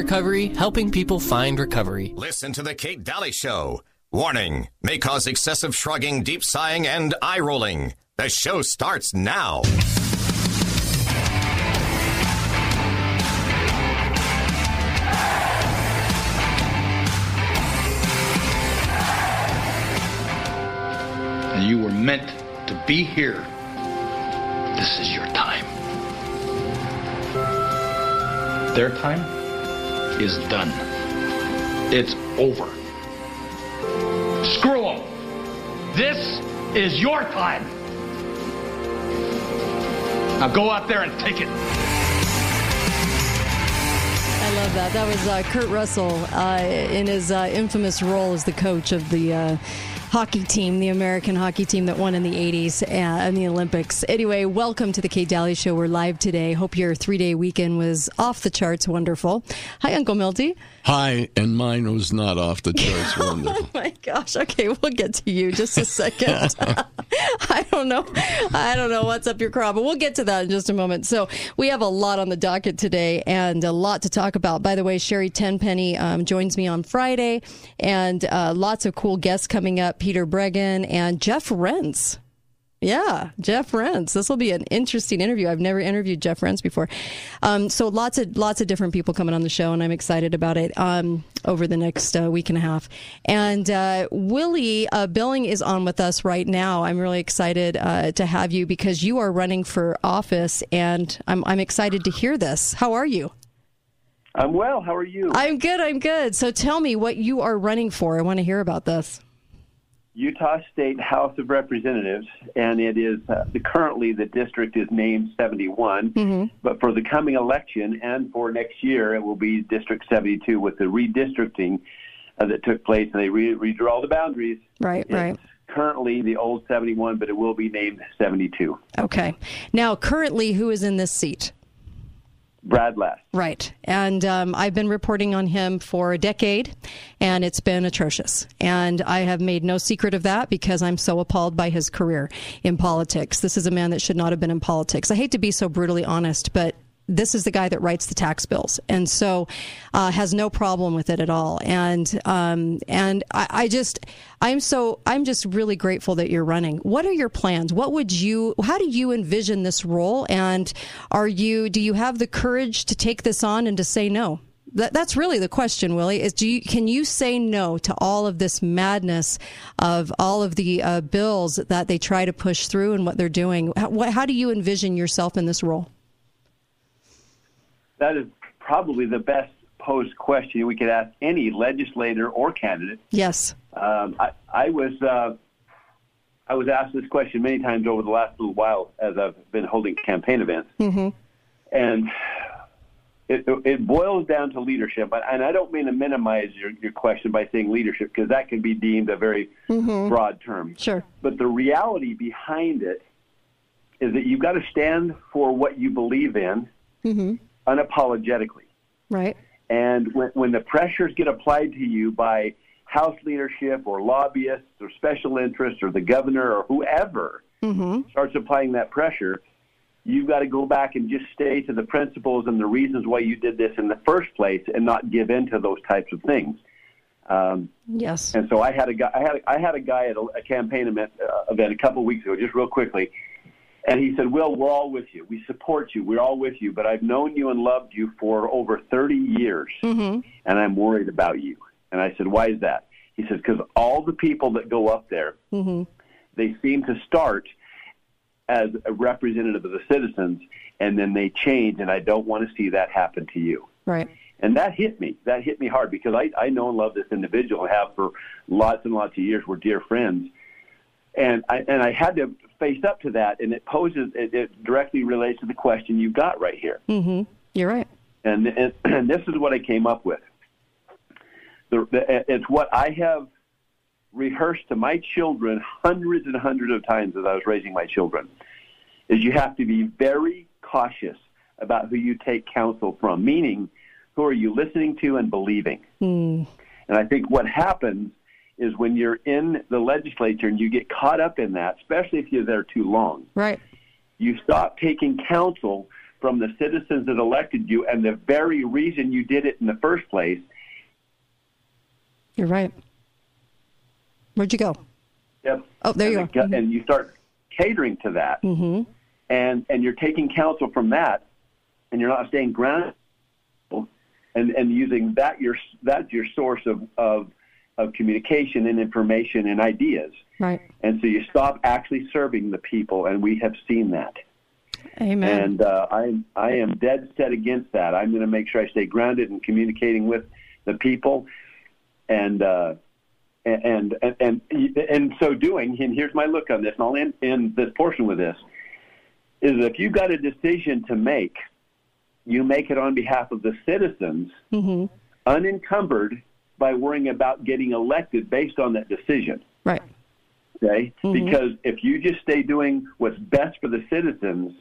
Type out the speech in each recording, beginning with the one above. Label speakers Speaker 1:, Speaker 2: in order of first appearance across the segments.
Speaker 1: Recovery, helping people find recovery.
Speaker 2: Listen to The Kate Daly Show. Warning may cause excessive shrugging, deep sighing, and eye rolling. The show starts now.
Speaker 3: And you were meant to be here. This is your time. Their time is done. It's over. Screw them. This is your time. Now go out there and take it.
Speaker 4: I love that. That was uh, Kurt Russell uh, in his uh, infamous role as the coach of the uh, hockey team, the American hockey team that won in the 80s uh, in the Olympics. Anyway, welcome to the Kate Daly Show. We're live today. Hope your three day weekend was off the charts wonderful. Hi, Uncle Milty.
Speaker 5: Hi, and mine was not off the charts wonderful.
Speaker 4: Oh my gosh. Okay, we'll get to you just a second. I don't know. I don't know what's up your craw, but we'll get to that in just a moment. So we have a lot on the docket today and a lot to talk about. By the way, Sherry Tenpenny um, joins me on Friday, and uh, lots of cool guests coming up. Peter Breggin and Jeff Rense. Yeah, Jeff Rense. This will be an interesting interview. I've never interviewed Jeff Rense before. Um, so lots of lots of different people coming on the show, and I'm excited about it um, over the next uh, week and a half. And uh, Willie uh, Billing is on with us right now. I'm really excited uh, to have you because you are running for office, and I'm I'm excited to hear this. How are you?
Speaker 6: I'm well. How are you?
Speaker 4: I'm good. I'm good. So tell me what you are running for. I want to hear about this.
Speaker 6: Utah State House of Representatives, and it is uh, the, currently the district is named 71.
Speaker 4: Mm-hmm.
Speaker 6: But for the coming election and for next year, it will be District 72 with the redistricting uh, that took place, and they re- redraw all the boundaries.
Speaker 4: Right.
Speaker 6: It's
Speaker 4: right.
Speaker 6: Currently, the old 71, but it will be named 72.
Speaker 4: Okay. Now, currently, who is in this seat?
Speaker 6: Brad Last.
Speaker 4: Right. And um, I've been reporting on him for a decade, and it's been atrocious. And I have made no secret of that because I'm so appalled by his career in politics. This is a man that should not have been in politics. I hate to be so brutally honest, but this is the guy that writes the tax bills, and so uh, has no problem with it at all. And um, and I, I just I'm so I'm just really grateful that you're running. What are your plans? What would you? How do you envision this role? And are you? Do you have the courage to take this on and to say no? That, that's really the question, Willie. Is do you, can you say no to all of this madness of all of the uh, bills that they try to push through and what they're doing? How, what, how do you envision yourself in this role?
Speaker 6: That is probably the best posed question we could ask any legislator or candidate.
Speaker 4: Yes.
Speaker 6: Um, I, I was uh, I was asked this question many times over the last little while as I've been holding campaign events,
Speaker 4: Mm-hmm.
Speaker 6: and it, it boils down to leadership. And I don't mean to minimize your, your question by saying leadership because that can be deemed a very broad term.
Speaker 4: Sure.
Speaker 6: But the reality behind it is that you've got to stand for what you believe in
Speaker 4: Mm-hmm.
Speaker 6: Unapologetically.
Speaker 4: Right.
Speaker 6: And when, when the pressures get applied to you by House leadership or lobbyists or special interests or the governor or whoever
Speaker 4: Mm-hmm.
Speaker 6: starts applying that pressure, you've got to go back and just stay to the principles and the reasons why you did this in the first place and not give in to those types of things. Um,
Speaker 4: Yes.
Speaker 6: and so I had a guy. I had a, I had a guy at a, a campaign event, uh, event a couple of weeks ago, just real quickly, and he said, "Will, we're all with you. We support you. We're all with you. But I've known you and loved you for over 30 years,
Speaker 4: Mm-hmm.
Speaker 6: and I'm worried about you." And I said, "Why is that?" He says, "Because all the people that go up there,
Speaker 4: Mm-hmm.
Speaker 6: they seem to start as a representative of the citizens, and then they change. And I don't want to see that happen to you."
Speaker 4: Right.
Speaker 6: And that hit me. That hit me hard because I, I know and love this individual and have for lots and lots of years. We're dear friends. And I, and I had to face up to that, and it poses, it, it directly relates to the question you've got right here.
Speaker 4: Mm-hmm. You're right.
Speaker 6: And, and, and this is what I came up with. The, the, it's what I have rehearsed to my children hundreds and hundreds of times as I was raising my children. Is you have to be very cautious about who you take counsel from, meaning who are you listening to and believing.
Speaker 4: Mm.
Speaker 6: And I think what happens is when you're in the legislature and you get caught up in that, especially if you're there too long,
Speaker 4: Right.
Speaker 6: you stop taking counsel from the citizens that elected you and the very reason you did it in the first place.
Speaker 4: You're right. Where'd you go?
Speaker 6: Yep.
Speaker 4: Oh, there
Speaker 6: and
Speaker 4: you. Mm-hmm.
Speaker 6: And you start catering to that, and and you're taking counsel from that, and you're not staying grounded, and and using that your that's your source of of of communication and information and ideas.
Speaker 4: Right.
Speaker 6: And so you stop actually serving the people, and we have seen that.
Speaker 4: Amen.
Speaker 6: And uh, I I am dead set against that. I'm going to make sure I stay grounded and communicating with the people, and uh, and and and and so doing. And here's my look on this, and I'll end, end this portion with this: is if you've got a decision to make, you make it on behalf of the citizens, unencumbered by worrying about getting elected based on that decision
Speaker 4: right.
Speaker 6: okay? Because if you just stay doing what's best for the citizens,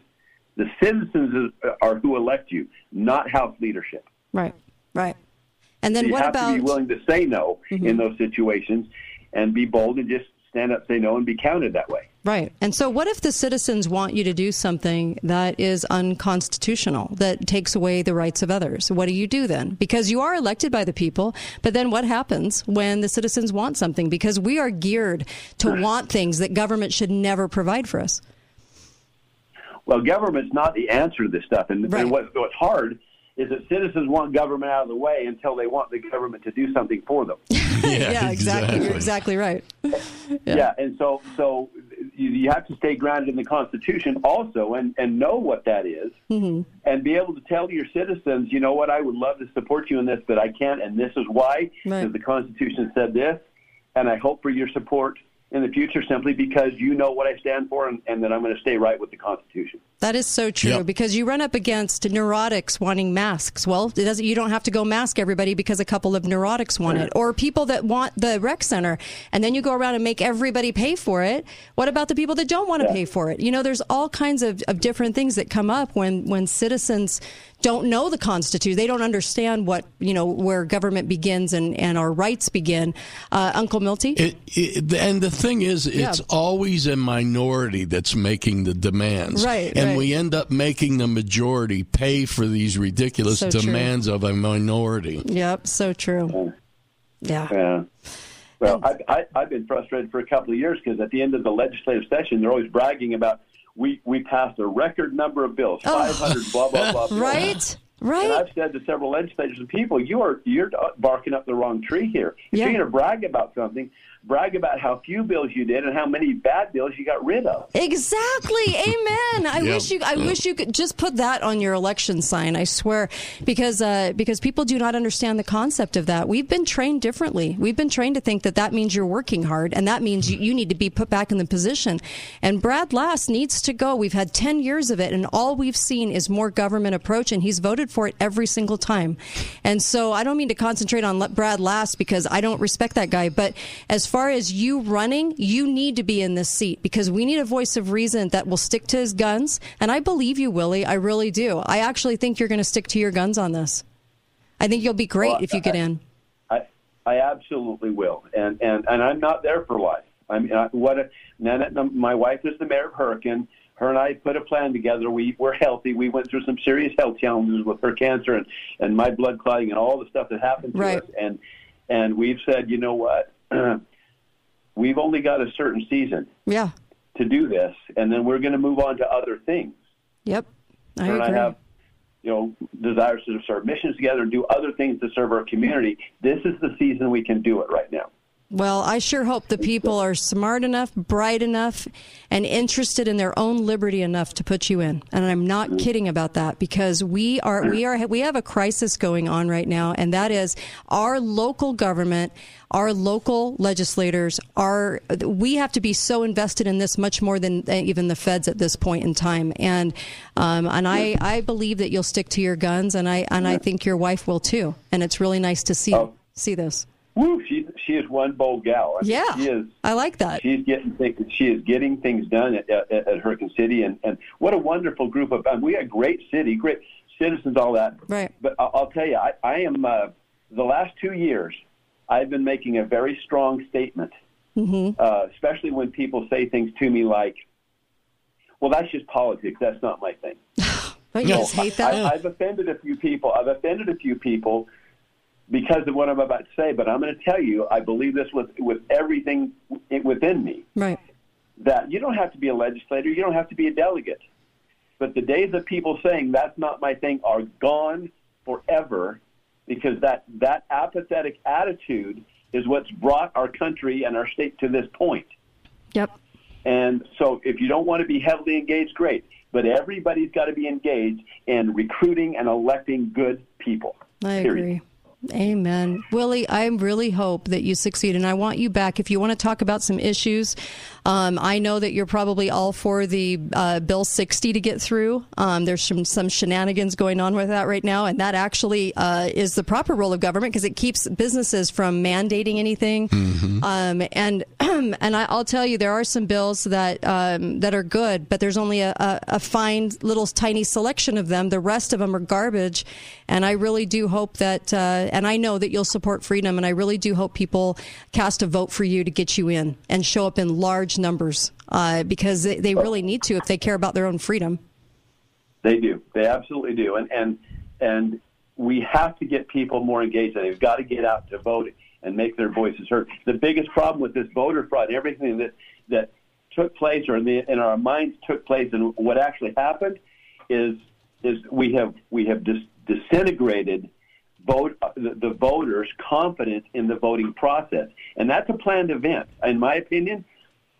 Speaker 6: the citizens are who elect you, not House leadership.
Speaker 4: Right. Right. And then
Speaker 6: you
Speaker 4: what
Speaker 6: have
Speaker 4: about Mm-hmm.
Speaker 6: to be willing to say no in those situations and be bold and just stand up, say no, and be counted that way.
Speaker 4: Right. And so, what if the citizens want you to do something that is unconstitutional, that takes away the rights of others? What do you do then? Because you are elected by the people, but then what happens when the citizens want something? Because we are geared to want things that government should never provide for us.
Speaker 6: Well, government's not the answer to this stuff, and,
Speaker 4: Right.
Speaker 6: and what, what's hard is that citizens want government out of the way until they want the government to do something for them.
Speaker 4: Yeah, exactly. You're exactly right.
Speaker 6: Yeah. and so so you, you have to stay grounded in the Constitution also, and and know what that is,
Speaker 4: Mm-hmm.
Speaker 6: and be able to tell your citizens, you know what, I would love to support you in this, but I can't, and this is why,
Speaker 4: Right.
Speaker 6: because the Constitution said this, and I hope for your support in the future simply because you know what I stand for, and, and that I'm going to stay right with the Constitution.
Speaker 4: That is so true
Speaker 5: Yep.
Speaker 4: because you run up against neurotics wanting masks. Well, it doesn't. You don't have to go mask everybody because a couple of neurotics want it, or people that want the rec center, and then you go around and make everybody pay for it. What about the people that don't want to pay for it? You know, there's all kinds of, of different things that come up when when citizens don't know the Constitution. They don't understand what you know where government begins and and our rights begin. Uh, Uncle Milty.
Speaker 5: It, it, and the thing is, it's
Speaker 4: Yeah.
Speaker 5: always a minority that's making the demands.
Speaker 4: Right,
Speaker 5: And
Speaker 4: right.
Speaker 5: we end up making the majority pay for these ridiculous
Speaker 4: So true.
Speaker 5: demands of a minority.
Speaker 4: Yep, so true. Yeah.
Speaker 6: Yeah. Well, I, I, I've been frustrated for a couple of years because at the end of the legislative session, they're always bragging about we we passed a record number of bills, five hundred, blah blah blah. bills.
Speaker 4: Right.
Speaker 6: And
Speaker 4: Right.
Speaker 6: I've said to several legislators and people, you are you're barking up the wrong tree here. If
Speaker 4: Yeah.
Speaker 6: you're going to brag about something, brag about how few bills you did and how many bad bills you got rid of.
Speaker 4: Exactly. Amen. I
Speaker 5: Yep.
Speaker 4: wish you I wish you could just put that on your election sign. I swear because uh, because people do not understand the concept of that. We've been trained differently. We've been trained to think that that means you're working hard and that means you, you need to be put back in the position. And Brad Last needs to go. We've had 10 years of it and all we've seen is more government approach and he's voted for it every single time. And so I don't mean to concentrate on let Brad Last because I don't respect that guy, but as far as you running, you need to be in this seat because we need a voice of reason that will stick to his guns. And I believe you, Willie. I really do. I actually think you're going to stick to your guns on this. I think you'll be great
Speaker 6: Well,
Speaker 4: if you get in.
Speaker 6: I I absolutely will, and and and I'm not there for life. I mean, I, what a, my wife is the mayor of Hurricane. Her and I put a plan together. We were healthy. We went through some serious health challenges with her cancer and and my blood clotting and all the stuff that happened to
Speaker 4: Right.
Speaker 6: us. And and we've said, you know what, we've only got a certain season
Speaker 4: Yeah.
Speaker 6: to do this, and then we're going to move on to other things.
Speaker 4: Yep. I
Speaker 6: and I have, you know, desires to serve missions together and do other things to serve our community. This is the season we can do it right now.
Speaker 4: Well, I sure hope the people are smart enough, bright enough, and interested in their own liberty enough to put you in. And I'm not kidding about that because we are we are we have a crisis going on right now, and that is our local government, our local legislators are. We have to be so invested in this much more than even the feds at this point in time. And um, and I I believe that you'll stick to your guns, and I and I think your wife will too. And it's really nice to see
Speaker 6: Oh.
Speaker 4: see this.
Speaker 6: Woo, she she is one bold gal. I mean,
Speaker 4: Yeah,
Speaker 6: she is.
Speaker 4: I like that.
Speaker 6: She's getting things. She is getting things done at, at, at Hurricane City, and and what a wonderful group of. And we had great city, great citizens, all that.
Speaker 4: Right.
Speaker 6: But I'll, I'll tell you, I, I am uh, the last two years. I've been making a very strong statement,
Speaker 4: Mm-hmm.
Speaker 6: uh, especially when people say things to me like, "Well, that's just politics. That's not my thing."
Speaker 4: Don't you just hate that?
Speaker 6: I, I've offended a few people. I've offended a few people because of what I'm about to say, but I'm going to tell you, I believe this with with everything within me.
Speaker 4: Right.
Speaker 6: That you don't have to be a legislator, you don't have to be a delegate, but the days of people saying that's not my thing are gone forever, because that that apathetic attitude is what's brought our country and our state to this point.
Speaker 4: Yep.
Speaker 6: And so, if you don't want to be heavily engaged, great. But everybody's got to be engaged in recruiting and electing good people.
Speaker 4: I
Speaker 6: Period.
Speaker 4: agree. Amen. Willie, I really hope that you succeed, and I want you back. If you want to talk about some issues, um, I know that you're probably all for the uh, Bill 60 to get through. Um, there's some, some shenanigans going on with that right now, and that actually uh, is the proper role of government because it keeps businesses from mandating anything. Um, and and I, I'll tell you, there are some bills that um, that are good, but there's only a, a, a fine little tiny selection of them. The rest of them are garbage, and I really do hope that, uh, and I know that you'll support freedom, and I really do hope people cast a vote for you to get you in and show up in large numbers uh, because they, they really need to if they care about their own freedom.
Speaker 6: They do. They absolutely do. And and and we have to get people more engaged. They've got to get out to vote and make their voices heard. The biggest problem with this voter fraud, everything that that took place or in, the, in our minds took place, and what actually happened is is we have we have dis- disintegrated vote the, the voters' confidence in the voting process, and that's a planned event. In my opinion,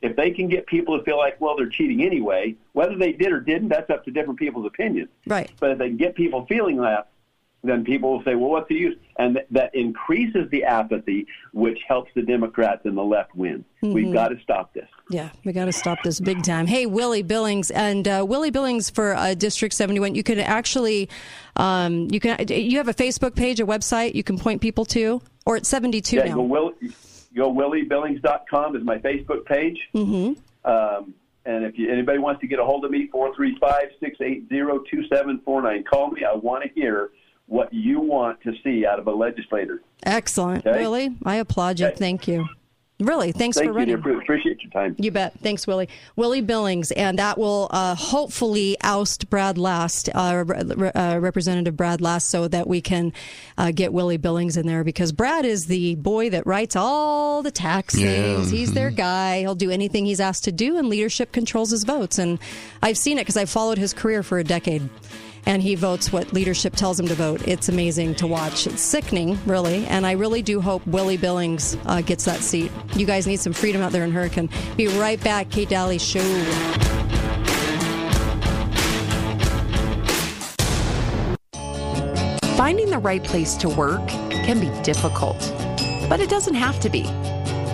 Speaker 6: if they can get people to feel like, well, they're cheating anyway, whether they did or didn't, that's up to different people's opinions.
Speaker 4: Right.
Speaker 6: But if they can get people feeling that, then people will say, well, what's the use? And th- that increases the apathy, which helps the Democrats and the left win. We've got to stop this.
Speaker 4: Yeah, we got to stop this big time. Hey, Willie Billings and uh, Willie Billings for uh, District 71. You can actually, um, you can, you have a Facebook page, a website you can point people to, or it's 72
Speaker 6: Yeah,
Speaker 4: now.
Speaker 6: go, Will, go williebillings.com is my Facebook page. Mm-hmm. Um, and if you, anybody wants to get a hold of me, 435-680-2749. Call me. I want to hear what you want to see out of a legislator.
Speaker 4: Excellent,
Speaker 6: Okay.
Speaker 4: Willie. I applaud you.
Speaker 6: Okay.
Speaker 4: Thank you. Really, thanks
Speaker 6: Thank
Speaker 4: for
Speaker 6: you,
Speaker 4: running.
Speaker 6: dear. Appreciate your time.
Speaker 4: You bet. Thanks, Willie. Willie Billings, and that will uh, hopefully oust Brad Last, uh, re- uh, Representative Brad Last, so that we can uh, get Willie Billings in there because Brad is the boy that writes all the tax
Speaker 5: Yeah.
Speaker 4: things. He's their guy. He'll do anything he's asked to do, and leadership controls his votes. And I've seen it because I've followed his career for a decade. And he votes what leadership tells him to vote. It's amazing to watch. It's sickening, really. And I really do hope Willie Billings uh, gets that seat. You guys need some freedom out there in Hurricane. Be right back. Kate Daly Show.
Speaker 7: Finding the right place to work can be difficult, but it doesn't have to be.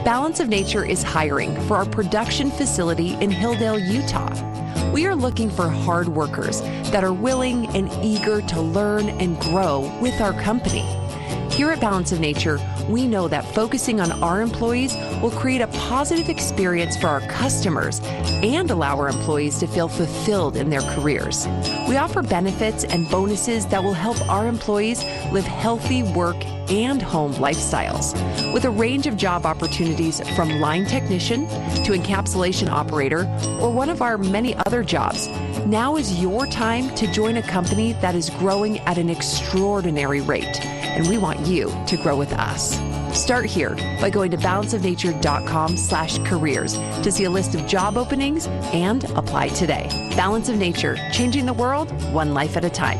Speaker 7: Balance of Nature is hiring for our production facility in Hildale, Utah. We are looking for hard workers that are willing and eager to learn and grow with our company. Here at Balance of Nature, we know that focusing on our employees will create a positive experience for our customers and allow our employees to feel fulfilled in their careers. We offer benefits and bonuses that will help our employees live healthy work and home lifestyles. With a range of job opportunities from line technician to encapsulation operator or one of our many other jobs, now is your time to join a company that is growing at an extraordinary rate, and we want you to grow with us. Start here by going to balanceofnature.com slash careers to see a list of job openings and apply today. Balance of Nature, changing the world one life at a time.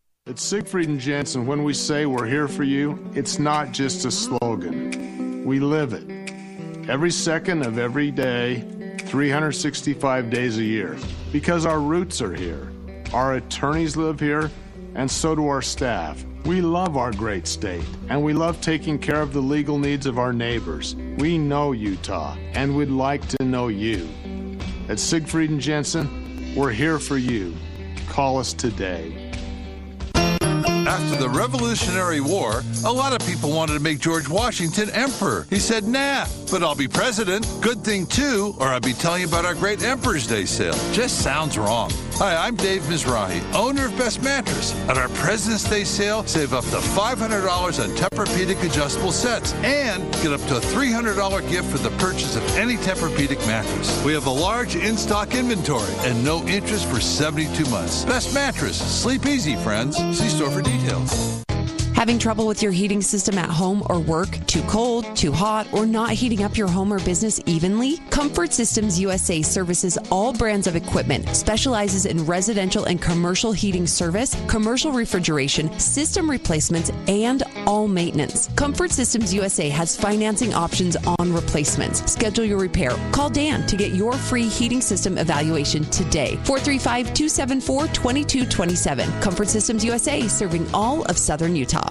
Speaker 8: At Siegfried and Jensen, when we say we're here for you, it's not just a slogan. We live it. Every second of every day, 365 days a year. Because our roots are here. Our attorneys live here, and so do our staff. We love our great state, and we love taking care of the legal needs of our neighbors. We know Utah, and we'd like to know you. At Siegfried and Jensen, we're here for you. Call us today.
Speaker 9: After the Revolutionary War, a lot of people wanted to make George Washington emperor. He said, nah, but I'll be president. Good thing, too, or I'll be telling you about our great Emperor's Day sale. Just sounds wrong. Hi, I'm Dave Mizrahi, owner of Best Mattress. At our President's Day sale, save up to $500 on Tempur-Pedic adjustable sets and get up to a $300 gift for the purchase of any Tempur-Pedic mattress. We have a large in-stock inventory and no interest for 72 months. Best Mattress. Sleep easy, friends. See store for details.
Speaker 7: Having trouble with your heating system at home or work? Too cold, too hot, or not heating up your home or business evenly? Comfort Systems USA services all brands of equipment, specializes in residential and commercial heating service, commercial refrigeration, system replacements, and all maintenance. Comfort Systems USA has financing options on replacements. Schedule your repair. Call Dan to get your free heating system evaluation today. 435 274 2227. Comfort Systems USA, serving all of Southern Utah.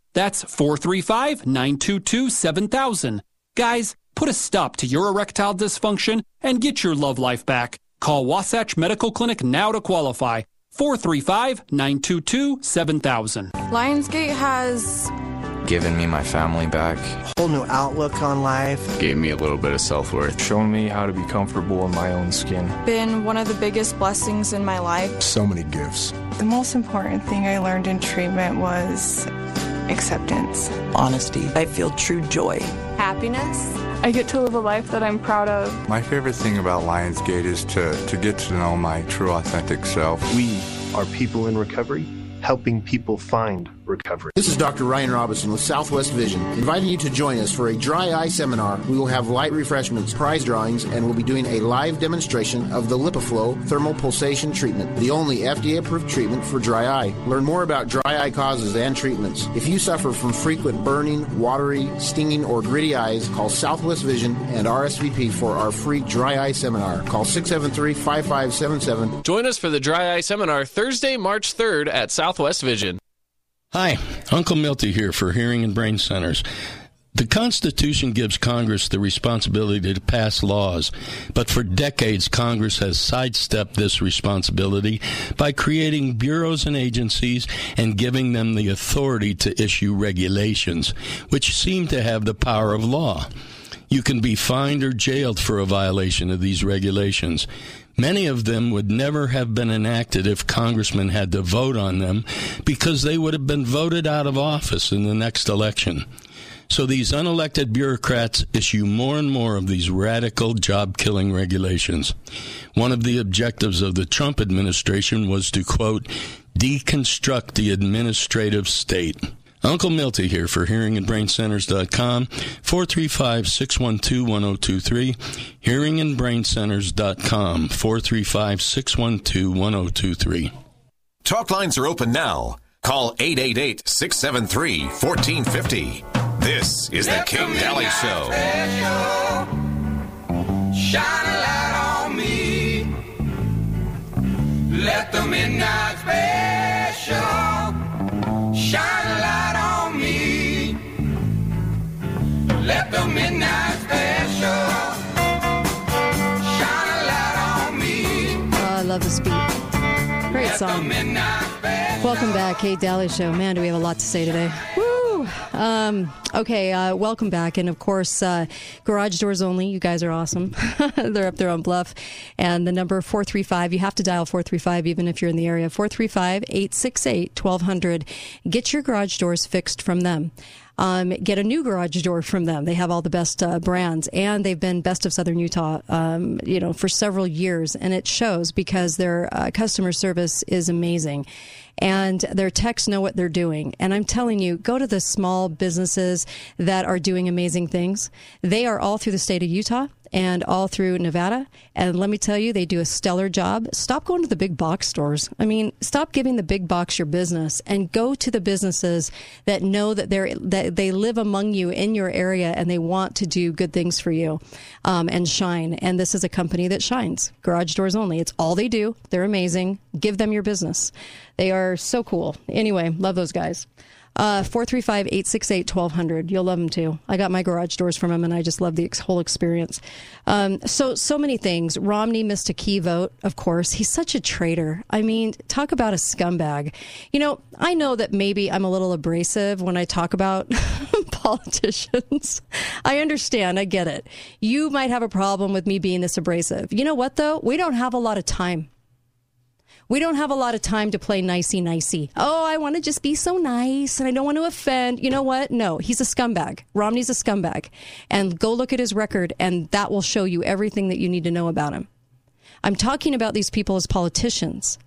Speaker 10: That's 435 922 7000. Guys, put a stop to your erectile dysfunction and get your love life back. Call Wasatch Medical Clinic now to qualify. 435 922 7000.
Speaker 11: Lionsgate has
Speaker 12: given me my family back.
Speaker 13: Whole new outlook on life.
Speaker 12: Gave me a little bit of self worth.
Speaker 14: Shown me how to be comfortable in my own skin.
Speaker 11: Been one of the biggest blessings in my life.
Speaker 14: So many gifts.
Speaker 15: The most important thing I learned in treatment was acceptance,
Speaker 16: honesty. I feel true joy,
Speaker 11: happiness.
Speaker 15: I get to live a life that I'm proud of.
Speaker 17: My favorite thing about Lionsgate is to, to get to know my true, authentic self.
Speaker 18: We are people in recovery, helping people find recovery.
Speaker 19: This is Dr. Ryan Robinson with Southwest Vision, inviting you to join us for a dry eye seminar. We will have light refreshments, prize drawings, and we'll be doing a live demonstration of the LipiFlow thermal pulsation treatment, the only FDA approved treatment for dry eye. Learn more about dry eye causes and treatments. If you suffer from frequent burning, watery, stinging, or gritty eyes, call Southwest Vision and RSVP for our free dry eye seminar. Call 673 5577.
Speaker 1: Join us for the dry eye seminar Thursday, March 3rd at Southwest Vision.
Speaker 20: Hi, Uncle Milty here for Hearing and Brain Centers. The Constitution gives Congress the responsibility to pass laws, but for decades Congress has sidestepped this responsibility by creating bureaus and agencies and giving them the authority to issue regulations, which seem to have the power of law. You can be fined or jailed for a violation of these regulations. Many of them would never have been enacted if congressmen had to vote on them because they would have been voted out of office in the next election. So these unelected bureaucrats issue more and more of these radical job killing regulations. One of the objectives of the Trump administration was to, quote, deconstruct the administrative state. Uncle Milty here for hearingandbraincenters.com, 435-612-1023, hearingandbraincenters.com, 435-612-1023.
Speaker 2: Talk lines are open now. Call 888-673-1450. This is the Kate Daly Show.
Speaker 21: Shine a light on me. Let the midnight special Let the midnight special shine a light on me.
Speaker 4: Oh, I love this beat. Great song. Welcome back, Kate Daly Show. Man, do we have a lot to say today. Woo! Um, okay, uh, welcome back. And of course, uh, garage doors only. You guys are awesome. They're up there on Bluff. And the number 435, you have to dial 435 even if you're in the area. 435 868 1200. Get your garage doors fixed from them. Um, get a new garage door from them. They have all the best uh, brands, and they've been best of Southern Utah, um, you know, for several years, and it shows because their uh, customer service is amazing. And their techs know what they're doing. And I'm telling you, go to the small businesses that are doing amazing things. They are all through the state of Utah and all through Nevada. And let me tell you, they do a stellar job. Stop going to the big box stores. I mean, stop giving the big box your business and go to the businesses that know that they're that they live among you in your area and they want to do good things for you um, and shine. And this is a company that shines. Garage doors only. It's all they do. They're amazing. Give them your business. They are so cool. Anyway, love those guys. Uh, 435 868 1200. You'll love them too. I got my garage doors from them and I just love the ex- whole experience. Um, so, so many things. Romney missed a key vote, of course. He's such a traitor. I mean, talk about a scumbag. You know, I know that maybe I'm a little abrasive when I talk about politicians. I understand. I get it. You might have a problem with me being this abrasive. You know what, though? We don't have a lot of time. We don't have a lot of time to play nicey nicey. Oh, I want to just be so nice and I don't want to offend. You know what? No, he's a scumbag. Romney's a scumbag. And go look at his record and that will show you everything that you need to know about him. I'm talking about these people as politicians.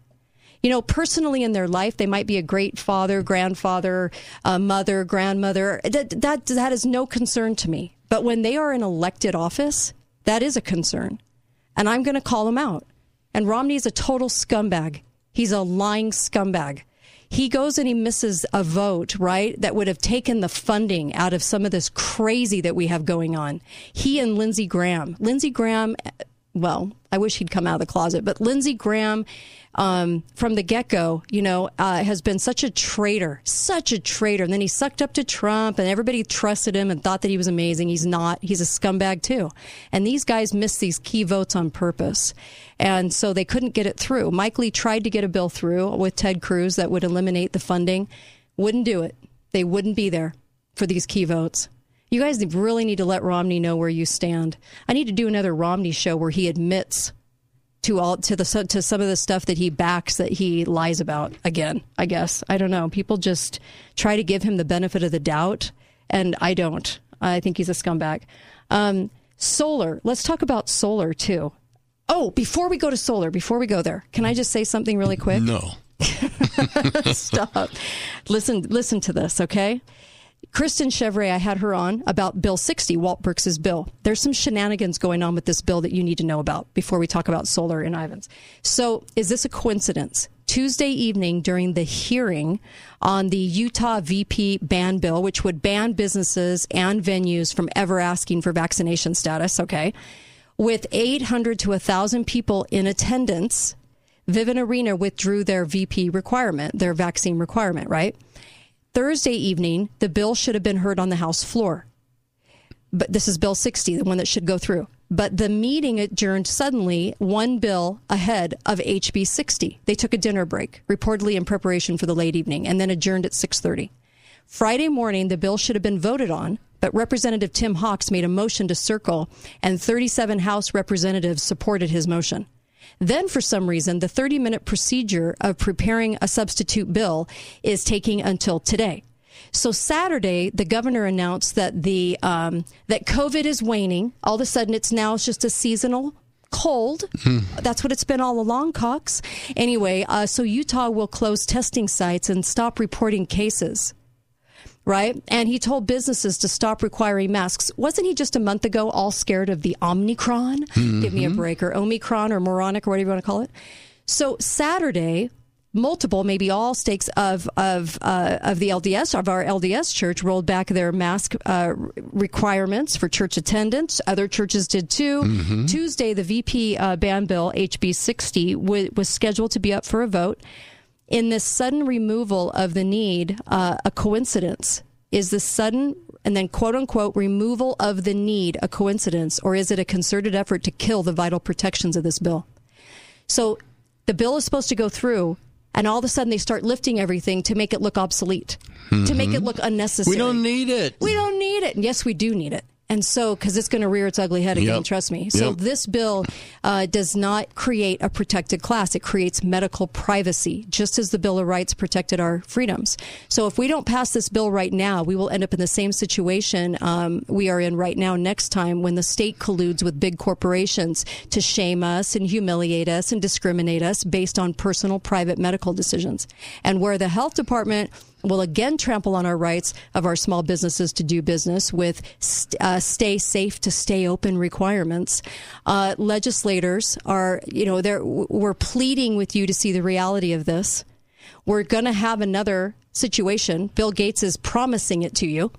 Speaker 4: You know, personally in their life, they might be a great father, grandfather, uh, mother, grandmother. That, that, that is no concern to me. But when they are in elected office, that is a concern. And I'm going to call them out. And Romney's a total scumbag. He's a lying scumbag. He goes and he misses a vote, right? That would have taken the funding out of some of this crazy that we have going on. He and Lindsey Graham. Lindsey Graham, well, I wish he'd come out of the closet, but Lindsey Graham, um, from the get go, you know, uh, has been such a traitor, such a traitor. And then he sucked up to Trump and everybody trusted him and thought that he was amazing. He's not. He's a scumbag too. And these guys missed these key votes on purpose. And so they couldn't get it through. Mike Lee tried to get a bill through with Ted Cruz that would eliminate the funding. Wouldn't do it. They wouldn't be there for these key votes. You guys really need to let Romney know where you stand. I need to do another Romney show where he admits to all to the to some of the stuff that he backs that he lies about again i guess. I don't know. People just try to give him the benefit of the doubt and i don't. I think he's a scumbag. Um, solar. Let's talk about solar too. Oh before we go to solar before we go there can i just say something really quick?
Speaker 5: No.
Speaker 4: Stop. Listen listen to this okay Kristen Chevrier, I had her on about Bill 60, Walt Brooks's bill. There's some shenanigans going on with this bill that you need to know about before we talk about solar in Ivins. So, is this a coincidence? Tuesday evening during the hearing on the Utah VP ban bill, which would ban businesses and venues from ever asking for vaccination status, okay? With 800 to 1,000 people in attendance, Vivint Arena withdrew their VP requirement, their vaccine requirement, right? Thursday evening, the bill should have been heard on the House floor. But this is Bill 60, the one that should go through. But the meeting adjourned suddenly, one bill ahead of HB 60. They took a dinner break, reportedly in preparation for the late evening, and then adjourned at 6:30. Friday morning, the bill should have been voted on, but Representative Tim Hawkes made a motion to circle, and 37 House representatives supported his motion. Then, for some reason, the 30 minute procedure of preparing a substitute bill is taking until today. So Saturday, the governor announced that the um, that COVID is waning. All of a sudden, it's now just a seasonal cold. That's what it's been all along, Cox. Anyway, uh, so Utah will close testing sites and stop reporting cases right? And he told businesses to stop requiring masks. Wasn't he just a month ago all scared of the Omicron?
Speaker 22: Mm-hmm.
Speaker 4: Give me a break, or Omicron, or moronic, or whatever you want to call it. So Saturday, multiple, maybe all stakes of of uh, of the LDS of our LDS church rolled back their mask uh, requirements for church attendance. Other churches did too.
Speaker 22: Mhm.
Speaker 4: Tuesday, the VP uh, ban bill HB 60 w- was scheduled to be up for a vote. In this sudden removal of the need, uh, a coincidence? Is the sudden and then quote unquote removal of the need a coincidence, or is it a concerted effort to kill the vital protections of this bill? So the bill is supposed to go through, and all of a sudden they start lifting everything to make it look obsolete, to make it look unnecessary.
Speaker 5: We don't need it.
Speaker 4: We don't need it. And yes, we do need it. And so, because it's going to rear its ugly head again,
Speaker 5: Yep.
Speaker 4: trust me. So,
Speaker 5: Yep.
Speaker 4: this bill uh, does not create a protected class. It creates medical privacy, just as the Bill of Rights protected our freedoms. So, if we don't pass this bill right now, we will end up in the same situation um, we are in right now next time when the state colludes with big corporations to shame us and humiliate us and discriminate us based on personal private medical decisions. And where the health department will again trample on our rights of our small businesses to do business with st- uh, stay safe to stay open requirements. Uh, legislators are, you know, they're, we're pleading with you to see the reality of this. We're going to have another situation. Bill Gates is promising it to you.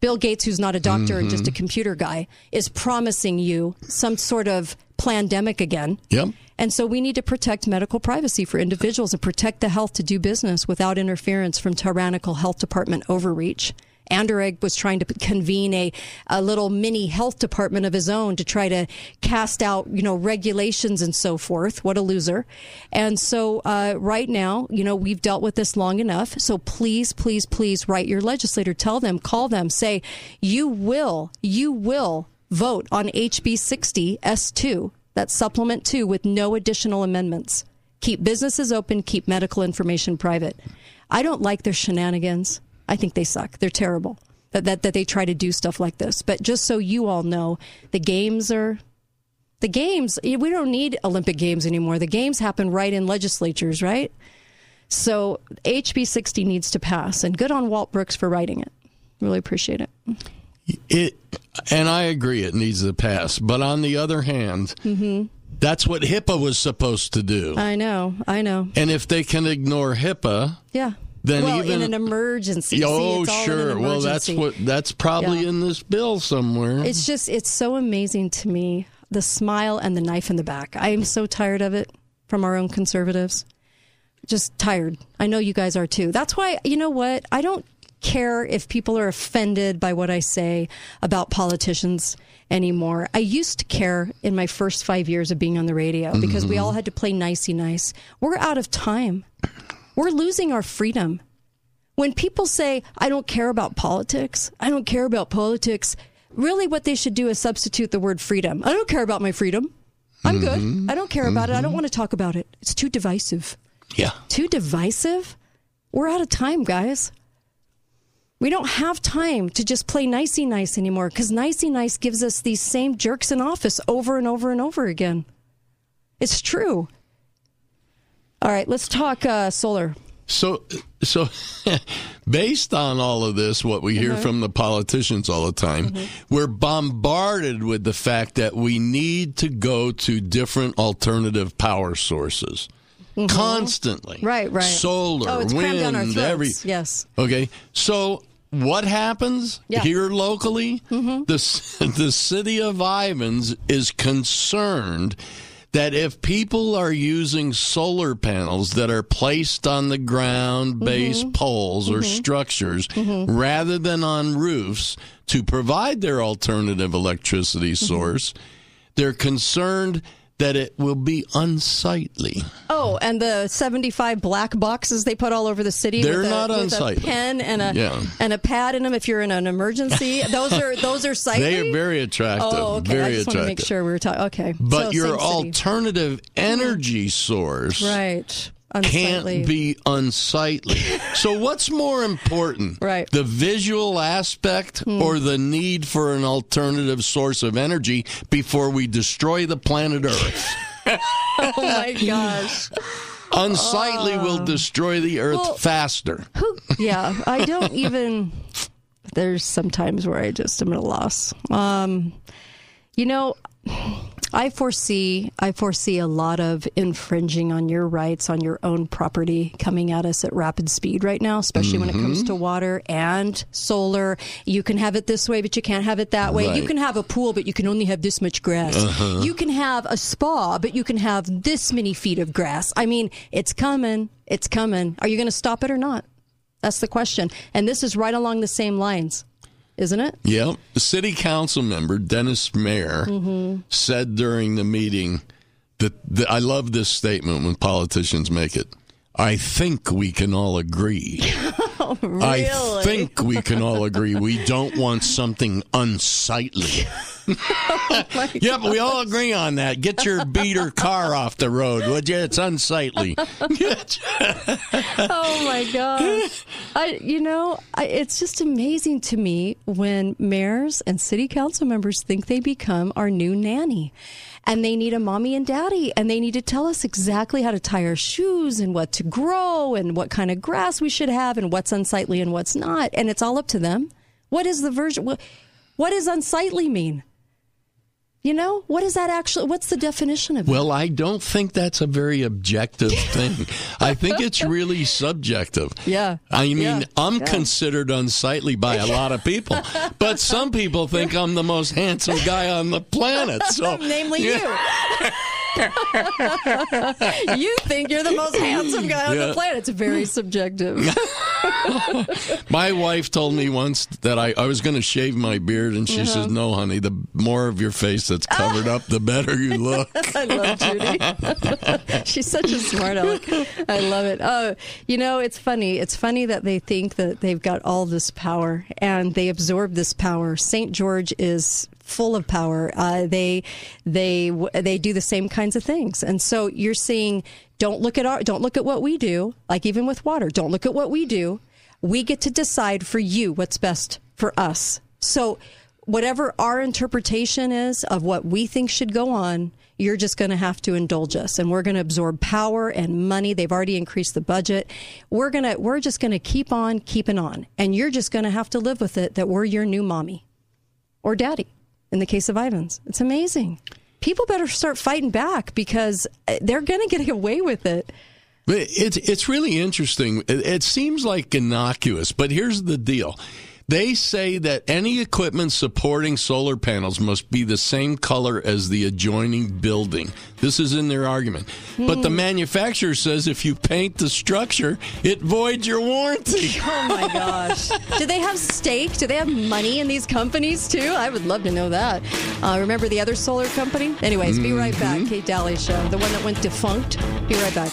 Speaker 4: Bill Gates, who's not a doctor and just a computer guy, is promising you some sort of pandemic again.
Speaker 5: Yep.
Speaker 4: And so we need to protect medical privacy for individuals and protect the health to do business without interference from tyrannical health department overreach. Anderegg was trying to convene a, a little mini health department of his own to try to cast out, you know, regulations and so forth. What a loser. And so, uh, right now, you know, we've dealt with this long enough. So please, please, please write your legislator, tell them, call them, say, you will, you will vote on HB 60 S2, that's supplement two with no additional amendments. Keep businesses open, keep medical information private. I don't like their shenanigans. I think they suck. They're terrible that, that, that they try to do stuff like this. But just so you all know, the games are the games. Eh, we don't need Olympic games anymore. The games happen right in legislatures, right? So HB 60 needs to pass, and good on Walt Brooks for writing it. Really appreciate it.
Speaker 5: It, and I agree, it needs to pass. But on the other hand,
Speaker 4: hmm
Speaker 5: that's what HIPAA was supposed to do.
Speaker 4: I know, I know.
Speaker 5: And if they can ignore HIPAA,
Speaker 4: Yeah.
Speaker 5: Then
Speaker 4: well,
Speaker 5: even-
Speaker 4: in an emergency. See,
Speaker 5: oh
Speaker 4: in
Speaker 5: sure.
Speaker 4: an
Speaker 5: Well, that's what that's probably
Speaker 4: Yeah.
Speaker 5: in this bill somewhere.
Speaker 4: It's just, it's so amazing to me the smile and the knife in the back. I am so tired of it from our own conservatives. Just tired. I know you guys are too. That's why, you know what? I don't care if people are offended by what I say about politicians anymore. I used to care in my first five years of being on the radio because we
Speaker 5: Mm-hmm.
Speaker 4: all had to play nicey nice. We're out of time. We're losing our freedom. When people say, I don't care about politics, I don't care about politics, really what they should do is substitute the word freedom. I don't care about my freedom. I'm
Speaker 5: Mm-hmm.
Speaker 4: good. I don't care about it. I don't want to talk about it. It's too divisive.
Speaker 5: Yeah.
Speaker 4: Too divisive? We're out of time, guys. We don't have time to just play nicey nice anymore because nicey nice gives us these same jerks in office over and over and over again. It's true. All right, let's talk uh, solar.
Speaker 5: So, so based on all of this, what we hear
Speaker 4: Uh-huh.
Speaker 5: from the politicians all the time,
Speaker 4: Mm-hmm.
Speaker 5: we're bombarded with the fact that we need to go to different alternative power sources
Speaker 4: Mhm.
Speaker 5: constantly.
Speaker 4: Right, right.
Speaker 5: Solar,
Speaker 4: oh,
Speaker 5: wind, every.
Speaker 4: Yes.
Speaker 5: Okay, so what happens
Speaker 4: Yeah.
Speaker 5: here locally?
Speaker 4: Mhm.
Speaker 5: The the city of Ivins is concerned that if people are using solar panels that are placed on the ground based
Speaker 4: Mhm.
Speaker 5: poles or
Speaker 4: Mhm.
Speaker 5: structures
Speaker 4: Mhm.
Speaker 5: rather than on roofs to provide their alternative electricity
Speaker 4: Mm-hmm.
Speaker 5: source, they're concerned that it will be unsightly.
Speaker 4: Oh, and the 75 black boxes they put all over the city
Speaker 5: They're
Speaker 4: with, a,
Speaker 5: not
Speaker 4: with a pen and a
Speaker 5: Yeah.
Speaker 4: and a pad in them if you're in an emergency. those are those are sightly.
Speaker 5: They are very attractive.
Speaker 4: Oh, okay.
Speaker 5: Very
Speaker 4: I just want to make sure we were talking. Okay,
Speaker 5: But
Speaker 4: So,
Speaker 5: your
Speaker 4: same city.
Speaker 5: alternative energy mm-hmm. source
Speaker 4: right
Speaker 5: can't be unsightly. so what's more important?
Speaker 4: Right.
Speaker 5: The visual aspect
Speaker 4: Hmm.
Speaker 5: or the need for an alternative source of energy before we destroy the planet Earth?
Speaker 4: oh my gosh.
Speaker 5: Unsightly will destroy the Earth
Speaker 4: well-
Speaker 5: faster.
Speaker 4: yeah, I don't even. There's some times where I just am at a loss. Um, you know, I foresee I foresee a lot of infringing on your rights on your own property coming at us at rapid speed right now, especially when it comes to water and solar. You can have it this way, but you can't have it that way. You can have a pool, but you can only have this much grass.
Speaker 5: Uh-huh.
Speaker 4: You can have a spa, but you can have this many feet of grass. I mean, it's coming. It's coming. Are you going to stop it or not? That's the question. And this is right along the same lines, isn't it?
Speaker 5: Yep. The city council member, Dennis Mayer,
Speaker 4: Mhm.
Speaker 5: said during the meeting that, that I love this statement when politicians make it. I think we can all agree.
Speaker 4: really?
Speaker 5: I think we can all agree we don't want something unsightly.
Speaker 4: Oh
Speaker 5: yeah, but we all agree on that. Get your beater car off the road, would you? It's unsightly.
Speaker 4: oh my gosh. I you know, I, it's just amazing to me when mayors and city council members think they become our new nanny. And they need a mommy and daddy, and they need to tell us exactly how to tie our shoes and what to grow and what kind of grass we should have and what's unsightly and what's not. And it's all up to them. What is the version? What, what does unsightly mean? You know, what is that actually? What's the definition of it?
Speaker 5: Well, I don't think that's a very objective thing. I think it's really subjective.
Speaker 4: Yeah.
Speaker 5: I mean,
Speaker 4: Yeah.
Speaker 5: I'm
Speaker 4: Yeah.
Speaker 5: considered unsightly by a lot of people, but some people think I'm the most handsome guy on the planet. So,
Speaker 4: Namely you. you think you're the most handsome guy on the planet. It's very subjective.
Speaker 5: My wife told me once that I, I was going to shave my beard, and she
Speaker 4: Uh-huh.
Speaker 5: says, No, honey, the more of your face that's covered up, the better you look.
Speaker 4: I love Judy. She's such a smart aleck. I love it. Oh, you know, it's funny. It's funny that they think that they've got all this power and they absorb this power. St. George is full of power. Uh, they they they do the same kinds of things, and so you're seeing. Don't look at our. Don't look at what we do. Like even with water, don't look at what we do. We get to decide for you what's best for us. So whatever our interpretation is of what we think should go on, you're just going to have to indulge us and we're going to absorb power and money. They've already increased the budget. We're going to we're just going to keep on keeping on and you're just going to have to live with it that we're your new mommy or daddy in the case of Ivins. It's amazing. People better start fighting back because uh, they're going to get away with it.
Speaker 5: It's it's really interesting. It, it seems like innocuous, but here's the deal. They say that any equipment supporting solar panels must be the same color as the adjoining building. This is in their argument. But the
Speaker 4: Hmm.
Speaker 5: manufacturer says if you paint the structure, it voids your warranty.
Speaker 4: Oh my gosh. Do they have stake? Do they have money in these companies too? I would love to know that. Uh, remember the other solar company? Anyways, be right back. Kate Dalley Show, the one that went defunct. Be right back.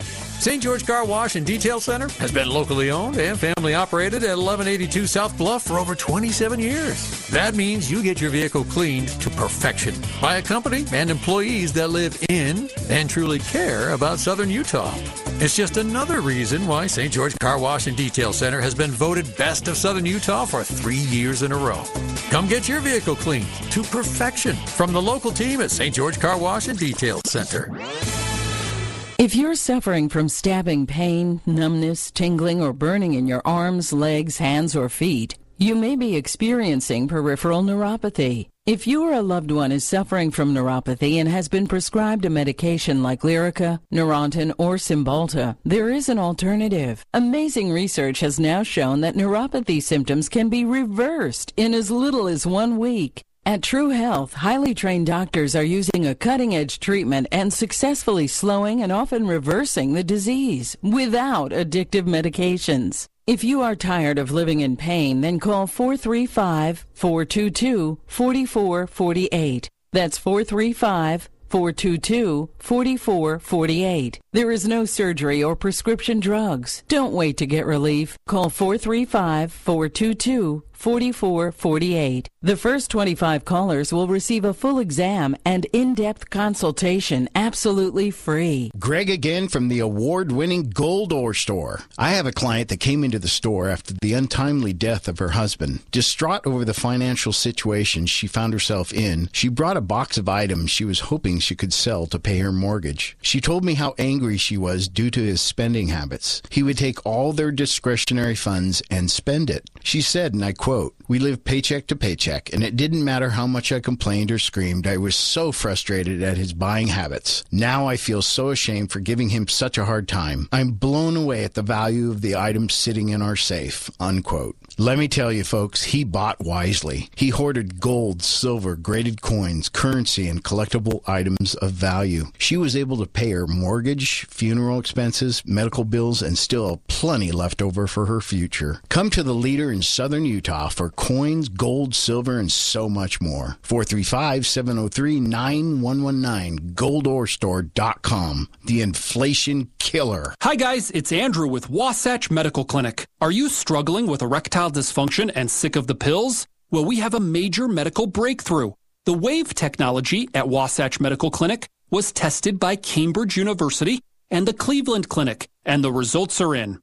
Speaker 23: St. George Car Wash and Detail Center has been locally owned and family operated at 1182 South Bluff for over 27 years. That means you get your vehicle cleaned to perfection by a company and employees that live in and truly care about Southern Utah. It's just another reason why St. George Car Wash and Detail Center has been voted Best of Southern Utah for three years in a row. Come get your vehicle cleaned to perfection from the local team at St. George Car Wash and Detail Center.
Speaker 24: If you're suffering from stabbing pain, numbness, tingling, or burning in your arms, legs, hands, or feet, you may be experiencing peripheral neuropathy. If you or a loved one is suffering from neuropathy and has been prescribed a medication like Lyrica, Neurontin, or Cymbalta, there is an alternative. Amazing research has now shown that neuropathy symptoms can be reversed in as little as one week. At True Health, highly trained doctors are using a cutting edge treatment and successfully slowing and often reversing the disease without addictive medications. If you are tired of living in pain, then call 435 422 4448. That's 435 422 4448. There is no surgery or prescription drugs. Don't wait to get relief. Call 435 422 4448. The first 25 callers will receive a full exam and in depth consultation absolutely free.
Speaker 19: Greg again from the award winning Gold Ore Store. I have a client that came into the store after the untimely death of her husband. Distraught over the financial situation she found herself in, she brought a box of items she was hoping she could sell to pay her mortgage. She told me how angry she was due to his spending habits. He would take all their discretionary funds and spend it.
Speaker 25: She said, and I quote, We lived paycheck to paycheck, and it didn't matter how much I complained or screamed. I was so frustrated at his buying habits. Now I feel so ashamed for giving him such a hard time. I'm blown away at the value of the items sitting in our safe. Unquote. Let me tell you, folks, he bought wisely. He hoarded gold, silver, graded coins, currency, and collectible items of value. She was able to pay her mortgage, funeral expenses, medical bills, and still plenty left over for her future. Come to the leader in southern Utah Uh, for coins, gold, silver, and so much more. 435 703 9119, goldorestore.com. The inflation killer.
Speaker 10: Hi, guys, it's Andrew with Wasatch Medical Clinic. Are you struggling with erectile dysfunction and sick of the pills? Well, we have a major medical breakthrough. The WAVE technology at Wasatch Medical Clinic was tested by Cambridge University and the Cleveland Clinic, and the results are in.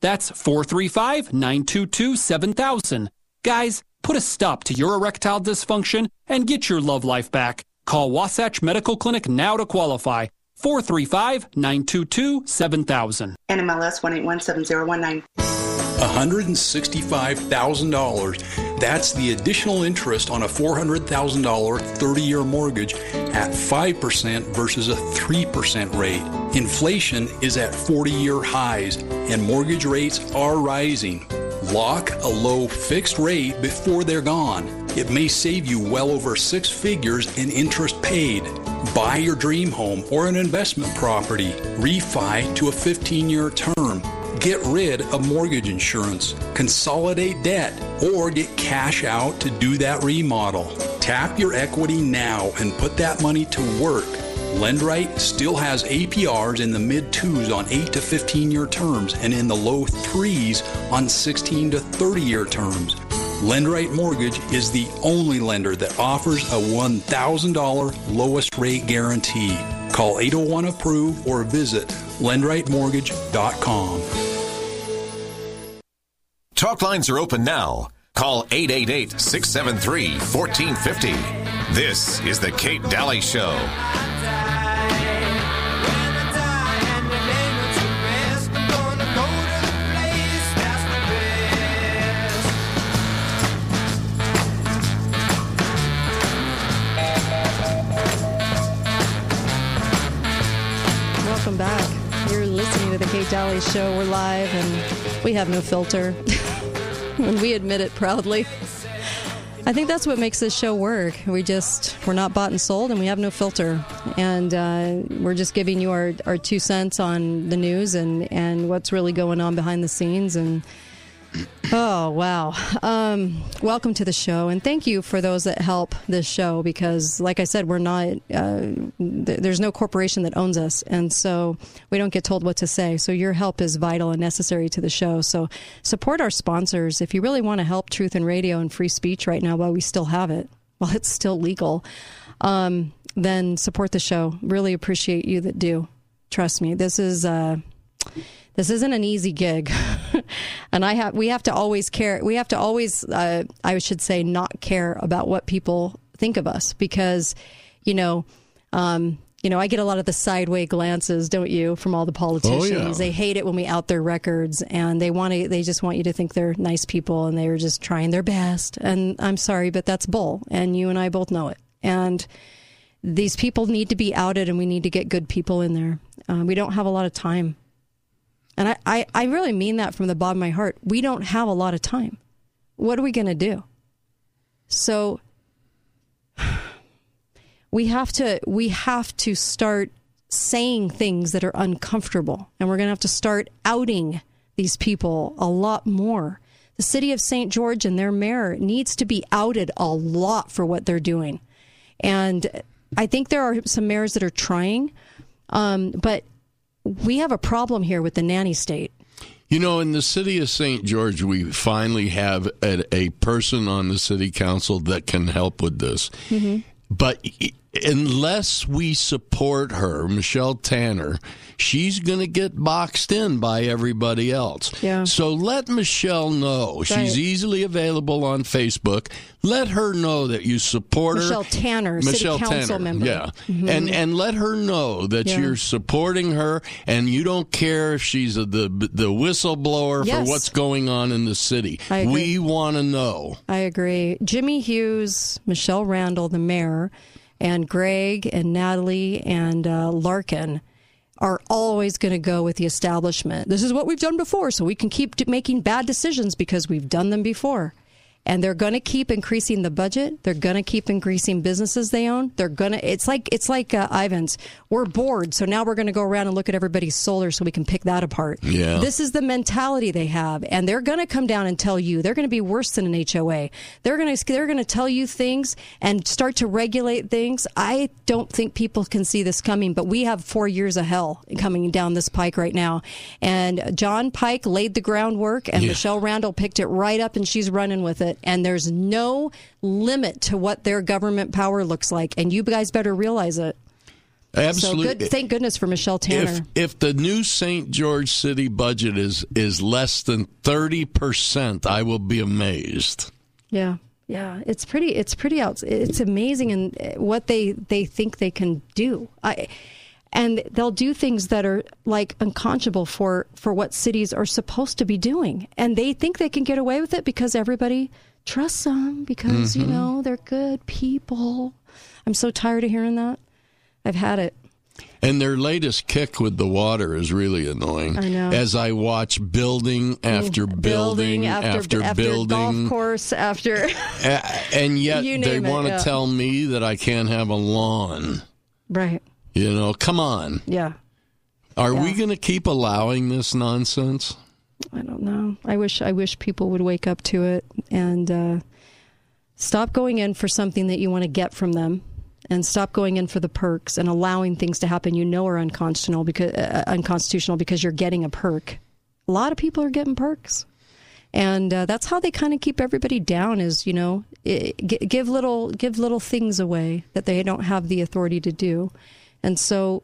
Speaker 10: That's 435 922 7000. Guys, put a stop to your erectile dysfunction and get your love life back. Call Wasatch Medical Clinic now to qualify. 435 922 7000.
Speaker 26: NMLS 1817019.
Speaker 27: $165,000. That's the additional interest on a $400,000 30 year mortgage at 5% versus a 3% rate. Inflation is at 40 year highs and mortgage rates are rising. Lock a low fixed rate before they're gone. It may save you well over six figures in interest paid. Buy your dream home or an investment property. Refi to a 15 year term. Get rid of mortgage insurance, consolidate debt, or get cash out to do that remodel. Tap your equity now and put that money to work. Lendrite still has APRs in the mid twos on 8 to 15 year terms and in the low threes on 16 to 30 year terms. Lendrite Mortgage is the only lender that offers a $1,000 lowest rate guarantee. Call 801 Approve or visit lendritemortgage.com.
Speaker 2: Talk lines are open now. Call 888 673 1450. This is The Kate Dalley Show.
Speaker 4: The Kate Dalley Show. We're live and we have no filter. and we admit it proudly. I think that's what makes this show work. We just, we're not bought and sold and we have no filter. And uh, we're just giving you our, our two cents on the news and, and what's really going on behind the scenes. And Oh, wow. Um, welcome to the show. And thank you for those that help this show because, like I said, we're not, uh, th- there's no corporation that owns us. And so we don't get told what to say. So your help is vital and necessary to the show. So support our sponsors. If you really want to help Truth and Radio and free speech right now while we still have it, while it's still legal, um, then support the show. Really appreciate you that do. Trust me. This is, uh, this isn't an easy gig. And i have we have to always care we have to always uh, i should say not care about what people think of us because you know um, you know i get a lot of the sideway glances don't you from all the politicians
Speaker 5: Oh, yeah.
Speaker 4: they hate it when we out their records and they want to they just want you to think they're nice people and they're just trying their best. And i'm sorry but that's bull and you and i both know it. And these people need to be outed and we need to get good people in there. Uh, we don't have a lot of time and I, I, I really mean that from the bottom of my heart. We don't have a lot of time. What are we going to do? So we have to we have to start saying things that are uncomfortable and we're going to have to start outing these people a lot more. The city of St. George and their mayor needs to be outed a lot for what they're doing. And I think there are some mayors that are trying, um, but we have a problem here with the nanny state.
Speaker 5: You know, in the city of St. George, we finally have a, a person on the city council that can help with this.
Speaker 4: Mm-hmm.
Speaker 5: But unless we support her, Michelle Tanner, she's going to get boxed in by everybody else.
Speaker 4: Yeah.
Speaker 5: So let Michelle know. She's easily available on Facebook. Let her know that you support her.
Speaker 4: Michelle Tanner, city
Speaker 5: Michelle
Speaker 4: council
Speaker 5: Tanner,
Speaker 4: member.
Speaker 5: Yeah.
Speaker 4: Mhm.
Speaker 5: And and let her know that
Speaker 4: Yeah.
Speaker 5: you're supporting her and you don't care if she's a, the the whistleblower
Speaker 4: Yes.
Speaker 5: for what's going on in the city. We want to know.
Speaker 4: I agree. Jimmy Hughes, Michelle Randall, the mayor, and Greg and Natalie and uh, Larkin are always going to go with the establishment. This is what we've done before, so we can keep making bad decisions because we've done them before. And they're going to keep increasing the budget. They're going to keep increasing businesses they own. They're going to. It's like it's like uh, Ivins. We're bored, so now we're going to go around and look at everybody's solar so we can pick that apart.
Speaker 5: Yeah.
Speaker 4: This is the mentality they have, and they're going to come down and tell you. They're going to be worse than an HOA. They're going to they're going to tell you things and start to regulate things. I don't think people can see this coming, but we have four years of hell coming down this pike right now. And John Pike laid the groundwork, and
Speaker 5: Yeah.
Speaker 4: Michelle Randall picked it right up, and she's running with it. And there's no limit to what their government power looks like, and you guys better realize it.
Speaker 5: Absolutely.
Speaker 4: So good. Thank goodness for Michelle Tanner.
Speaker 5: If if the new St. George City budget is is less than 30%, I will be amazed.
Speaker 4: Yeah, yeah, it's pretty. It's pretty out. It's amazing and eh, what they they think they can do. I, and they'll do things that are like unconscionable for for what cities are supposed to be doing, and they think they can get away with it because everybody trusts them because you
Speaker 5: Mhm.
Speaker 4: know they're good people. I'm so tired of hearing that. I've had it.
Speaker 5: And their latest kick with the water is really annoying.
Speaker 4: I know.
Speaker 5: As I watch building after building, after,
Speaker 4: after
Speaker 5: building,
Speaker 4: golf course after.
Speaker 5: and yet they want to
Speaker 4: yeah.
Speaker 5: tell me that I can't have a lawn.
Speaker 4: right.
Speaker 5: You know, come on.
Speaker 4: Yeah.
Speaker 5: Are we going to keep allowing this nonsense?
Speaker 4: I don't know. I wish I wish people would wake up to it and uh, stop going in for something that you want to get from them, and stop going in for the perks and allowing things to happen you know are unconstitutional because uh, unconstitutional because you're getting a perk. A lot of people are getting perks, and uh, that's how they kind of keep everybody down. Is you know i gi- give little give little things away that they don't have the authority to do. And so,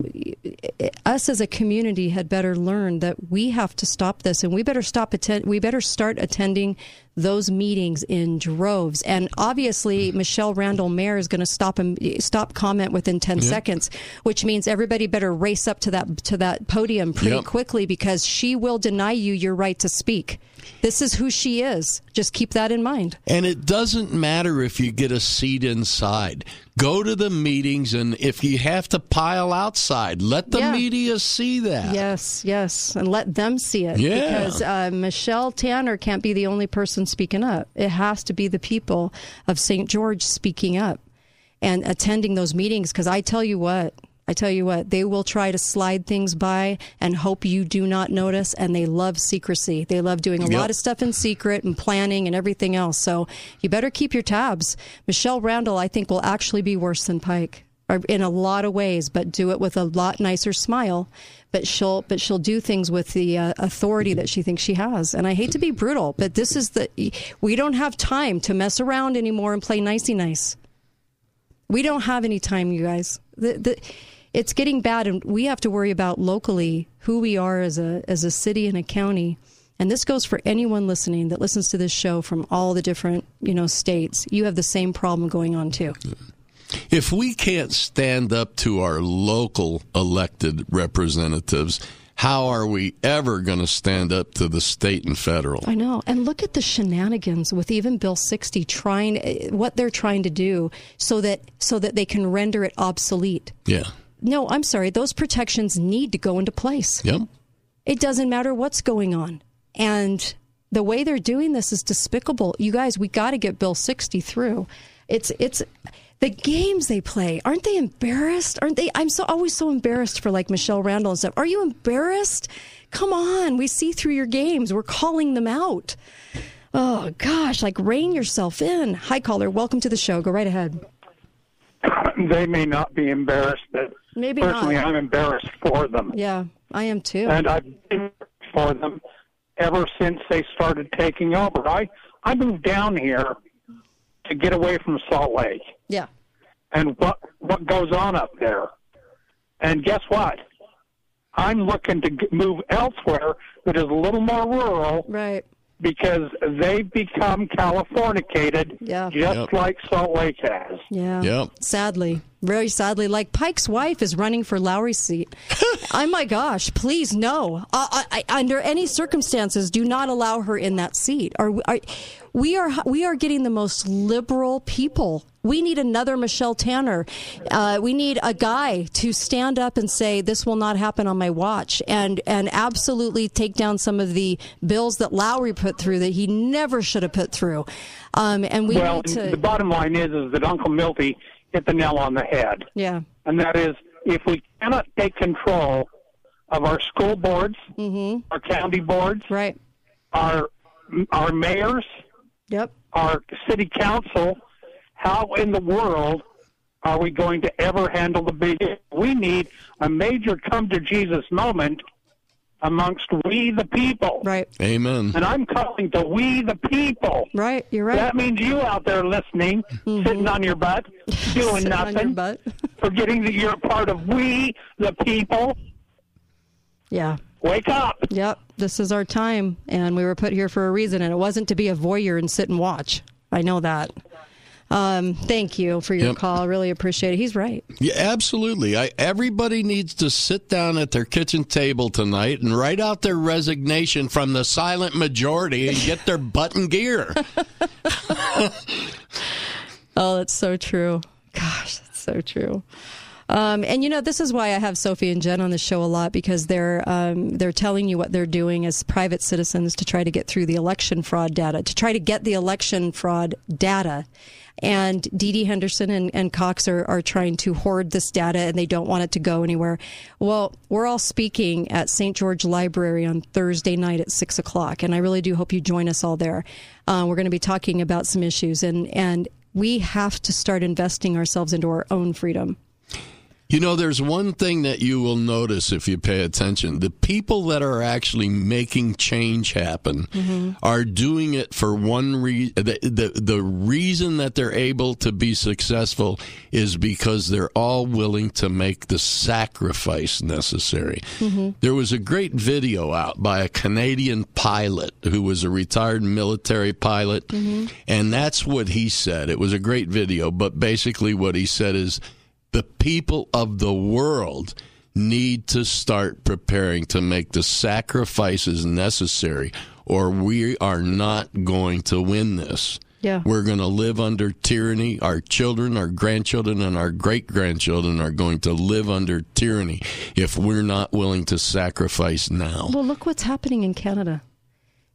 Speaker 4: us as a community had better learn that we have to stop this, and we better stop attend. We better start attending those meetings in droves. And obviously, mm-hmm. Michelle Randall Mayer is going to stop and stop comment within ten
Speaker 5: Yeah.
Speaker 4: seconds, which means everybody better race up to that to that podium pretty
Speaker 5: Yep.
Speaker 4: quickly because she will deny you your right to speak. This is who she is. Just keep that in mind.
Speaker 5: And it doesn't matter if you get a seat inside. Go to the meetings, and if you have to pile outside, let the
Speaker 4: Yeah.
Speaker 5: media see that.
Speaker 4: Yes, yes, and let them see it.
Speaker 5: Yeah.
Speaker 4: Because uh, Michelle Tanner can't be the only person speaking up. It has to be the people of St. George speaking up and attending those meetings. Because I tell you what, I tell you what, they will try to slide things by and hope you do not notice. And they love secrecy. They love doing a
Speaker 5: Yep.
Speaker 4: lot of stuff in secret and planning and everything else. So you better keep your tabs. Michelle Randall, I think, will actually be worse than Pike in a lot of ways, but do it with a lot nicer smile. But she'll but she'll do things with the uh, authority that she thinks she has. And I hate to be brutal, but this is the we don't have time to mess around anymore and play nicey nice. We don't have any time, you guys. The, the, it's getting bad, and we have to worry about locally who we are as a as a city and a county. And this goes for anyone listening that listens to this show from all the different you know states. You have the same problem going on too.
Speaker 5: If we can't stand up to our local elected representatives, how are we ever going to stand up to the state and federal?
Speaker 4: I know. And look at the shenanigans with even Bill 60 trying eh, what they're trying to do so that so that they can render it obsolete.
Speaker 5: Yeah.
Speaker 4: No, I'm sorry. Those protections need to go into place.
Speaker 5: Yep.
Speaker 4: It doesn't matter what's going on. And the way they're doing this is despicable. You guys, we got to get Bill 60 through. It's it's the games they play. Aren't they embarrassed? Aren't they? I'm so always so embarrassed for like Michelle Randall and stuff. Are you embarrassed? Come on, we see through your games. We're calling them out. Oh gosh, like rein yourself in. Hi caller, welcome to the show. Go right ahead.
Speaker 28: they may not be embarrassed, but
Speaker 4: Maybe
Speaker 28: personally,
Speaker 4: not.
Speaker 28: I'm embarrassed for them.
Speaker 4: Yeah, I am too.
Speaker 28: And I've been for them ever since they started taking over. I I moved down here to get away from Salt Lake
Speaker 4: Yeah.
Speaker 28: and what what goes on up there. And guess what? I'm looking to move elsewhere that is a little more rural.
Speaker 4: Right.
Speaker 28: Because they've become Californicated,
Speaker 4: Yeah.
Speaker 28: just
Speaker 4: Yep.
Speaker 28: like Salt Lake has.
Speaker 4: Yeah.
Speaker 28: Yep.
Speaker 4: Sadly, very sadly, like Pike's wife is running for Lowry's seat. oh my gosh! Please no. Uh, I, I, under any circumstances, do not allow her in that seat. Are, are we are we are getting the most liberal people. We need another Michelle Tanner. Uh, we need a guy to stand up and say this will not happen on my watch, and and absolutely take down some of the bills that Lowry put through that he never should have put through. Um, and we
Speaker 28: well,
Speaker 4: need to.
Speaker 28: the bottom line is is that Uncle Milty hit the nail on the head.
Speaker 4: yeah.
Speaker 28: and that is if we cannot take control of our school boards, mm-hmm. our county boards,
Speaker 4: right,
Speaker 28: our our mayors,
Speaker 4: yep,
Speaker 28: our city council, how in the world are we going to ever handle the big? We need a major come to Jesus moment amongst we the people.
Speaker 4: Right.
Speaker 5: Amen.
Speaker 28: And I'm calling to we the people.
Speaker 4: Right, you're right. Mm-hmm.
Speaker 28: That means you out there listening, sitting on your butt, doing
Speaker 4: Sitting
Speaker 28: nothing,
Speaker 4: your butt.
Speaker 28: forgetting that you're a part of we the people.
Speaker 4: Yeah.
Speaker 28: Wake up.
Speaker 4: Yep. This is our time, and we were put here for a reason, and it wasn't to be a voyeur and sit and watch. I know that. Um, thank you for your
Speaker 5: Yep.
Speaker 4: call. Really appreciate it. He's right.
Speaker 5: Yeah, absolutely. I, everybody needs to sit down at their kitchen table tonight and write out their resignation from the silent majority and get their button gear.
Speaker 4: Oh, that's so true. Gosh, that's so true. Um, and you know, this is why I have Sophie and Jen on the show a lot because they're um, they're telling you what they're doing as private citizens to try to get through the election fraud data, to try to get the election fraud data. And Dee Dee Henderson and, and Cox are, are trying to hoard this data and they don't want it to go anywhere. Well, we're all speaking at St. George Library on Thursday night at six o'clock, and I really do hope you join us all there. Uh, we're going to be talking about some issues, and, and we have to start investing ourselves into our own freedom.
Speaker 5: You know, there's one thing that you will notice if you pay attention. The people that are actually making change happen mm-hmm. are doing it for one reason. The, the, the reason that they're able to be successful is because they're all willing to make the sacrifice necessary. Mm-hmm. There was a great video out by a Canadian pilot who was a retired military pilot, mm-hmm. and that's what he said. It was a great video, but basically what he said is the people of the world need to start preparing to make the sacrifices necessary, or we are not going to win this.
Speaker 4: Yeah.
Speaker 5: We're going to live under tyranny. Our children, our grandchildren, and our great grandchildren are going to live under tyranny if we're not willing to sacrifice now.
Speaker 4: Well, look what's happening in Canada.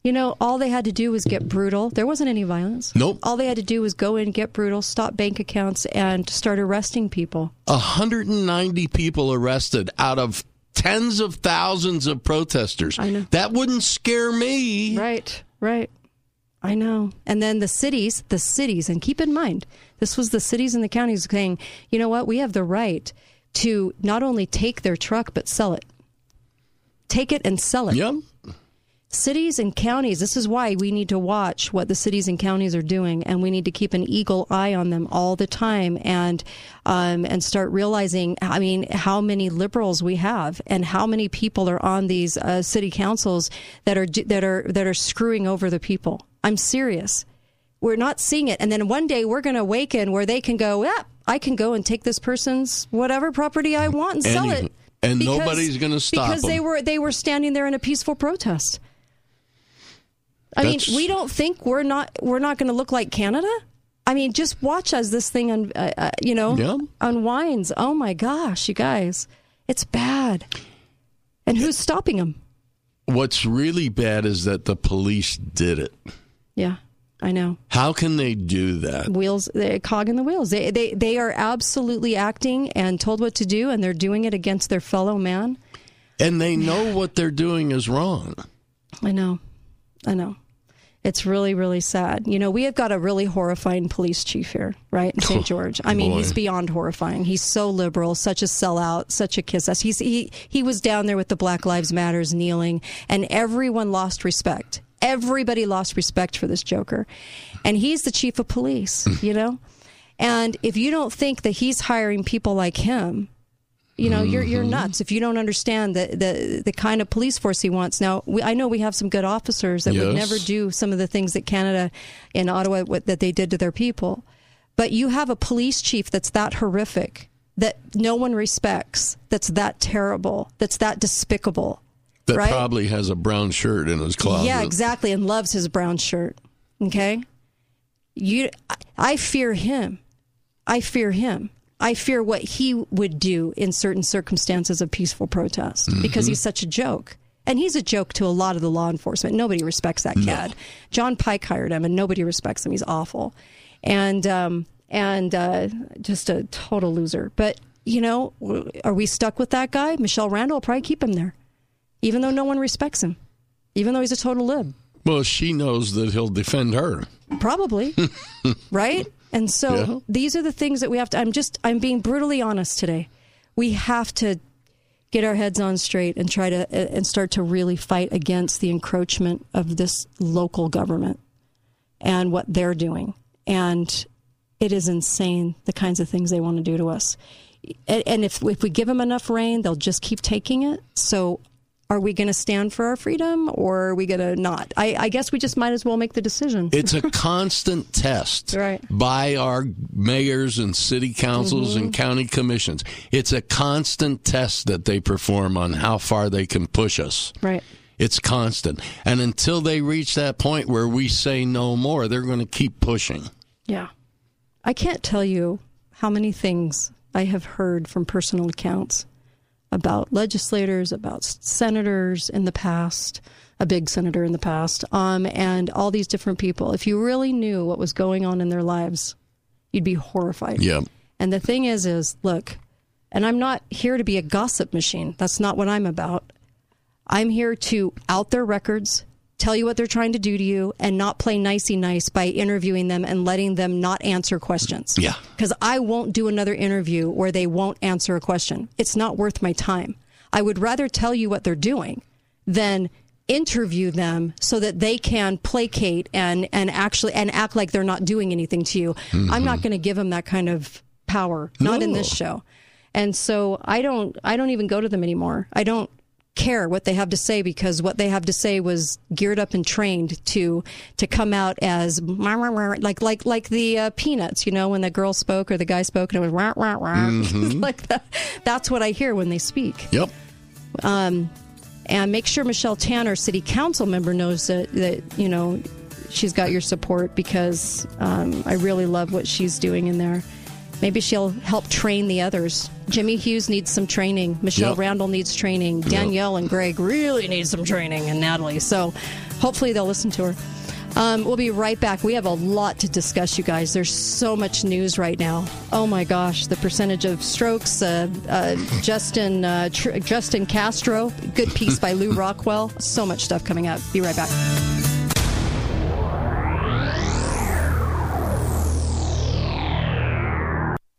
Speaker 4: You know, all they had to do was get brutal. There wasn't any violence.
Speaker 5: Nope.
Speaker 4: All they had to do was go in, get brutal, stop bank accounts, and start arresting people.
Speaker 5: 190 people arrested out of tens of thousands of protesters.
Speaker 4: I know.
Speaker 5: That wouldn't scare me.
Speaker 4: Right, right. I know. And then the cities, the cities, and keep in mind, this was the cities and the counties saying, you know what, we have the right to not only take their truck, but sell it. Take it and sell it.
Speaker 5: Yep.
Speaker 4: Cities and counties, this is why we need to watch what the cities and counties are doing, and we need to keep an eagle eye on them all the time, and um, and start realizing, I mean, how many liberals we have, and how many people are on these uh, city councils that are that are that are screwing over the people. I'm serious. We're not seeing it, and then one day we're going to awaken where they can go, yeah, I can go and take this person's whatever property I want and sell
Speaker 5: Any-
Speaker 4: it.
Speaker 5: and
Speaker 4: Because-
Speaker 5: nobody's gonna stop
Speaker 4: because they were they were standing there in a peaceful protest. I
Speaker 5: That's-
Speaker 4: mean, we don't think we're not we're not going to look like Canada. I mean, just watch as this thing, un, uh, uh, you know,
Speaker 5: Yeah.
Speaker 4: unwinds. Oh my gosh, you guys, it's bad. And who's stopping them?
Speaker 5: What's really bad is that the police did it.
Speaker 4: Yeah, I know.
Speaker 5: How can they do that?
Speaker 4: Wheels, they cog in the wheels. They they they are absolutely acting and told what to do, and they're doing it against their fellow man.
Speaker 5: And they know what they're doing is wrong.
Speaker 4: I know, I know. It's really, really sad. You know, we have got a really horrifying police chief here, right? In St. Oh, George. I mean,
Speaker 5: Boy.
Speaker 4: he's beyond horrifying. He's so liberal, such a sellout, such a kiss ass. He's he he was down there with the Black Lives Matters kneeling, and everyone lost respect. Everybody lost respect for this Joker, and he's the chief of police. you know, and if you don't think that he's hiring people like him, you know, you're you're mm-hmm. nuts if you don't understand the the the kind of police force he wants. Now, we, I know we have some good officers that would never do some of the things that Canada in Ottawa what, that they did to their people, but you have a police chief that's that horrific, that no one respects, that's that terrible, that's that despicable.
Speaker 5: That
Speaker 4: right?
Speaker 5: probably has a brown shirt in his closet.
Speaker 4: Yeah, exactly, and loves his brown shirt. Okay, you, I fear him. I fear him. I fear what he would do in certain circumstances of peaceful protest because
Speaker 5: Mhm.
Speaker 4: he's such a joke. And he's a joke to a lot of the law enforcement. Nobody respects that cad. John Pike hired him, and nobody respects him. He's awful, and um, and uh, just a total loser. But you know, are we stuck with that guy? Michelle Randall will probably keep him there, even though no one respects him, even though he's a total lib.
Speaker 5: Well, she knows that he'll defend her.
Speaker 4: Probably. right? And so
Speaker 5: Yeah.
Speaker 4: these are the things that we have to I'm just I'm being brutally honest today. We have to get our heads on straight and try to uh, and start to really fight against the encroachment of this local government and what they're doing. And it is insane the kinds of things they want to do to us. And and if if we give them enough rain, they'll just keep taking it. So are we going to stand for our freedom or are we going to not? I, I guess we just might as well make the decision.
Speaker 5: It's a constant test
Speaker 4: Right.
Speaker 5: by our mayors and city councils
Speaker 4: Mm-hmm.
Speaker 5: and county commissions. It's a constant test that they perform on how far they can push us.
Speaker 4: Right.
Speaker 5: It's constant. And until they reach that point where we say no more, they're going to keep pushing.
Speaker 4: Yeah. I can't tell you how many things I have heard from personal accounts about legislators, about senators in the past, a big senator in the past, um, and all these different people. If you really knew what was going on in their lives, you'd be horrified.
Speaker 5: Yeah.
Speaker 4: And the thing is, is look, and I'm not here to be a gossip machine. That's not what I'm about. I'm here to out their records, tell you what they're trying to do to you, and not play nicey nice by interviewing them and letting them not answer questions.
Speaker 5: Yeah.
Speaker 4: Because I won't do another interview where they won't answer a question. It's not worth my time. I would rather tell you what they're doing than interview them so that they can placate and and actually and act like they're not doing anything to you. I'm not mm-hmm. going to give them that kind of power. Not in this show. And so I don't I don't even go to them anymore. I don't care what they have to say because what they have to say was geared up and trained to to come out as like like like the uh, peanuts, you know, when the girl spoke or the guy spoke and it was rah, rah, rah.
Speaker 5: Mhm.
Speaker 4: like that. That's what I hear when they speak.
Speaker 5: Yep.
Speaker 4: Um, and make sure Michelle Tanner, city council member, knows that, that you know she's got your support because um, I really love what she's doing in there. Maybe she'll help train the others. Jimmy Hughes needs some training. Michelle
Speaker 5: Yep.
Speaker 4: Randall needs training.
Speaker 5: Yep.
Speaker 4: Danielle and Greg really need some training, and Natalie. So hopefully they'll listen to her. Um, we'll be right back. We have a lot to discuss, you guys. There's so much news right now. Oh my gosh, the percentage of strokes. Uh, uh, Justin uh, Tr- Justin Castro, good piece by Lew Rockwell. So much stuff coming up. Be right back.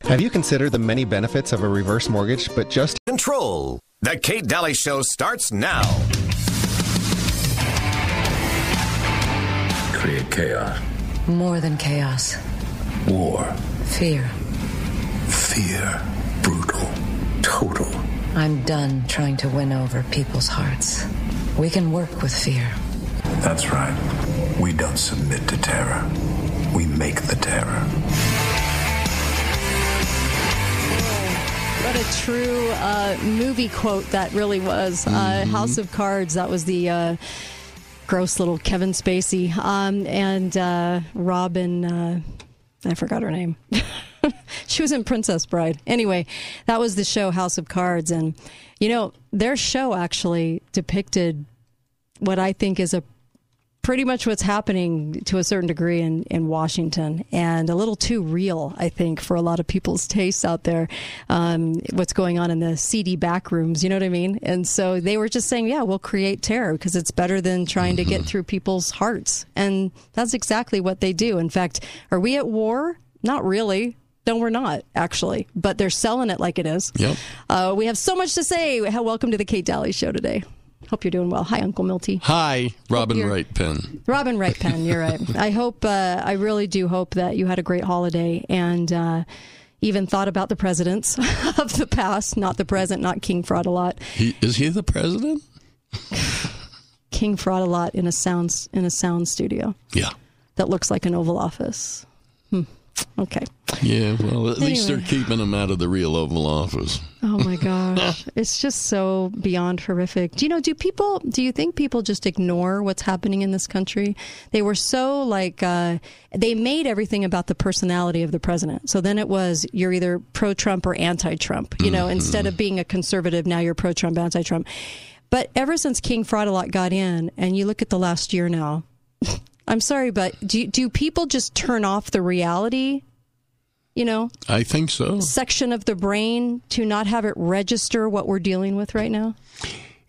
Speaker 29: Have you considered the many benefits of a reverse mortgage, but just
Speaker 2: Control. The Kate Dalley Show starts now.
Speaker 30: Create chaos.
Speaker 31: More than chaos.
Speaker 30: War.
Speaker 31: Fear.
Speaker 30: Fear. Brutal. Total.
Speaker 31: I'm done trying to win over people's hearts. We can work with fear.
Speaker 30: That's right. We don't submit to terror. We make the terror.
Speaker 4: What a true uh, movie quote that really was. Uh, House of Cards, that was the uh, gross little Kevin Spacey. Um, and uh, Robin, uh, I forgot her name. she was in Princess Bride. Anyway, that was the show House of Cards. And, you know, their show actually depicted what I think is a pretty much what's happening to a certain degree in, in Washington and a little too real, I think, for a lot of people's tastes out there. Um, what's going on in the seedy back rooms, you know what I mean? And so they were just saying, yeah, we'll create terror because it's better than trying to get through people's hearts. And that's exactly what they do. In fact, are we at war? Not really. No, we're not, actually, but they're selling it like it is.
Speaker 5: Yep.
Speaker 4: Uh, we have so much to say. Welcome to the Kate Dalley Show today. Hope you're doing well. Hi, Uncle Milty.
Speaker 5: Hi, Robin Wright Penn.
Speaker 4: Robin Wright Penn, you're right. I hope, uh, I really do hope that you had a great holiday and uh, even thought about the presidents of the past, not the present, not King Fraud a lot.
Speaker 5: He, is he the president?
Speaker 4: King Fraud a lot in a sound in a sound studio.
Speaker 5: Yeah.
Speaker 4: That looks like an Oval Office. Hmm. Okay.
Speaker 5: Yeah, well, at least they're keeping them out of the real Oval Office.
Speaker 4: Oh my gosh. it's just so beyond horrific. Do you know, do people, do you think people just ignore what's happening in this country? They were so like, uh, they made everything about the personality of the president. So then it was, you're either pro Trump or anti Trump. You know, instead of being a conservative, now you're pro Trump, anti Trump. But ever since King Fraudalot got in, and you look at the last year now, I'm sorry, but do, do people just turn off the reality? You know,
Speaker 5: I think so.
Speaker 4: section of the brain to not have it register what we're dealing with right now?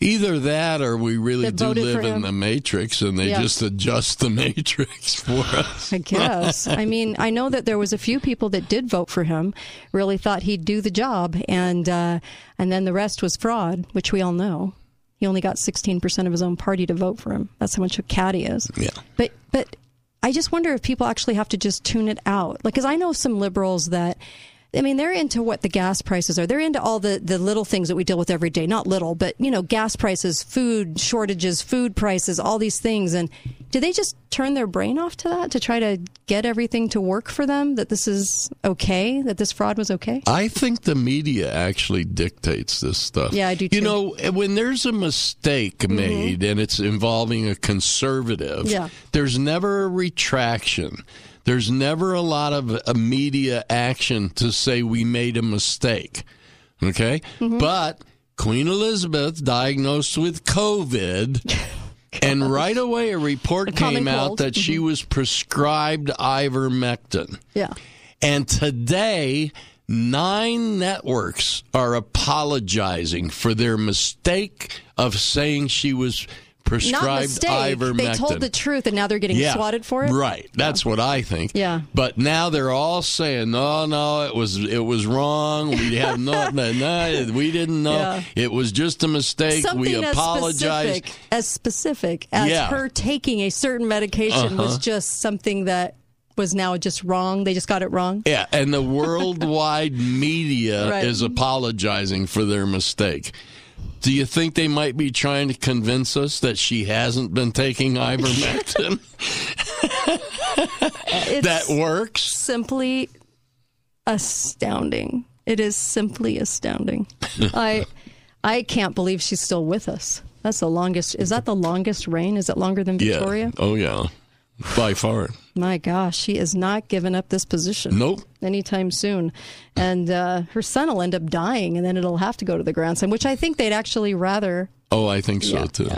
Speaker 5: Either that or we really
Speaker 4: That
Speaker 5: do live in the matrix and they
Speaker 4: Yeah.
Speaker 5: just adjust the matrix for us.
Speaker 4: I guess. I mean, I know that there was a few people that did vote for him, really thought he'd do the job, and uh, and then the rest was fraud, which we all know. He only got 16% of his own party to vote for him. That's how much a cat he is.
Speaker 5: Yeah.
Speaker 4: But but I just wonder if people actually have to just tune it out. Like, because I know some liberals that. I mean, they're into what the gas prices are. They're into all the, the little things that we deal with every day. Not little, but, you know, gas prices, food shortages, food prices, all these things. And do they just turn their brain off to that to try to get everything to work for them? That this is okay? That this fraud was okay?
Speaker 5: I think the media actually dictates this stuff.
Speaker 4: Yeah, I do
Speaker 5: You know, when there's a mistake mm-hmm. made and it's involving a conservative,
Speaker 4: Yeah.
Speaker 5: there's never a retraction. There's never a lot of uh, media action to say we made a mistake. Okay?
Speaker 4: Mm-hmm.
Speaker 5: But Queen Elizabeth diagnosed with COVID. And right away, a report came out
Speaker 4: cold. Mm-hmm.
Speaker 5: that she was prescribed ivermectin.
Speaker 4: Yeah.
Speaker 5: And today, nine networks are apologizing for their mistake of saying she was
Speaker 4: Not mistake.
Speaker 5: ivermectin.
Speaker 4: They told the truth and now they're getting swatted for it?
Speaker 5: Right. That's what I think.
Speaker 4: Yeah.
Speaker 5: But now they're all saying, no, no, it was it was wrong. We have no, no, no, we didn't know.
Speaker 4: Yeah.
Speaker 5: It was just a mistake.
Speaker 4: Something
Speaker 5: we
Speaker 4: as
Speaker 5: apologize.
Speaker 4: specific, as specific as
Speaker 5: Yeah.
Speaker 4: her taking a certain medication was
Speaker 5: Uh-huh.
Speaker 4: just something that was now just wrong. They just got it wrong.
Speaker 5: Yeah, and the worldwide media
Speaker 4: Right.
Speaker 5: is apologizing for their mistake. Do you think they might be trying to convince us that she hasn't been taking ivermectin?
Speaker 4: Uh, it's
Speaker 5: that works?
Speaker 4: simply astounding. It is simply astounding. I I can't believe she's still with us. That's the longest. Is that the longest reign? Is it longer than Victoria?
Speaker 5: Yeah. Oh, yeah. By far.
Speaker 4: My gosh, she is not giving up this position.
Speaker 5: Nope.
Speaker 4: Anytime soon. And uh, her son will end up dying, and then it'll have to go to the grandson, which I think they'd actually rather.
Speaker 5: Oh, I think so
Speaker 4: Yeah,
Speaker 5: too.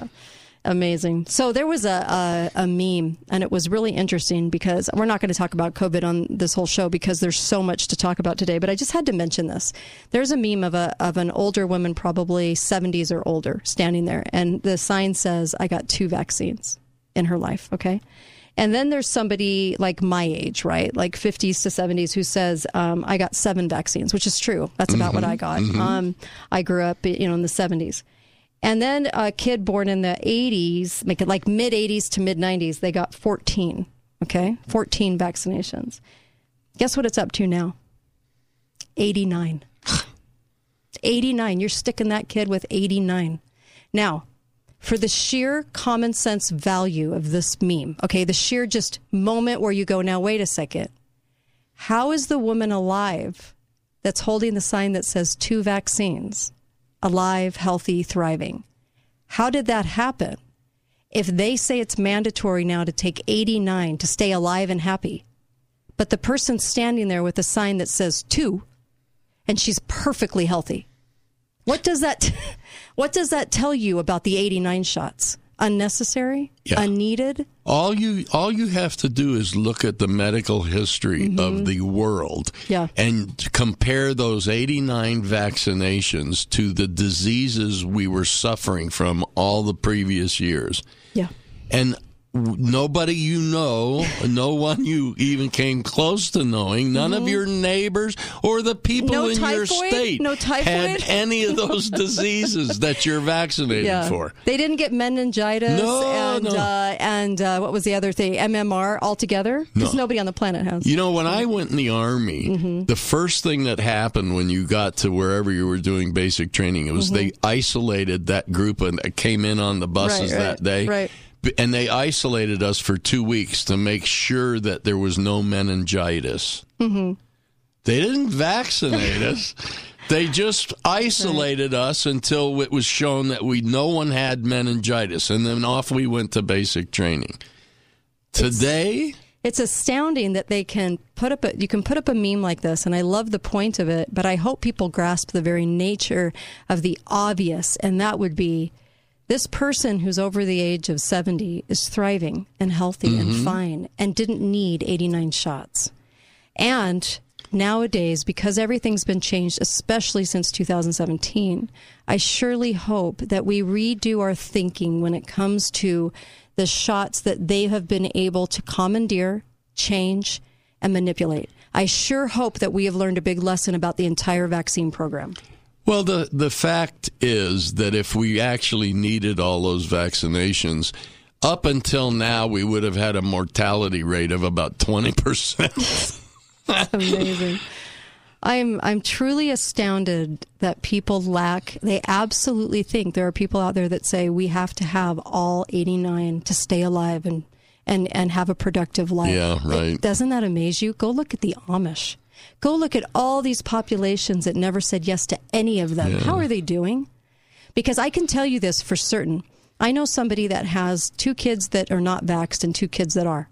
Speaker 4: Amazing. So there was a, a, a meme, and it was really interesting because we're not going to talk about COVID on this whole show because there's so much to talk about today. But I just had to mention this. There's a meme of a of an older woman, probably 70s or older, standing there, and the sign says, "I got two vaccines in her life." Okay. And then there's somebody like my age, right? Like 50s to 70s, who says, um, I got seven vaccines, which is true. That's about what
Speaker 32: Mhm,
Speaker 4: I got.
Speaker 32: mhm.
Speaker 4: Um, I grew up, you know, in the 70s. And then a kid born in the 80s, make it like mid 80s to mid 90s, they got 14. Okay. 14 vaccinations. Guess what it's up to now? 89. 89. You're sticking that kid with 89. Now, for the sheer common sense value of this meme, okay, the sheer just moment where you go, now, wait a second. How is the woman alive that's holding the sign that says two vaccines, alive, healthy, thriving? How did that happen? If they say it's mandatory now to take 89 to stay alive and happy, but the person standing there with a sign that says two, and she's perfectly healthy. What does that what does that tell you about the 89 shots? Unnecessary?
Speaker 5: Yeah.
Speaker 4: Unneeded?
Speaker 5: All you all you have to do is look at the medical history
Speaker 4: Mhm.
Speaker 5: of the world
Speaker 4: Yeah.
Speaker 5: and compare those 89 vaccinations to the diseases we were suffering from all the previous years.
Speaker 4: Yeah.
Speaker 5: And nobody you know, no one you even came close to knowing, none of
Speaker 4: Mhm.
Speaker 5: your neighbors or the people
Speaker 4: No
Speaker 5: in your state
Speaker 4: No typhoid?
Speaker 5: had any of those diseases that you're vaccinated
Speaker 4: Yeah.
Speaker 5: for.
Speaker 4: They didn't get meningitis
Speaker 5: No,
Speaker 4: and
Speaker 5: no.
Speaker 4: Uh, and uh, what was the other thing? MMR altogether? Because
Speaker 5: No.
Speaker 4: nobody on the planet has.
Speaker 5: You know, when I went in the army,
Speaker 4: Mm-hmm.
Speaker 5: the first thing that happened when you got to wherever you were doing basic training, it was they isolated that group and came in on the buses
Speaker 4: Mm-hmm. Right,
Speaker 5: that day.
Speaker 4: right.
Speaker 5: And they isolated us for two weeks to make sure that there was no meningitis.
Speaker 4: hmm
Speaker 5: They didn't vaccinate us. They just isolated us until it was shown that we no one had meningitis, and then off we went to basic training. Today,
Speaker 4: It's astounding that they can put up a you can put up a meme like this, and I love the point of it. But I hope people grasp the very nature of the obvious, and that would be this person who's over the age of seventy is thriving and healthy and
Speaker 32: Mhm.
Speaker 4: fine, and didn't need eighty nine shots. And nowadays, because everything's been changed, especially since 2017, I surely hope that we redo our thinking when it comes to the shots that they have been able to commandeer, change, and manipulate. I sure hope that we have learned a big lesson about the entire vaccine program.
Speaker 5: Well, the the fact is that if we actually needed all those vaccinations, up until now, we would have had a mortality rate of about twenty percent.
Speaker 4: Amazing. I'm I'm truly astounded that people lack they absolutely think there are people out there that say we have to have all 89 to stay alive and and and have a productive life.
Speaker 5: Yeah, right.
Speaker 4: Doesn't that amaze you? Go look at the Amish. Go look at all these populations that never said yes to any of them.
Speaker 5: Yeah.
Speaker 4: How are they doing? Because I can tell you this for certain. I know somebody that has two kids that are not vaxxed and two kids that are.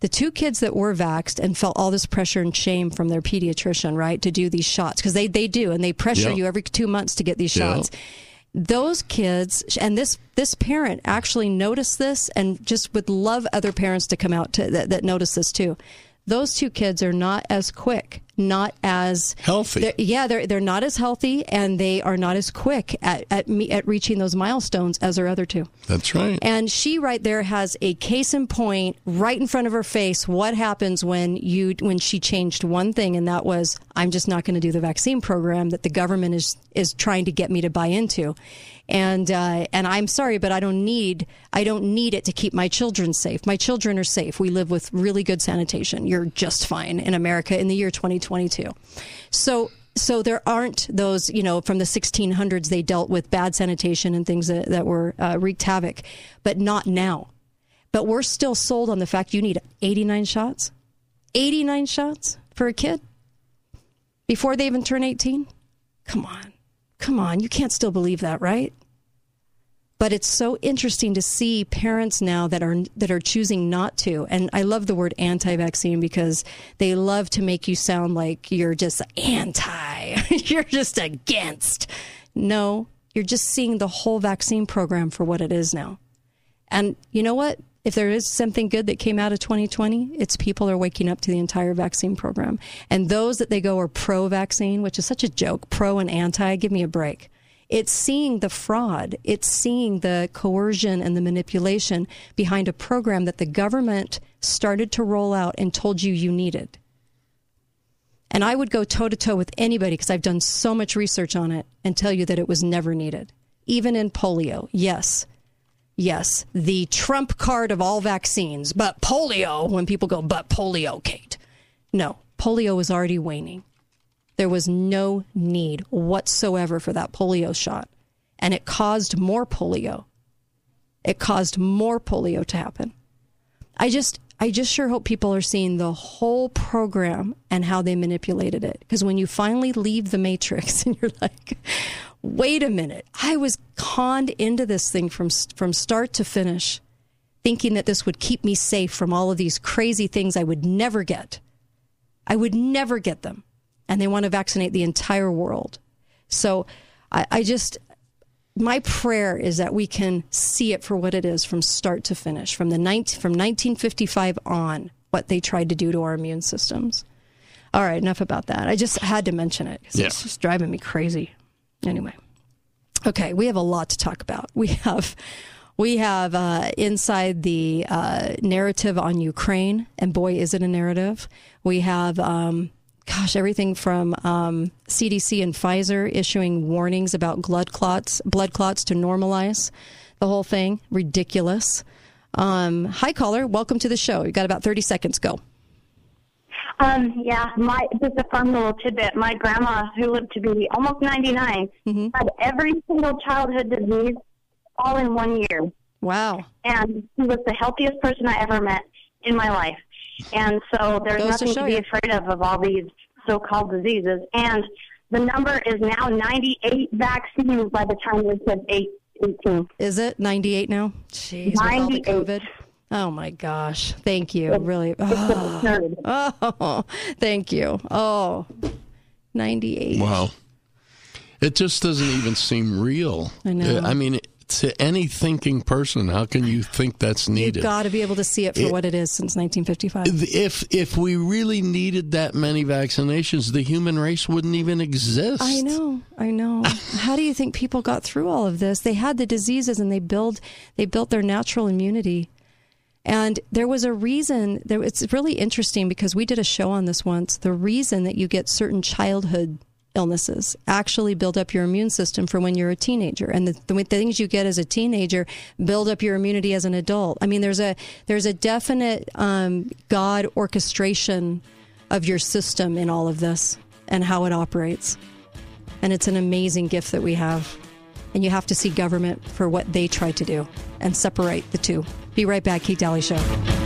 Speaker 4: The two kids that were vaxxed and felt all this pressure and shame from their pediatrician, right, to do these shots, because they, they do, and they pressure
Speaker 32: Yeah.
Speaker 4: you every two months to get these shots. Those kids and this this parent actually noticed this and just would love other parents to come out to that, that notice this too. Those two kids are not as quick, not as
Speaker 5: Healthy.
Speaker 4: they're- yeah, they're they're not as healthy, and they are not as quick at at, me, at reaching those milestones as our other two.
Speaker 5: That's right.
Speaker 4: And she right there has a case in point right in front of her face. What happens when you when she changed one thing, and that was I'm just not going to do the vaccine program that the government is is trying to get me to buy into. And uh, and I'm sorry, but I don't need I don't need it to keep my children safe. My children are safe. We live with really good sanitation. You're just fine in America in the year 2022. So so there aren't those, you know, from the 1600s they dealt with bad sanitation and things that, that were uh, wreaked havoc, but not now. But we're still sold on the fact you need 89 shots, 89 shots for a kid before they even turn 18. Come on, come on, you can't still believe that, right? But it's so interesting to see parents now that are that are choosing not to. And I love the word anti-vaccine because they love to make you sound like you're just anti, you're just against. No, you're just seeing the whole vaccine program for what it is now. And you know what? If there is something good that came out of 2020, it's people are waking up to the entire vaccine program. And those that they go are pro vaccine, which is such a joke, pro and anti, give me a break. It's seeing the fraud, it's seeing the coercion and the manipulation behind a program that the government started to roll out and told you you needed. And I would go toe to toe with anybody because I've done so much research on it and tell you that it was never needed. Even in polio, yes. Yes, the trump card of all vaccines, but polio, when people go, but polio, Kate. No, polio was already waning. There was no need whatsoever for that polio shot. And it caused more polio. It caused more polio to happen. I just I just sure hope people are seeing the whole program and how they manipulated it. Because when you finally leave the matrix and you're like, wait a minute, I was conned into this thing from from start to finish, thinking that this would keep me safe from all of these crazy things I would never get. I would never get them. And they want to vaccinate the entire world. So I, I just my prayer is that we can see it for what it is from start to finish, from the 19, from 1955 on, what they tried to do to our immune systems. All right, enough about that. I just had to mention it
Speaker 1: Yeah.
Speaker 4: it's just driving me crazy. Anyway, okay, we have a lot to talk about. We have we have uh, inside the uh, narrative on Ukraine, and boy, is it a narrative. We have. Um, Gosh, everything from um, CDC and Pfizer issuing warnings about blood clots, blood clots to normalize the whole thing. Ridiculous. Um, hi, caller. Welcome to the show. You got about thirty seconds. Go.
Speaker 32: Um, yeah, my just a fun little tidbit. My grandma, who lived to be almost 99, had every single childhood disease all in one year.
Speaker 4: Wow.
Speaker 32: And she was the healthiest person I ever met in my life. And so there's
Speaker 4: Goes
Speaker 32: nothing
Speaker 4: show
Speaker 32: to be
Speaker 4: you.
Speaker 32: afraid of of all these so-called diseases. And the number is now 98 vaccines by the time we said 8, 18.
Speaker 4: Is it 98 now? Jeez, with all the COVID. Oh my gosh. Thank you. Really. Ah. Oh, oh, thank you. Oh, 98.
Speaker 5: Wow. It just doesn't even seem real.
Speaker 4: I know.
Speaker 5: I mean, to any thinking person, how can you think that's needed?
Speaker 4: You've got to be able to see it for
Speaker 5: It-
Speaker 4: what it is since 1955.
Speaker 5: if if we really needed that many vaccinations, the human race wouldn't even exist.
Speaker 4: I know, I know. How do you think people got through all of this? They had the diseases and they build they built their natural immunity. And there was a reason there it's really interesting because we did a show on this once. The reason that you get certain childhood illnesses actually build up your immune system for when you're a teenager and the, the things you get as a teenager build up your immunity as an adult i mean there's a there's a definite um, god orchestration of your system in all of this and how it operates and it's an amazing gift that we have. And you have to see government for what they try to do and separate the two. Be right back, Kate Dalley Show.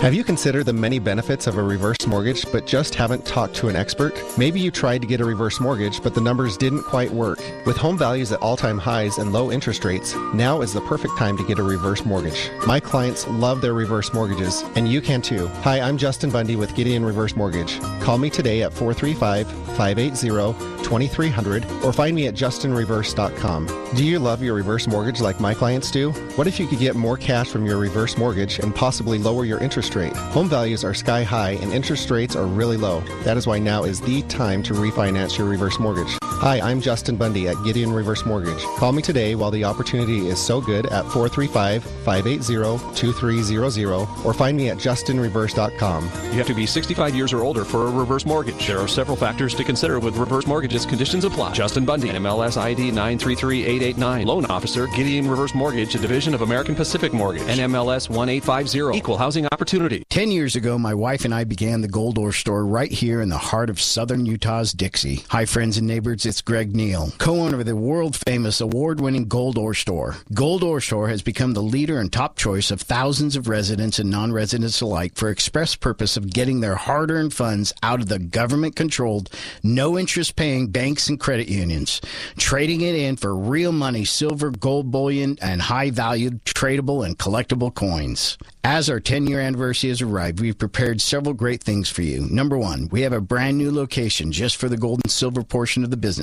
Speaker 29: Have you considered the many benefits of a reverse mortgage but just haven't talked to an expert? Maybe you tried to get a reverse mortgage but the numbers didn't quite work. With home values at all time highs and low interest rates, now is the perfect time to get a reverse mortgage. My clients love their reverse mortgages, and you can too. Hi, I'm Justin Bundy with Gideon Reverse Mortgage. Call me today at 435 580 2300 or find me at justinreverse.com. Do you love your reverse mortgage like my clients do? What if you could get more cash from your reverse mortgage and possibly lower your interest rate? Home values are sky high and interest rates are really low. That is why now is the time to refinance your reverse mortgage. Hi, I'm Justin Bundy at Gideon Reverse Mortgage. Call me today while the opportunity is so good at 435 580 2300 or find me at justinreverse.com.
Speaker 33: You have to be 65 years or older for a reverse mortgage. There are several factors to consider with reverse mortgages. Conditions apply. Justin Bundy, MLS ID 933889. Loan officer, Gideon Reverse Mortgage, a division of American Pacific Mortgage. NMLS 1850. Equal housing opportunity.
Speaker 25: Ten years ago, my wife and I began the Gold Ore store right here in the heart of southern Utah's Dixie. Hi, friends and neighbors, it's Greg Neal, co owner of the world famous award winning Gold Ore store. Gold Ore store has become the leader and top choice of thousands of residents and non residents alike for express purpose of getting their hard earned funds out of the government controlled, no interest paying banks and credit unions, trading it in for real money, silver, gold bullion, and high valued tradable and collectible coins. As our 10 year anniversary has arrived, we've prepared several great things for you. Number one, we have a brand new location just for the gold and silver portion of the business,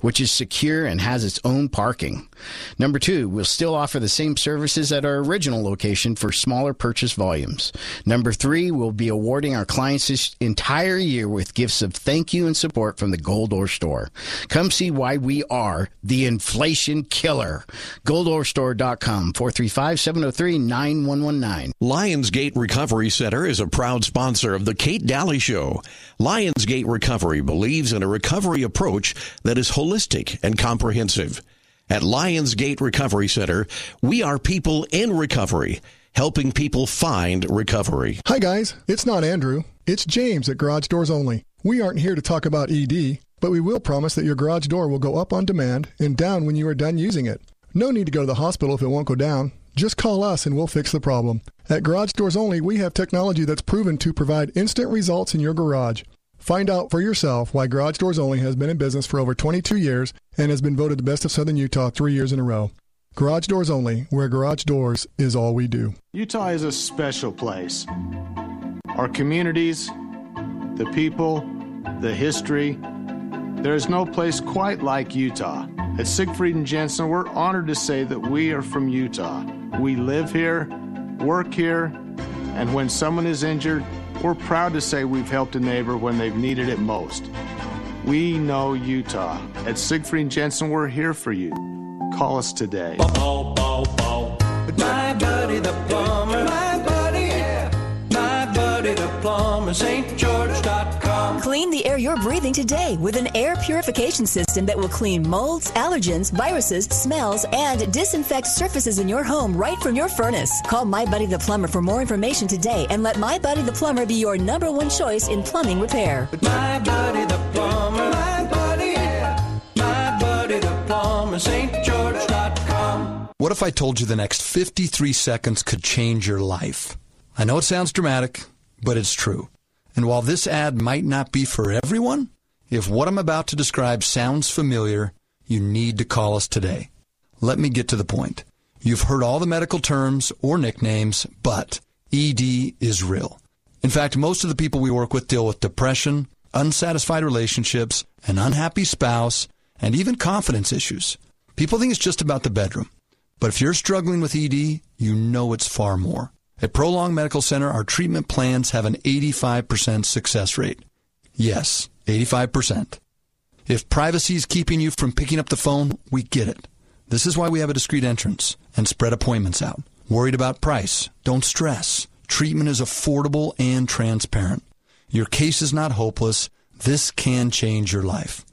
Speaker 25: which is secure and has its own parking. Number two, we'll still offer the same services at our original location for smaller purchase volumes. Number three, we'll be awarding our clients this entire year with gifts of thank you and support from the Gold Ore Store. Come see why we are the inflation killer. GoldOreStore.com, 435 703 9119.
Speaker 34: Lionsgate Recovery Center is a proud sponsor of the Kate Dalley Show. Lionsgate Recovery believes in a recovery approach that is holistic and comprehensive. At Lionsgate Recovery Center, we are people in recovery, helping people find recovery.
Speaker 35: Hi, guys. It's not Andrew. It's James at Garage Doors Only. We aren't here to talk about ED, but we will promise that your garage door will go up on demand and down when you are done using it. No need to go to the hospital if it won't go down. Just call us and we'll fix the problem. At Garage Doors Only, we have technology that's proven to provide instant results in your garage. Find out for yourself why Garage Doors Only has been in business for over 22 years and has been voted the best of Southern Utah three years in a row. Garage Doors Only, where garage doors is all we do.
Speaker 36: Utah is a special place. Our communities, the people,
Speaker 37: the history. There is no place quite like Utah. At Siegfried and Jensen, we're honored to say that we are from Utah. We live here, work here, and when someone is injured, we're proud to say we've helped a neighbor when they've needed it most. We know Utah. At Siegfried and Jensen, we're here for you. Call us today.
Speaker 38: My buddy the plumber, my buddy, buddy the stgeorge.com.
Speaker 39: Clean the air you're breathing today with an air purification system that will clean molds, allergens, viruses, smells, and disinfect surfaces in your home right from your furnace. Call My Buddy the Plumber for more information today and let My Buddy the Plumber be your number one choice in plumbing repair.
Speaker 38: My buddy the plumber, my buddy, my buddy the plumber, stgeorge.com.
Speaker 40: What if I told you the next 53 seconds could change your life? I know it sounds dramatic, but it's true. And while this ad might not be for everyone, if what I'm about to describe sounds familiar, you need to call us today. Let me get to the point. You've heard all the medical terms or nicknames, but ED is real. In fact, most of the people we work with deal with depression, unsatisfied relationships, an unhappy spouse, and even confidence issues. People think it's just about the bedroom. But if you're struggling with ED, you know it's far more. At Prolong Medical Center, our treatment plans have an 85% success rate. Yes, 85%. If privacy is keeping you from picking up the phone, we get it. This is why we have a discreet entrance and spread appointments out. Worried about price? Don't stress. Treatment is affordable and transparent. Your case is not hopeless. This can change your life.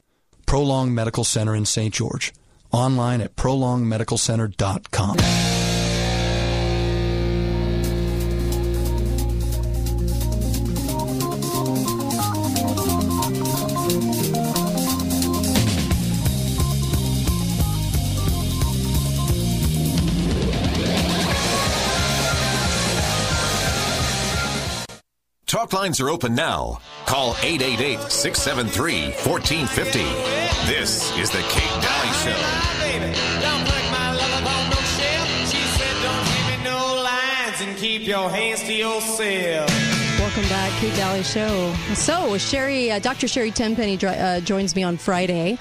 Speaker 40: Prolong Medical Center in St. George. Online at prolongmedicalcenter.com.
Speaker 2: Talk lines are open now. Call 888 673 1450. This is The Kate Dalley Show.
Speaker 38: Don't put my love on no shelf. She said, don't give me no lines and keep your hands to yourself.
Speaker 4: Welcome back, Kate Dalley Show. So, Sherry, uh, Dr. Sherry Tenpenny dri- uh, joins me on Friday.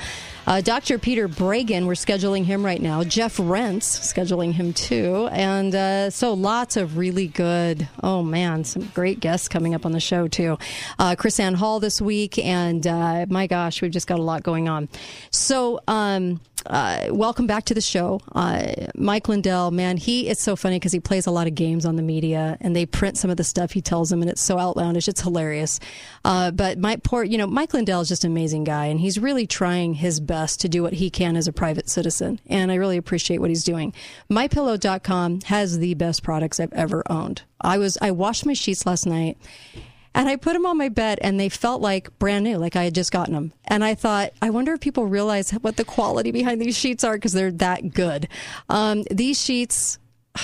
Speaker 4: Uh, Dr. Peter Breggin, we're scheduling him right now. Jeff Rense, scheduling him too. And uh, so lots of really good, oh man, some great guests coming up on the show too. Uh, KrisAnne Hall this week. And uh, my gosh, we've just got a lot going on. So, um, uh, welcome back to the show. Uh, Mike Lindell, man, he is so funny because he plays a lot of games on the media and they print some of the stuff he tells them and it's so outlandish. It's hilarious. Uh, but Mike poor, you know, Mike Lindell is just an amazing guy and he's really trying his best to do what he can as a private citizen. And I really appreciate what he's doing. MyPillow.com has the best products I've ever owned. I was, I washed my sheets last night and I put them on my bed and they felt like brand new, like I had just gotten them. And I thought, I wonder if people realize what the quality behind these sheets are because they're that good. Um, these sheets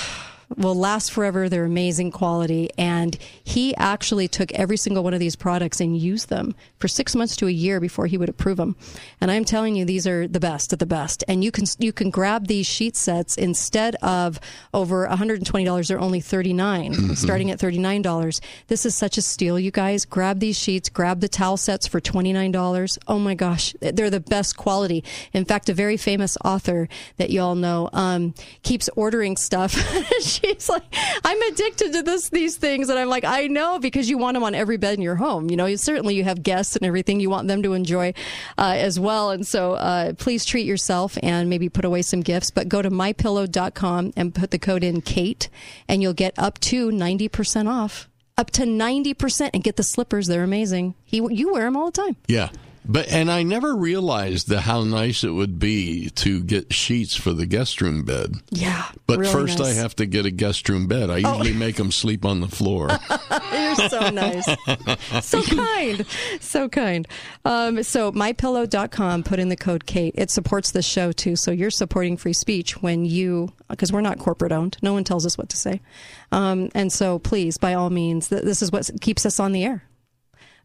Speaker 4: will last forever. They're amazing quality. And he actually took every single one of these products and used them for six months to a year before he would approve them. And I'm telling you, these are the best of the best. And you can you can grab these sheet sets instead of over $120. They're only 39,
Speaker 41: Mhm.
Speaker 4: starting at $39. This is such a steal, you guys. Grab these sheets. Grab the towel sets for $29. Oh my gosh, they're the best quality. In fact, a very famous author that you all know um, keeps ordering stuff. She's like, I'm addicted to this these things, and I'm like, I know because you want them on every bed in your home. You know, you, certainly you have guests and everything. You want them to enjoy uh, as well, and so uh, please treat yourself and maybe put away some gifts. But go to mypillow.com and put the code in Kate, and you'll get up to ninety percent off. Up to ninety percent, and get the slippers. They're amazing. He, you wear them all the time.
Speaker 5: Yeah. But and I never realized the, how nice it would be to get sheets for the guest room bed.
Speaker 4: Yeah,
Speaker 5: But
Speaker 4: really
Speaker 5: first,
Speaker 4: nice.
Speaker 5: I have to get a guest room bed. I
Speaker 4: Oh.
Speaker 5: usually make them sleep on the floor.
Speaker 4: You're so nice. so kind. So kind. Um, so mypillow.com, put in the code Kate. It supports the show too. So you're supporting free speech when you, because we're not corporate owned. No one tells us what to say. Um, and so please, by all means, th- this is what keeps us on the air.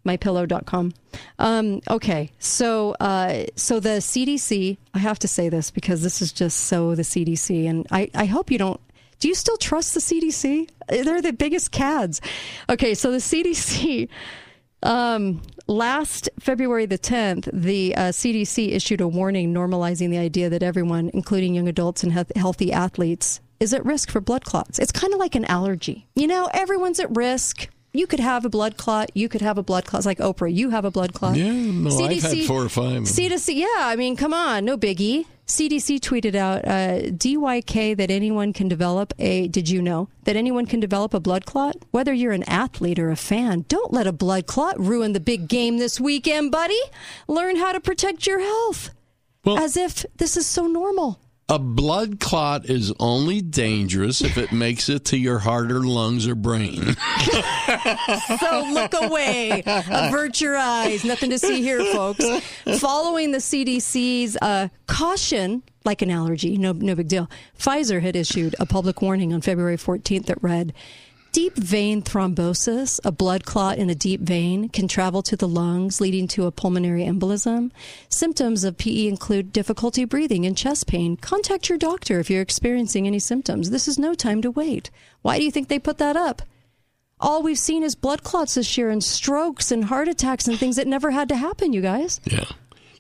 Speaker 4: mypillow.com. Um, okay, so uh, so the CDC. I have to say this because this is just so the CDC, and I, I hope you don't. Do you still trust the CDC? They're the biggest cads. Okay, so the CDC Um, last February the 10th, the uh, CDC issued a warning normalizing the idea that everyone, including young adults and health- healthy athletes, is at risk for blood clots. It's kind of like an allergy. You know, everyone's at risk. You could have a blood clot. You could have a blood clot. It's like Oprah. You have a blood clot.
Speaker 5: Yeah, no, I've had four or five.
Speaker 4: CDC, yeah, I mean, come on, no biggie. CDC tweeted out uh, DYK that anyone can develop a. Did you know that anyone can develop a blood clot? Whether you're an athlete or a fan, don't let a blood clot ruin the big game this weekend, buddy. Learn how to protect your health. As if this is so normal.
Speaker 5: A blood clot is only dangerous if it makes it to your heart or lungs or brain.
Speaker 4: so look away, avert your eyes. Nothing to see here, folks. Following the CDC's uh, caution, like an allergy, no, no big deal. Pfizer had issued a public warning on February 14th that read. Deep vein thrombosis, a blood clot in a deep vein, can travel to the lungs, leading to a pulmonary embolism. Symptoms of PE include difficulty breathing and chest pain. Contact your doctor if you're experiencing any symptoms. This is no time to wait. Why do you think they put that up? all we've seen is blood clots this year and strokes and heart attacks and things that never had to happen, you guys.
Speaker 5: Yeah.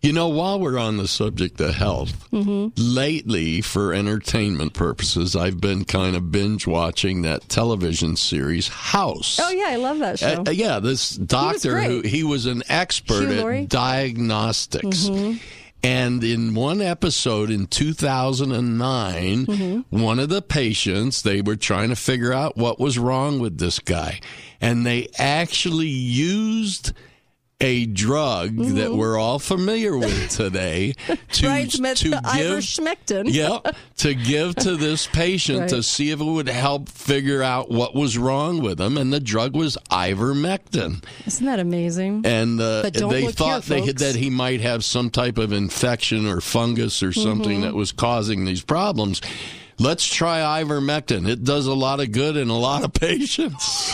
Speaker 5: You know, while we're on the subject of health,
Speaker 4: Mm-hmm.
Speaker 5: lately, for entertainment purposes, I've been kind of binge watching that television series House.
Speaker 4: Oh, yeah, I love that show.
Speaker 5: Uh, uh, yeah, this doctor who he was an expert at diagnostics.
Speaker 4: Mhm.
Speaker 5: And in one episode in 2009,
Speaker 4: Mm-hmm.
Speaker 5: one of the patients, they were trying to figure out what was wrong with this guy. And they actually used a drug that we're all familiar with today to,
Speaker 4: Smith,
Speaker 5: to give. Yep, to give to this patient to see if it would help figure out what was wrong with him, and the drug was ivermectin.
Speaker 4: Isn't that amazing?
Speaker 5: And uh, they thought
Speaker 4: here,
Speaker 5: they had, that he might have some type of infection or fungus or something
Speaker 4: Mhm.
Speaker 5: that was causing these problems. Let's try ivermectin. It does a lot of good in a lot of patients.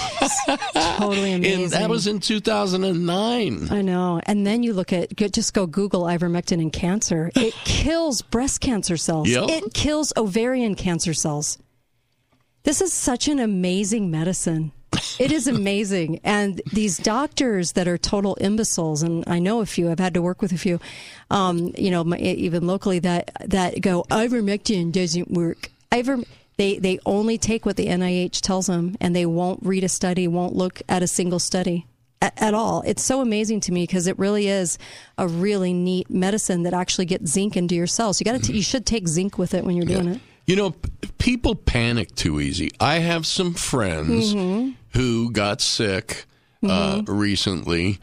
Speaker 4: totally amazing.
Speaker 5: And that was in 2009.
Speaker 4: I know. And then you look at just go Google ivermectin and cancer. It kills breast cancer cells.
Speaker 5: Yep.
Speaker 4: It kills ovarian cancer cells. This is such an amazing medicine. It is amazing. and these doctors that are total imbeciles, and I know a few, I've had to work with a few, um, you know, my- even locally, that, that go, ivermectin doesn't work. Iver, they, they only take what the NIH tells them, and they won't read a study, won't look at a single study at, at all. It's so amazing to me because it really is a really neat medicine that actually gets zinc into your cells. You got to, you should take zinc with it when you're doing it.
Speaker 5: You know, p- people panic too easy. I have some friends
Speaker 4: Mhm.
Speaker 5: who got sick uh,
Speaker 4: Mhm.
Speaker 5: recently,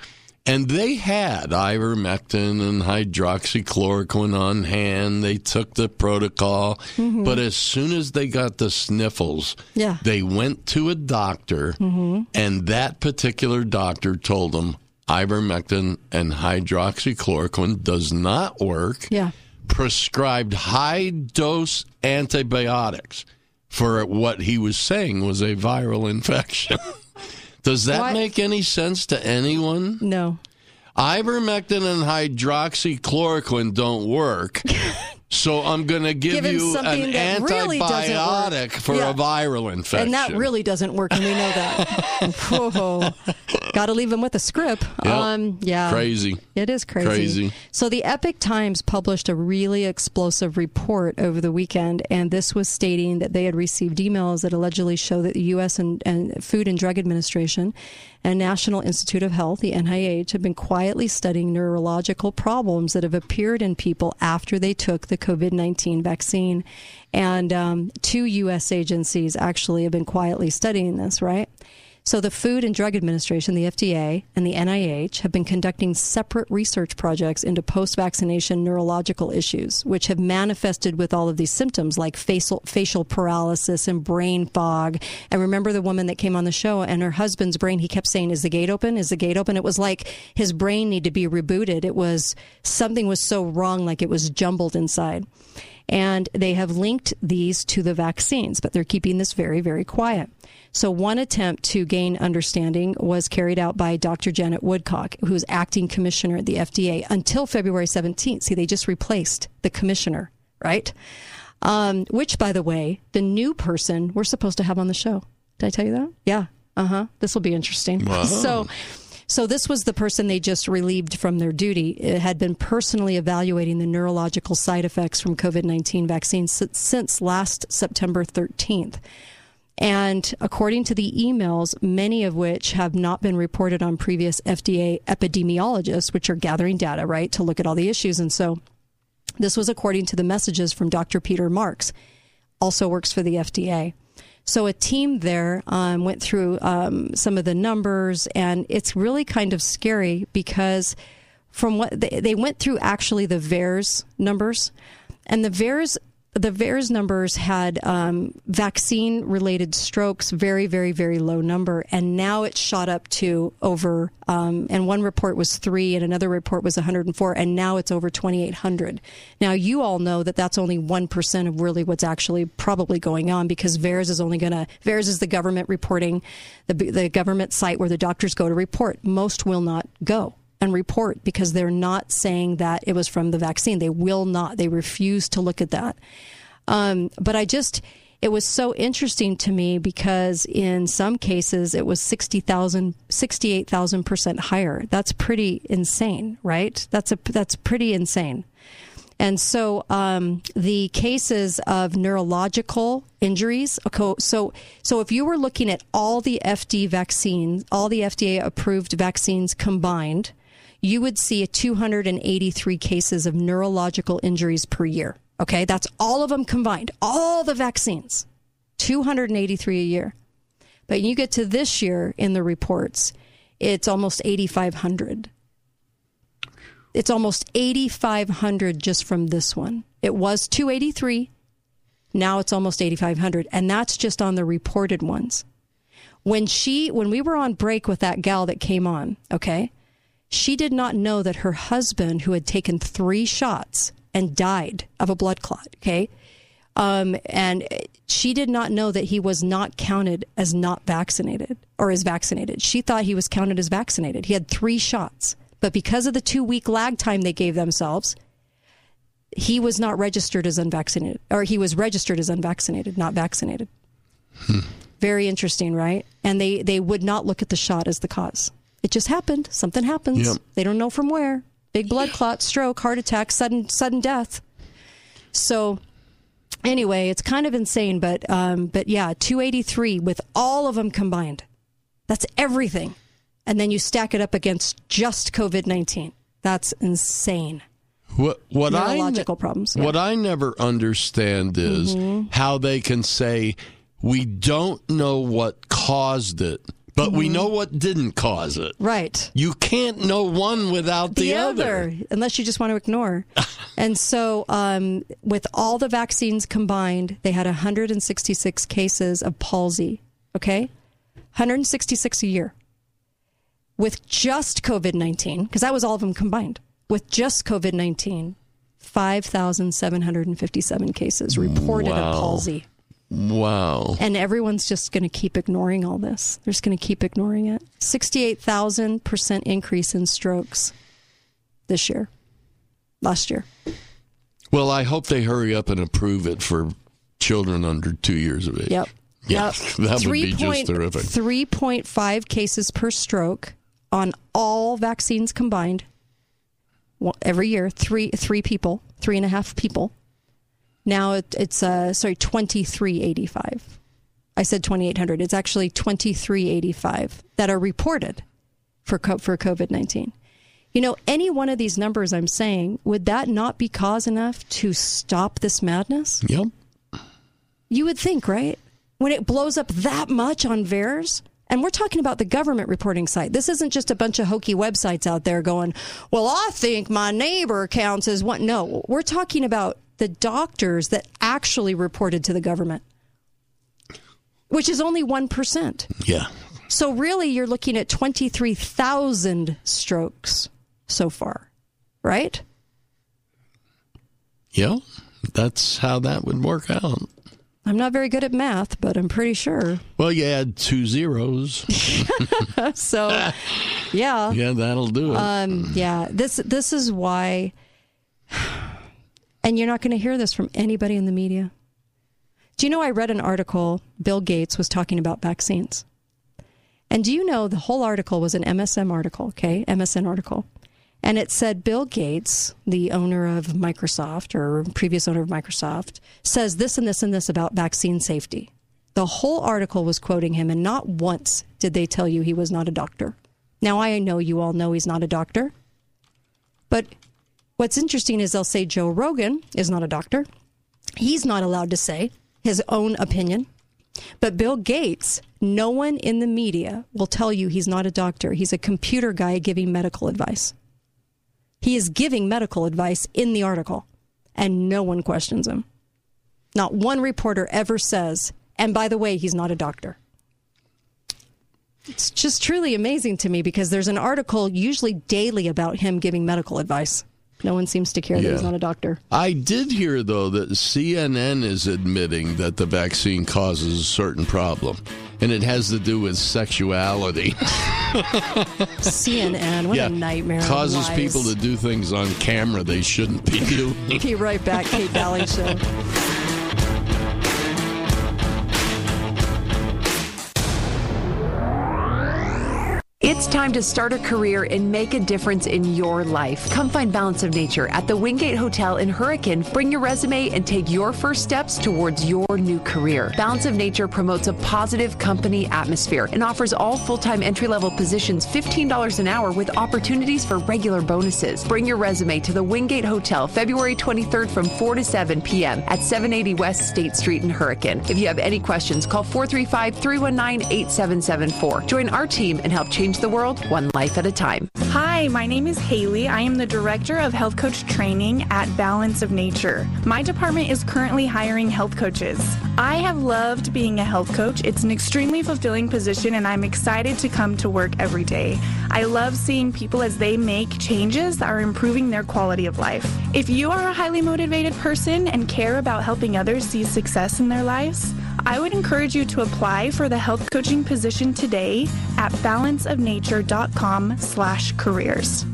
Speaker 5: and they had ivermectin and hydroxychloroquine on hand. They took the protocol,
Speaker 4: Mhm.
Speaker 5: but as soon as they got the sniffles,
Speaker 4: Yeah.
Speaker 5: they went to a doctor,
Speaker 4: Mhm.
Speaker 5: and that particular doctor told them ivermectin and hydroxychloroquine does not work
Speaker 4: Yeah.
Speaker 5: prescribed high dose antibiotics for what he was saying was a viral infection. Does that
Speaker 4: What?
Speaker 5: make any sense to anyone?
Speaker 4: No.
Speaker 5: Ivermectin and hydroxychloroquine don't work. So I'm going to give,
Speaker 4: Give
Speaker 5: you an
Speaker 4: that really
Speaker 5: antibiotic for
Speaker 4: Yeah.
Speaker 5: a viral infection.
Speaker 4: And that really doesn't work, and we know that. Whoa. Got to leave him with a script.
Speaker 5: Yep.
Speaker 4: Um, yeah.
Speaker 5: Crazy.
Speaker 4: It is crazy.
Speaker 5: Crazy.
Speaker 4: So the Epoch Times published a really explosive report over the weekend, and this was stating that they had received emails that allegedly show that the U.S. and, and Food and Drug Administration and National Institute of Health, the NIH, have been quietly studying neurological problems that have appeared in people after they took the COVID 19 vaccine. And um, two U.S. agencies actually have been quietly studying this, right? So, the Food and Drug Administration, the FDA, and the NIH have been conducting separate research projects into post vaccination neurological issues, which have manifested with all of these symptoms like facial, facial paralysis and brain fog. And remember the woman that came on the show and her husband's brain, he kept saying, Is the gate open? Is the gate open? It was like his brain needed to be rebooted. It was something was so wrong, like it was jumbled inside. And they have linked these to the vaccines, but they're keeping this very, very quiet. So, one attempt to gain understanding was carried out by Dr. Janet Woodcock, who's acting commissioner at the FDA until February 17th. See, they just replaced the commissioner, right? Um, which, by the way, the new person we're supposed to have on the show. Did I tell you that? Yeah. Uh huh. This will be interesting.
Speaker 5: Wow.
Speaker 4: So, So this was the person they just relieved from their duty. It had been personally evaluating the neurological side effects from COVID 19 vaccines since, since last September 13th. And according to the emails, many of which have not been reported on previous FDA epidemiologists, which are gathering data, right, to look at all the issues. And so this was according to the messages from Dr. Peter Marks, also works for the FDA. So a team there um, went through um, some of the numbers, and it's really kind of scary because from what they, they went through actually the VAERS numbers, and the VAERS the VAERS numbers had um, vaccine related strokes, very, very, very low number. And now it's shot up to over, um, and one report was three and another report was 104, and now it's over 2,800. Now, you all know that that's only 1% of really what's actually probably going on because VAERS is only going to, VAERS is the government reporting, the, the government site where the doctors go to report. Most will not go and report because they're not saying that it was from the vaccine. They will not. They refuse to look at that. Um, but I just, it was so interesting to me because in some cases it was 60,000, 68,000% higher. That's pretty insane, right? That's a, that's pretty insane. And so um, the cases of neurological injuries. So, so if you were looking at all the FD vaccines, all the FDA approved vaccines combined, you would see 283 cases of neurological injuries per year. Okay, that's all of them combined, all the vaccines, 283 a year. But you get to this year in the reports, it's almost 8,500. It's almost 8,500 just from this one. It was 283. Now it's almost 8,500. And that's just on the reported ones. When she, when we were on break with that gal that came on, okay, she did not know that her husband, who had taken three shots and died of a blood clot, okay, um, and she did not know that he was not counted as not vaccinated or as vaccinated. She thought he was counted as vaccinated. He had three shots, but because of the two week lag time they gave themselves, he was not registered as unvaccinated, or he was registered as unvaccinated, not vaccinated. Hmm. Very interesting, right? And they, they would not look at the shot as the cause. It just happened. Something happens. Yep. They don't know from where. Big blood clot, stroke, heart attack, sudden sudden death. So anyway, it's kind of insane, but um, but yeah, 283 with all of them combined. That's everything. And then you stack it up against just COVID 19. That's insane.
Speaker 41: What what
Speaker 4: neurological
Speaker 41: I
Speaker 4: problems?
Speaker 41: Yeah. What I never understand is mm-hmm. how they can say we don't know what caused it, but mm-hmm. we know what didn't cause it.
Speaker 4: Right.
Speaker 41: You can't know one without the,
Speaker 4: the
Speaker 41: other.
Speaker 4: other. unless you just want to ignore. and so, um, with all the vaccines combined, they had 166 cases of palsy. Okay, 166 a year. With just COVID 19, because that was all of them combined. With just COVID 19, 5,757 cases reported wow. of palsy.
Speaker 41: Wow.
Speaker 4: And everyone's just going to keep ignoring all this. They're just going to keep ignoring it. 68,000% increase in strokes this year, last year.
Speaker 41: Well, I hope they hurry up and approve it for children under two years of age.
Speaker 4: Yep.
Speaker 41: Yeah, yep. that 3. would be just terrific.
Speaker 4: 3.5 cases per stroke on all vaccines combined every year. Three, three people, three and a half people now it, it's uh, sorry twenty three eighty five. I said twenty eight hundred. It's actually twenty three eighty five that are reported for for COVID nineteen. You know, any one of these numbers I'm saying, would that not be cause enough to stop this madness?
Speaker 41: Yep.
Speaker 4: You would think, right? When it blows up that much on VAERS, and we're talking about the government reporting site. This isn't just a bunch of hokey websites out there going, well, I think my neighbor counts as one. No, we're talking about the doctors that actually reported to the government, which is only 1%.
Speaker 41: Yeah.
Speaker 4: So really, you're looking at 23,000 strokes so far, right?
Speaker 41: Yeah, that's how that would work out.
Speaker 4: I'm not very good at math, but I'm pretty sure.
Speaker 41: Well, you add two zeros.
Speaker 4: so, yeah.
Speaker 41: Yeah, that'll do it.
Speaker 4: Um, yeah, this this is why and you're not going to hear this from anybody in the media. Do you know I read an article Bill Gates was talking about vaccines. And do you know the whole article was an MSM article, okay? MSN article. And it said Bill Gates, the owner of Microsoft or previous owner of Microsoft, says this and this and this about vaccine safety. The whole article was quoting him, and not once did they tell you he was not a doctor. Now, I know you all know he's not a doctor, but what's interesting is they'll say Joe Rogan is not a doctor. He's not allowed to say his own opinion. But Bill Gates, no one in the media will tell you he's not a doctor. He's a computer guy giving medical advice. He is giving medical advice in the article, and no one questions him. Not one reporter ever says, and by the way, he's not a doctor. It's just truly amazing to me because there's an article usually daily about him giving medical advice. No one seems to care that he's not a doctor.
Speaker 5: I did hear, though, that CNN is admitting that the vaccine causes a certain problem, and it has to do with sexuality.
Speaker 4: CNN, what
Speaker 5: yeah,
Speaker 4: a nightmare.
Speaker 5: Causes people to do things on camera they shouldn't be doing.
Speaker 4: Be right back, Kate Dalley Show.
Speaker 7: It's time to start a career and make a difference in your life. Come find Balance of Nature at the Wingate Hotel in Hurricane. Bring your resume and take your first steps towards your new career. Balance of Nature promotes a positive company atmosphere and offers all full time entry level positions $15 an hour with opportunities for regular bonuses. Bring your resume to the Wingate Hotel February 23rd from 4 to 7 p.m. at 780 West State Street in Hurricane. If you have any questions, call 435 319 8774. Join our team and help change the world one life at a time.
Speaker 42: Hi, my name is Haley. I am the Director of Health Coach Training at Balance of Nature. My department is currently hiring health coaches. I have loved being a health coach. It's an extremely fulfilling position, and I'm excited to come to work every day. I love seeing people as they make changes that are improving their quality of life. If you are a highly motivated person and care about helping others see success in their lives, I would encourage you to apply for the health coaching position today at balanceofnature.com slash careers.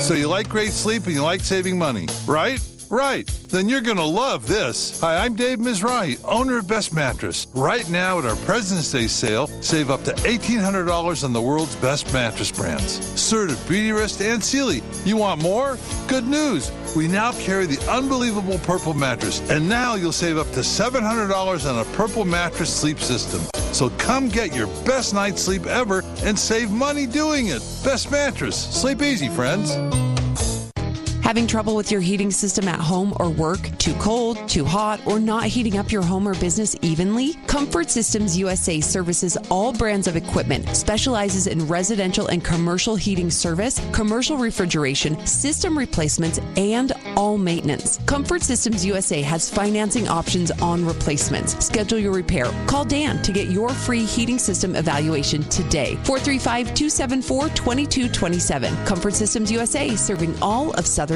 Speaker 9: So you like great sleep and you like saving money, right? Right. Then you're going to love this. Hi, I'm Dave Mizrahi, owner of Best Mattress. Right now at our President's Day sale, save up to $1,800 on the world's best mattress brands. Serta, Beautyrest, and Sealy. You want more? Good news. We now carry the unbelievable Purple mattress, and now you'll save up to $700 on a Purple mattress sleep system. So come get your best night's sleep ever and save money doing it. Best mattress. Sleep easy, friends.
Speaker 7: Having trouble with your heating system at home or work? Too cold, too hot, or not heating up your home or business evenly? Comfort Systems USA services all brands of equipment, specializes in residential and commercial heating service, commercial refrigeration, system replacements, and all maintenance. Comfort Systems USA has financing options on replacements. Schedule your repair. Call Dan to get your free heating system evaluation today. 435 274 2227. Comfort Systems USA, serving all of Southern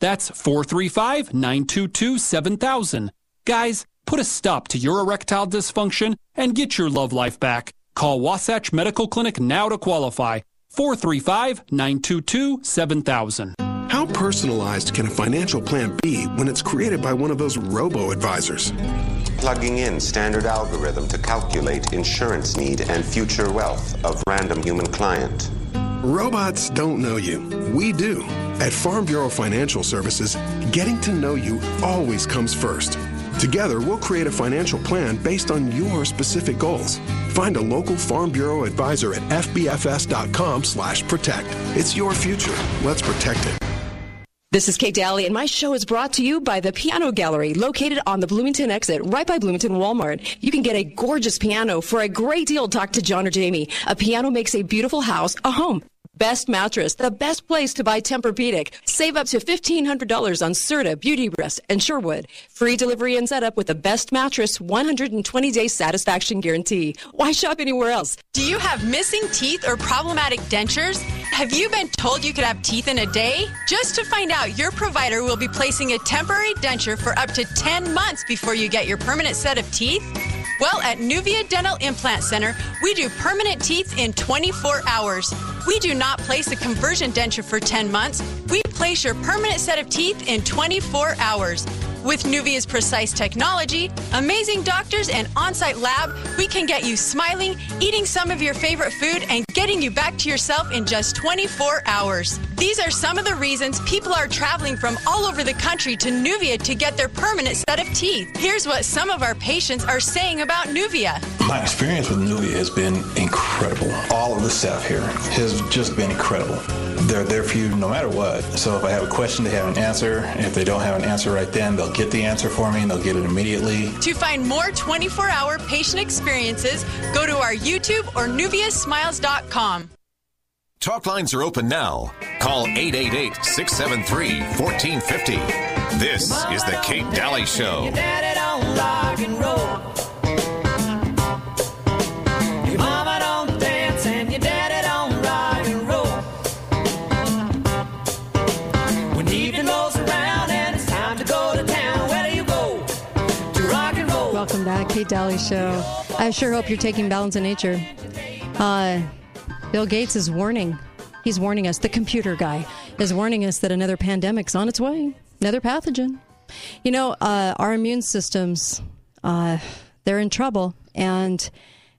Speaker 10: That's 435 922 7000. Guys, put a stop to your erectile dysfunction and get your love life back. Call Wasatch Medical Clinic now to qualify. 435 922 7000.
Speaker 43: How personalized can a financial plan be when it's created by one of those robo advisors?
Speaker 36: Plugging in standard algorithm to calculate insurance need and future wealth of random human client.
Speaker 43: Robots don't know you. We do. At Farm Bureau Financial Services, getting to know you always comes first. Together, we'll create a financial plan based on your specific goals. Find a local Farm Bureau advisor at fbfs.com/protect. It's your future. Let's protect it.
Speaker 44: This is Kate Dalley, and my show is brought to you by the Piano Gallery, located on the Bloomington exit, right by Bloomington Walmart. You can get a gorgeous piano for a great deal. Talk to John or Jamie. A piano makes a beautiful house a home. Best mattress, the best place to buy Tempur-Pedic. Save up to $1,500 on Serta, Beauty Rest, and Sherwood. Free delivery and setup with the best mattress, 120-day satisfaction guarantee. Why shop anywhere else?
Speaker 45: Do you have missing teeth or problematic dentures? Have you been told you could have teeth in a day? Just to find out, your provider will be placing a temporary denture for up to 10 months before you get your permanent set of teeth. Well, at Nuvia Dental Implant Center, we do permanent teeth in 24 hours. We do not place a conversion denture for 10 months. We place your permanent set of teeth in 24 hours. With Nuvia's precise technology, amazing doctors, and on site lab, we can get you smiling, eating some of your favorite food, and getting you back to yourself in just 24 hours. These are some of the reasons people are traveling from all over the country to Nuvia to get their permanent set of teeth. Here's what some of our patients are saying about Nuvia.
Speaker 46: My experience with Nuvia has been incredible. All of the staff here has just been incredible. They're there for you no matter what. So if I have a question, they have an answer. If they don't have an answer right then, they'll get the answer for me and they'll get it immediately.
Speaker 45: To find more 24 hour patient experiences, go to our YouTube or nuviasmiles.com.
Speaker 2: Talk lines are open now. Call 888 673 1450. This is The Kate Dalley Show.
Speaker 4: Dalley Show. I sure hope you're taking balance in nature. Uh, Bill Gates is warning. He's warning us. The computer guy is warning us that another pandemic's on its way. Another pathogen. You know, uh, our immune systems, uh, they're in trouble, and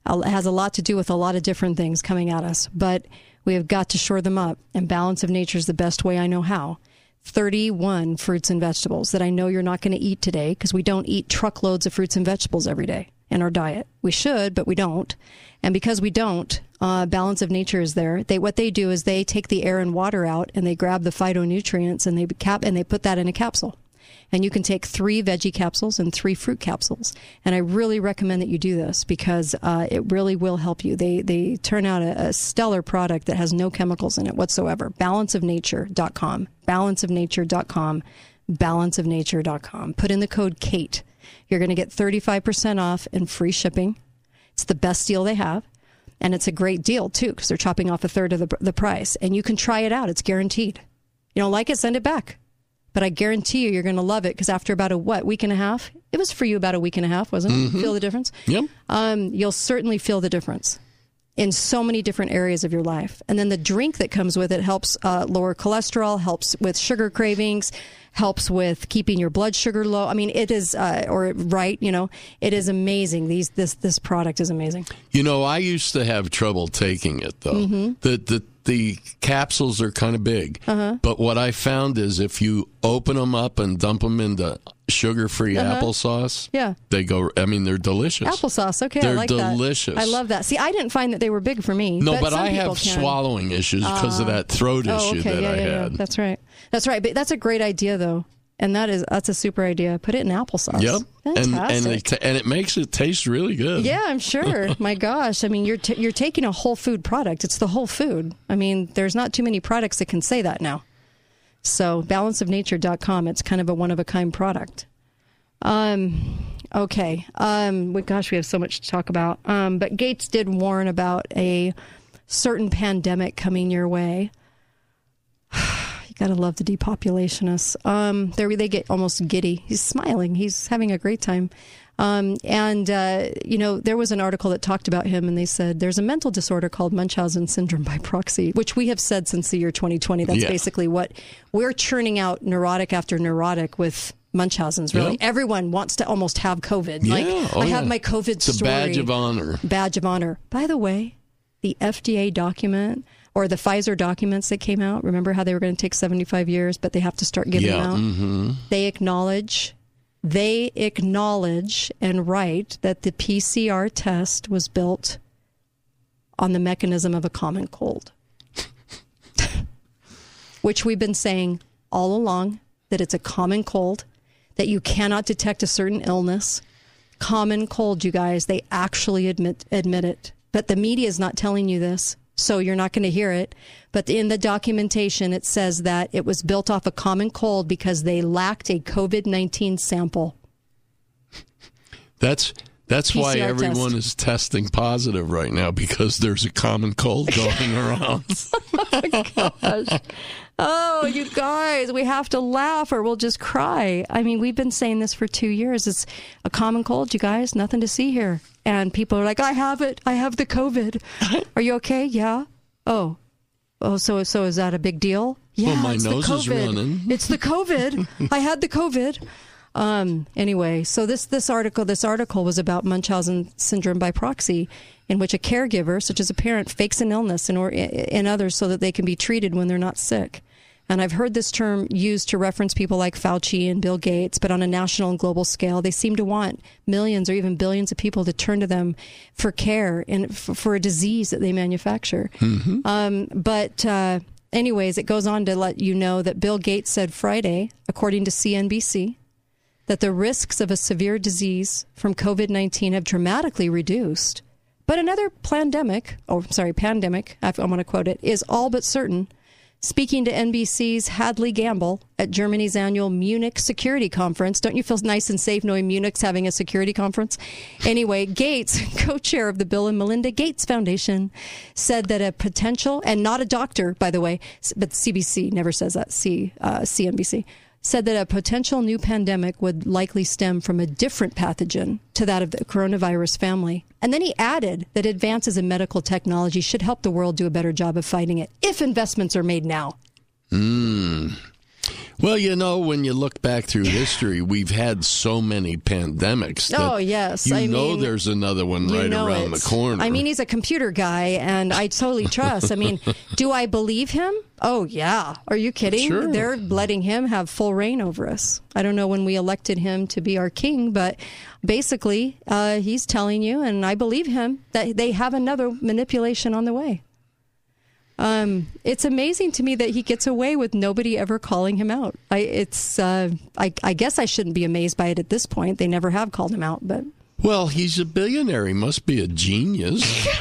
Speaker 4: it has a lot to do with a lot of different things coming at us. But we have got to shore them up, and balance of nature is the best way I know how. 31 fruits and vegetables that I know you're not going to eat today because we don't eat truckloads of fruits and vegetables every day in our diet. We should, but we don't. And because we don't, uh, balance of nature is there. They what they do is they take the air and water out and they grab the phytonutrients and they cap and they put that in a capsule. And you can take three veggie capsules and three fruit capsules. And I really recommend that you do this because uh, it really will help you. They they turn out a, a stellar product that has no chemicals in it whatsoever. Balanceofnature.com. Balanceofnature.com. Balanceofnature.com. Put in the code Kate. You're going to get 35% off and free shipping. It's the best deal they have. And it's a great deal, too, because they're chopping off a third of the, the price. And you can try it out. It's guaranteed. You don't like it, send it back. But I guarantee you, you're going to love it because after about a what week and a half, it was for you about a week and a half, wasn't it?
Speaker 41: Mhm.
Speaker 4: Feel the difference?
Speaker 41: Yep.
Speaker 4: Um, you'll certainly feel the difference in so many different areas of your life. And then the drink that comes with it helps uh, lower cholesterol, helps with sugar cravings, helps with keeping your blood sugar low. I mean, it is, uh, or right, you know, it is amazing. These this this product is amazing.
Speaker 41: You know, I used to have trouble taking it though.
Speaker 4: Mhm.
Speaker 41: The the the capsules are kind of big,
Speaker 4: Uh-huh.
Speaker 41: but what I found is if you open them up and dump them into sugar-free
Speaker 4: Uh-huh.
Speaker 41: applesauce,
Speaker 4: Yeah.
Speaker 41: they go. I mean, they're delicious.
Speaker 4: Applesauce, okay,
Speaker 41: They're
Speaker 4: like that.
Speaker 41: delicious.
Speaker 4: I love that. See, I didn't find that they were big for me.
Speaker 41: No, but,
Speaker 4: some
Speaker 41: I have
Speaker 4: can.
Speaker 41: swallowing issues because of
Speaker 4: Ah.
Speaker 41: that throat
Speaker 4: Oh,
Speaker 41: issue
Speaker 4: okay,
Speaker 41: that
Speaker 4: yeah,
Speaker 41: I
Speaker 4: yeah, yeah.
Speaker 41: had.
Speaker 4: That's right. That's right. But that's a great idea, though, and that is that's a super idea. Put it in applesauce.
Speaker 41: Yep, and and
Speaker 4: Fantastic.
Speaker 41: it, and it makes it taste really good.
Speaker 4: Yeah, I'm sure. My gosh, I mean, you're t- you're taking a whole food product. It's the whole food. I mean, there's not too many products that can say that now. So, balanceofnature.com. It's kind of a one of a kind product. Um, okay. Um, we, gosh, we have so much to talk about. Um, but Gates did warn about a certain pandemic coming your way. Gotta love the depopulationists. Um, they they get almost giddy. He's smiling. He's having a great time. Um, and uh, you know, there was an article that talked about him, and they said there's a mental disorder called Munchausen syndrome by proxy, which we have said since the year 2020. That's
Speaker 47: Yeah.
Speaker 4: basically what we're churning out, neurotic after neurotic with. Munchausen's really.
Speaker 41: Yeah.
Speaker 4: Everyone wants to almost have COVID. Like
Speaker 41: Yeah, oh,
Speaker 4: I have my COVID
Speaker 41: It's a
Speaker 4: story.
Speaker 41: badge of honor.
Speaker 4: Badge of honor. By the way, the FDA document or the Pfizer documents that came out. Remember how they were going to take 75 years, but they have to start giving
Speaker 41: yeah.
Speaker 4: them out.
Speaker 41: hmm
Speaker 4: They acknowledge, they acknowledge and write that the PCR test was built on the mechanism of a common cold, which we've been saying all along that it's a common cold, that you cannot detect a certain illness. Common cold, you guys. They actually admit admit it, but the media is not telling you this, so you're not going to hear it. But in the documentation, it says that it was built off a common cold because they lacked a COVID nineteen sample.
Speaker 41: That's that's why everyone
Speaker 4: test.
Speaker 41: is testing positive right now because there's a common cold going around.
Speaker 4: oh, Gosh. Oh, you guys, we have to laugh or we'll just cry. I mean, we've been saying this for two years. It's a common cold, you guys, nothing to see here. And people are like, I have it. I have the COVID. Are you okay? Yeah. Oh. Oh, so so is that a big deal? Yeah,
Speaker 41: Well, my
Speaker 4: it's
Speaker 41: nose
Speaker 4: the
Speaker 41: is
Speaker 4: COVID.
Speaker 41: running.
Speaker 4: It's the COVID. I had the COVID. Um, anyway, so this this article this article was about Munchausen syndrome by proxy, in which a caregiver, such as a parent, fakes an illness in or in others so that they can be treated when they're not sick. And I've heard this term used to reference people like Fauci and Bill Gates, but on a national and global scale, they seem to want millions or even billions of people to turn to them for care and f- for a disease that they manufacture. Um, but uh, anyways, it goes on to let you know that Bill Gates said Friday, according to CNBC, that the risks of a severe disease from COVID 19 have dramatically reduced. But another pandemic, oh, sorry, pandemic, I want to quote it, is all but certain. Speaking to NBC's Hadley Gamble at Germany's annual Munich Security Conference. Don't you feel nice and safe knowing Munich's having a security conference? Anyway, Gates, co chair of the Bill and Melinda Gates Foundation, said that a potential, and not a doctor, by the way, but CBC never says that, C, uh, CNBC, said that a potential new pandemic would likely stem from a different pathogen to that of the coronavirus family. And then he added that advances in medical technology should help the world do a better job of fighting it if investments are made now.
Speaker 41: Mm. Well, you know, when you look back through history, we've had so many pandemics. That
Speaker 4: Oh, yes.
Speaker 41: You
Speaker 4: I
Speaker 41: know
Speaker 4: mean,
Speaker 41: there's another one right around
Speaker 4: it.
Speaker 41: the corner.
Speaker 4: I mean, he's a computer guy, and I totally trust. I mean, do I believe him? Oh, yeah. Are you kidding?
Speaker 41: Sure.
Speaker 4: They're letting him have full reign over us. I don't know when we elected him to be our king, but basically, uh, he's telling you, and I believe him, that they have another manipulation on the way. Um, it's amazing to me that he gets away with nobody ever calling him out. I, it's, uh, I, I guess I shouldn't be amazed by it at this point. They never have called him out, but
Speaker 41: well, he's a billionaire. He must be a genius.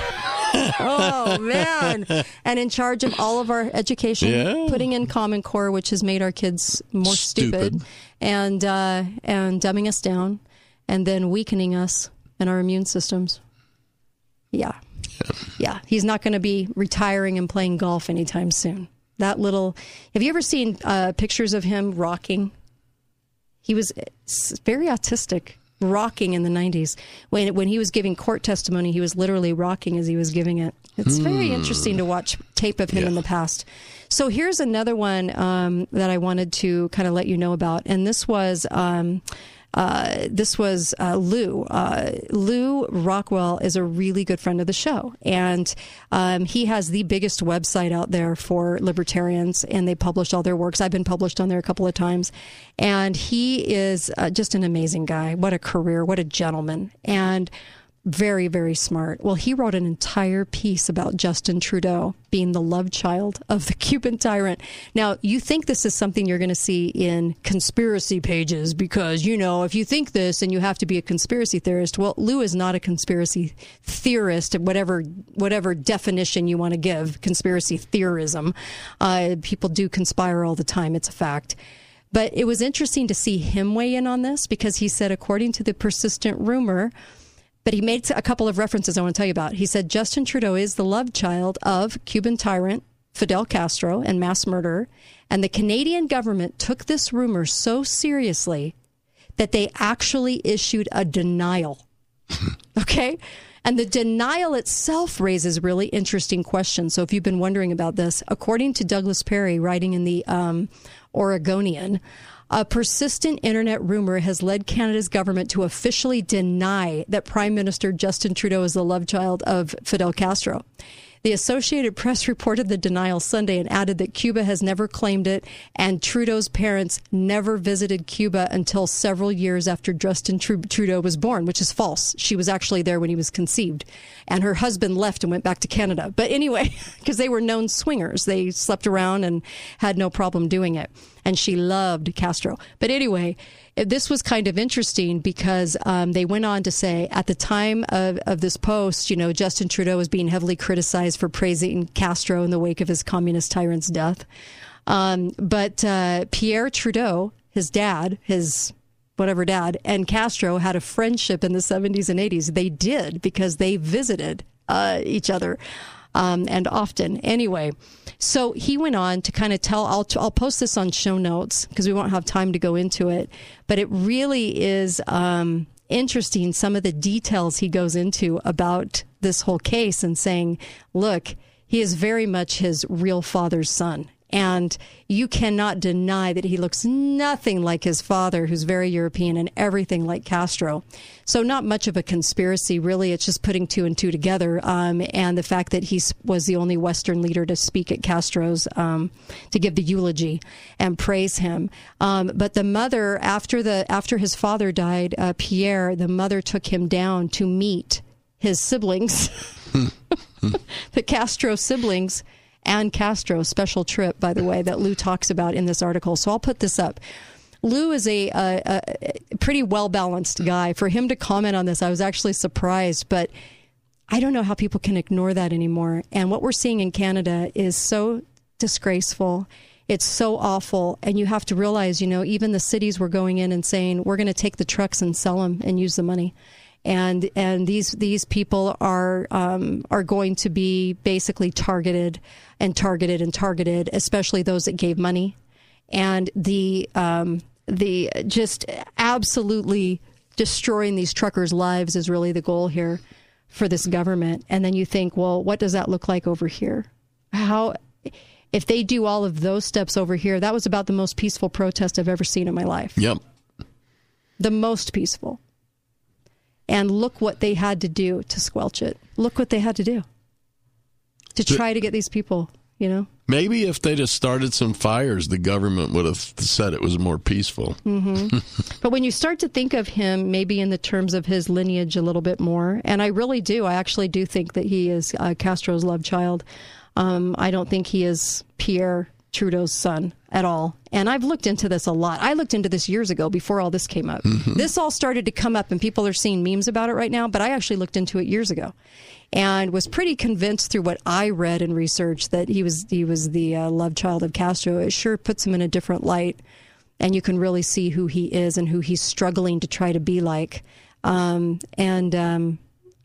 Speaker 4: oh man and in charge of all of our education
Speaker 41: Yeah.
Speaker 4: putting in common core which has made our kids more stupid,
Speaker 41: Stupid.
Speaker 4: and uh, and dumbing us down and then weakening us and our immune systems yeah yeah he's not going to be retiring and playing golf anytime soon. That little have you ever seen uh, pictures of him rocking? He was very autistic rocking in the 90s when when he was giving court testimony he was literally rocking as he was giving it. It's very
Speaker 48: Hmm.
Speaker 4: interesting to watch tape of him in the past. So here's another one um, that i wanted to kind of let you know about and this was um, uh, this was uh, Lew. Uh, Lew Rockwell is a really good friend of the show, and um, he has the biggest website out there for libertarians, and they publish all their works. I've been published on there a couple of times, and he is uh, just an amazing guy. What a career! What a gentleman! And very, very smart. Well, he wrote an entire piece about Justin Trudeau being the love child of the Cuban tyrant. Now, you think this is something you're going to see in conspiracy pages because, you know, if you think this and you have to be a conspiracy theorist, well, Lew is not a conspiracy theorist, whatever whatever definition you want to give conspiracy theorism. Uh, people do conspire all the time. It's a fact. But it was interesting to see him weigh in on this because he said, according to the persistent rumor, but he made a couple of references I want to tell you about. He said Justin Trudeau is the love child of Cuban tyrant Fidel Castro and mass murderer. And the Canadian government took this rumor so seriously that they actually issued a denial. okay? And the denial itself raises really interesting questions. So if you've been wondering about this, according to Douglas Perry, writing in the um, Oregonian, a persistent internet rumor has led Canada's government to officially deny that Prime Minister Justin Trudeau is the love child of Fidel Castro. The Associated Press reported the denial Sunday and added that Cuba has never claimed it, and Trudeau's parents never visited Cuba until several years after Justin Trudeau was born, which is false. She was actually there when he was conceived, and her husband left and went back to Canada. But anyway, because they were known swingers, they slept around and had no problem doing it. And she loved Castro. But anyway, this was kind of interesting because um, they went on to say at the time of, of this post, you know, Justin Trudeau was being heavily criticized for praising Castro in the wake of his communist tyrant's death. Um, but uh, Pierre Trudeau, his dad, his whatever dad, and Castro had a friendship in the 70s and 80s. They did because they visited uh, each other um, and often. Anyway, so he went on to kind of tell. I'll I'll post this on show notes because we won't have time to go into it. But it really is um, interesting some of the details he goes into about this whole case and saying, look, he is very much his real father's son. And you cannot deny that he looks nothing like his father, who's very European and everything like Castro. So, not much of a conspiracy, really. It's just putting two and two together. Um, and the fact that he was the only Western leader to speak at Castro's, um, to give the eulogy and praise him. Um, but the mother, after, the, after his father died, uh, Pierre, the mother took him down to meet his siblings, the Castro siblings and Castro special trip, by the way, that Lew talks about in this article. So I'll put this up. Lew is a, a, a pretty well balanced guy. For him to comment on this, I was actually surprised, but I don't know how people can ignore that anymore. And what we're seeing in Canada is so disgraceful. It's so awful. And you have to realize, you know, even the cities were going in and saying, we're going to take the trucks and sell them and use the money and and these these people are um, are going to be basically targeted and targeted and targeted, especially those that gave money, and the um, the just absolutely destroying these truckers' lives is really the goal here for this government. And then you think, well, what does that look like over here? How if they do all of those steps over here, that was about the most peaceful protest I've ever seen in my life.
Speaker 41: Yep.
Speaker 4: The most peaceful. And look what they had to do to squelch it. Look what they had to do to try to get these people, you know?
Speaker 41: Maybe if they'd have started some fires, the government would have said it was more peaceful.
Speaker 4: Mm-hmm. but when you start to think of him, maybe in the terms of his lineage a little bit more, and I really do, I actually do think that he is uh, Castro's love child. Um, I don't think he is Pierre Trudeau's son at all. And I've looked into this a lot. I looked into this years ago before all this came up.
Speaker 41: Mm-hmm.
Speaker 4: This all started to come up and people are seeing memes about it right now, but I actually looked into it years ago and was pretty convinced through what I read and researched that he was he was the uh, love child of Castro. It sure puts him in a different light and you can really see who he is and who he's struggling to try to be like. Um, and um,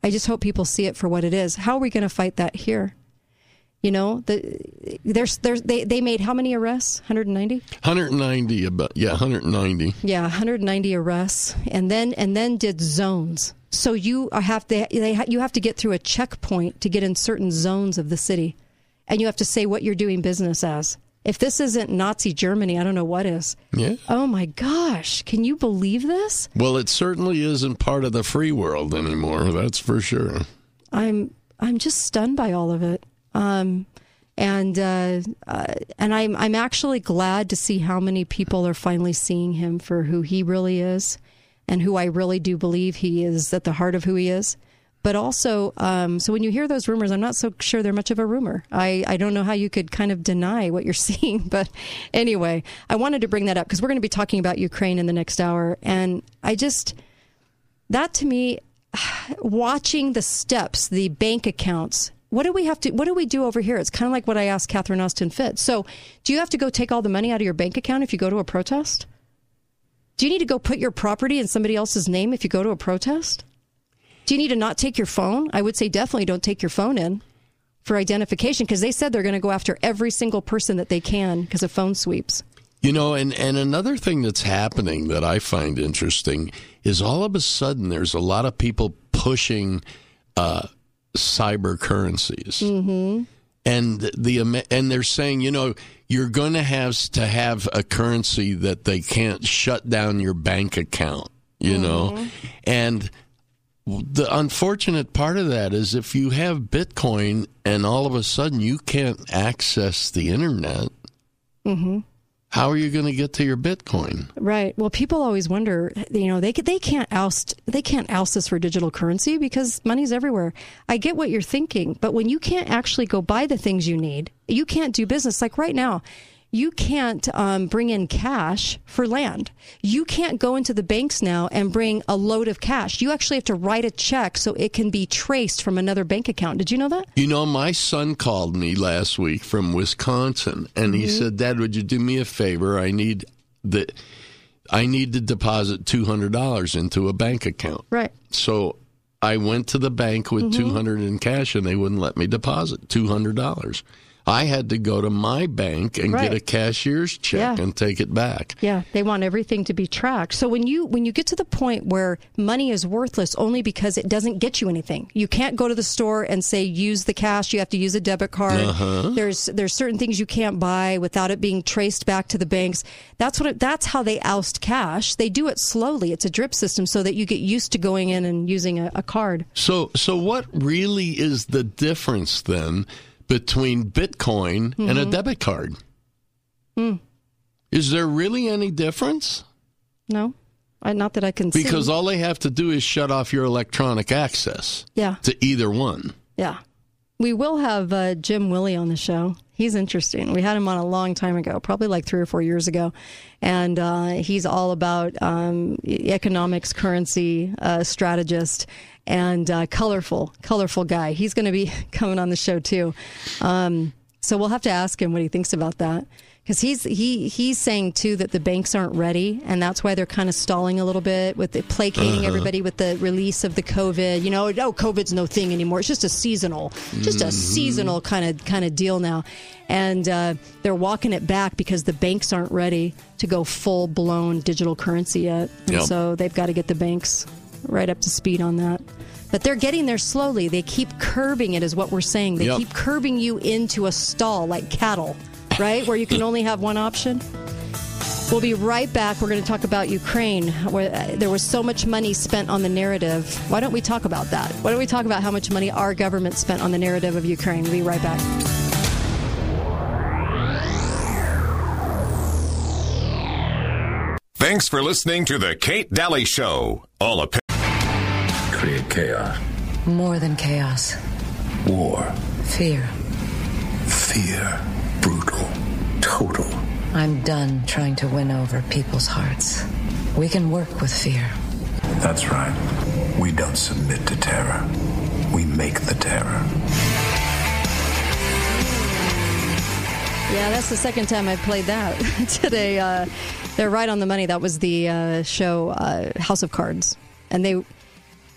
Speaker 4: I just hope people see it for what it is. How are we going to fight that here? You know, the, there's, there's, they, they made how many arrests? 190?
Speaker 41: 190 about yeah 190
Speaker 4: Yeah, 190 arrests, and then and then did zones. So you have to they you have to get through a checkpoint to get in certain zones of the city, and you have to say what you're doing business as. If this isn't Nazi Germany, I don't know what is.
Speaker 41: Yeah.
Speaker 4: Oh my gosh, can you believe this?
Speaker 41: Well, it certainly isn't part of the free world anymore. That's for sure.
Speaker 4: I'm I'm just stunned by all of it. Um, and uh, uh, and I'm I'm actually glad to see how many people are finally seeing him for who he really is, and who I really do believe he is at the heart of who he is. But also, um, so when you hear those rumors, I'm not so sure they're much of a rumor. I, I don't know how you could kind of deny what you're seeing. But anyway, I wanted to bring that up because we're going to be talking about Ukraine in the next hour. And I just, that to me, watching the steps, the bank accounts, what do we have to what do we do over here? It's kind of like what i asked catherine austin fitts. So do you have to go take all the money out of your bank account if you go to a protest? Do you need to go put your property in somebody else's name if you go to a protest? Do you need to not take your phone? I would say definitely don't take your phone in for identification because they said they're going to go after every single person that they can because of phone sweeps.
Speaker 41: You know, and, and another thing that's happening that I find interesting is all of a sudden there's a lot of people pushing uh, cyber currencies.
Speaker 4: mm-hmm.
Speaker 41: And the and they're saying, you know, you're going to have to have a currency that they can't shut down your bank account, you know. And the unfortunate part of that is if you have Bitcoin and all of a sudden you can't access the internet,
Speaker 4: Mm-hmm.
Speaker 41: How are you going to get to your Bitcoin?
Speaker 4: Right. Well, people always wonder, you know, they they can't oust they can't oust us for digital currency because money's everywhere. I get what you're thinking, but when you can't actually go buy the things you need, you can't do business. Like right now, you can't um, bring in cash for land. You can't go into the banks now and bring a load of cash. You actually have to write a check so it can be traced from another bank account. Did you know that?
Speaker 41: You know, my son called me last week from Wisconsin, and he
Speaker 4: Mhm.
Speaker 41: said, "Dad, would you do me a favor? I need the, I need to deposit two hundred dollars into a bank account."
Speaker 4: Right.
Speaker 41: So I went to the bank with
Speaker 4: Mhm.
Speaker 41: two hundred in cash, and they wouldn't let me deposit two hundred dollars. I had to go to my bank and
Speaker 4: Right.
Speaker 41: get a cashier's check
Speaker 4: Yeah.
Speaker 41: and take it back.
Speaker 4: Yeah, they want everything to be tracked. So when you when you get to the point where money is worthless only because it doesn't get you anything, you can't go to the store and say use the cash. You have to use a debit card.
Speaker 48: Uh-huh.
Speaker 4: There's there's certain things you can't buy without it being traced back to the banks. That's what it, that's how they oust cash. They do it slowly. It's a drip system so that you get used to going in and using a, a card.
Speaker 41: So, so what really is the difference then between Bitcoin and a
Speaker 4: Mhm.
Speaker 41: debit card?
Speaker 4: Hmm.
Speaker 41: Is there really any difference?
Speaker 4: No, I, not that I can see.
Speaker 41: Because all they have to do is shut off your electronic access
Speaker 4: yeah.
Speaker 41: to either one.
Speaker 4: Yeah. We will have uh, Jim Willie on the show. He's interesting. We had him on a long time ago, probably like three or four years ago. And uh, he's all about um, economics, currency uh, strategist, and uh, colorful, colorful guy. He's going to be coming on the show too. Um, so we'll have to ask him what he thinks about that. Because he's he he's saying too that the banks aren't ready, and that's why they're kind of stalling a little bit with the placating
Speaker 48: Uh-huh.
Speaker 4: everybody with the release of the COVID. You know, oh, COVID's no thing anymore. It's just a seasonal, just a
Speaker 48: Mhm.
Speaker 4: seasonal kind of kind of deal now, and uh, they're walking it back because the banks aren't ready to go full blown digital currency yet, and
Speaker 48: Yep.
Speaker 4: so they've got to get the banks right up to speed on that. But they're getting there slowly. They keep curbing it, is what we're saying. They
Speaker 48: Yep.
Speaker 4: keep curbing you into a stall like cattle, right? Where you can only have one option. We'll be right back. We're going to talk about Ukraine, where uh, there was so much money spent on the narrative. Why don't we talk about that? Why don't we talk about how much money our government spent on the narrative of Ukraine? We'll be right back.
Speaker 2: Thanks for listening to the Kate Dalley Show. All opinions.
Speaker 47: Create chaos.
Speaker 48: More than chaos.
Speaker 47: War.
Speaker 48: Fear.
Speaker 47: Fear. Brutal. Total.
Speaker 48: I'm done trying to win over people's hearts. We can work with fear.
Speaker 47: That's right. We don't submit to terror. We make the terror.
Speaker 4: Yeah, that's the second time I've played that today. Uh, they're right on the money. That was the uh, show uh, House of Cards, and they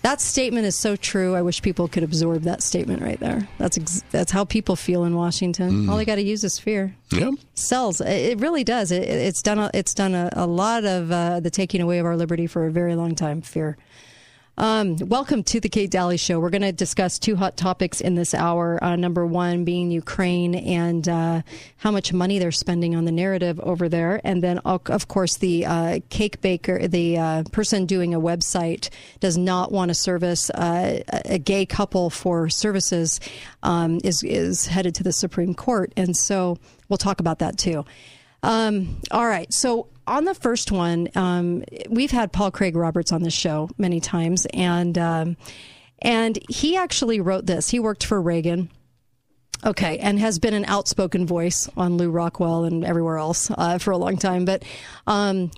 Speaker 4: that statement is so true. I wish people could absorb that statement right there. That's ex- that's how people feel in Washington.
Speaker 41: Mm.
Speaker 4: All they got to use is fear.
Speaker 41: Yep.
Speaker 4: Sells. It it really does. It, it's done. A, it's done a, a lot of uh, the taking away of our liberty for a very long time. Fear. Um, welcome to the Kate Dalley Show. We're going to discuss two hot topics in this hour. Uh, number one being Ukraine and uh, how much money they're spending on the narrative over there, and then of course the uh, cake baker, the uh, person doing a website, does not want to service uh, a a gay couple for services, um, is is headed to the Supreme Court, and so we'll talk about that too. Um, all right. So on the first one, um, we've had Paul Craig Roberts on this show many times, and um, and he actually wrote this. He worked for Reagan. Okay, and has been an outspoken voice on Lew Rockwell and everywhere else uh, for a long time. But um,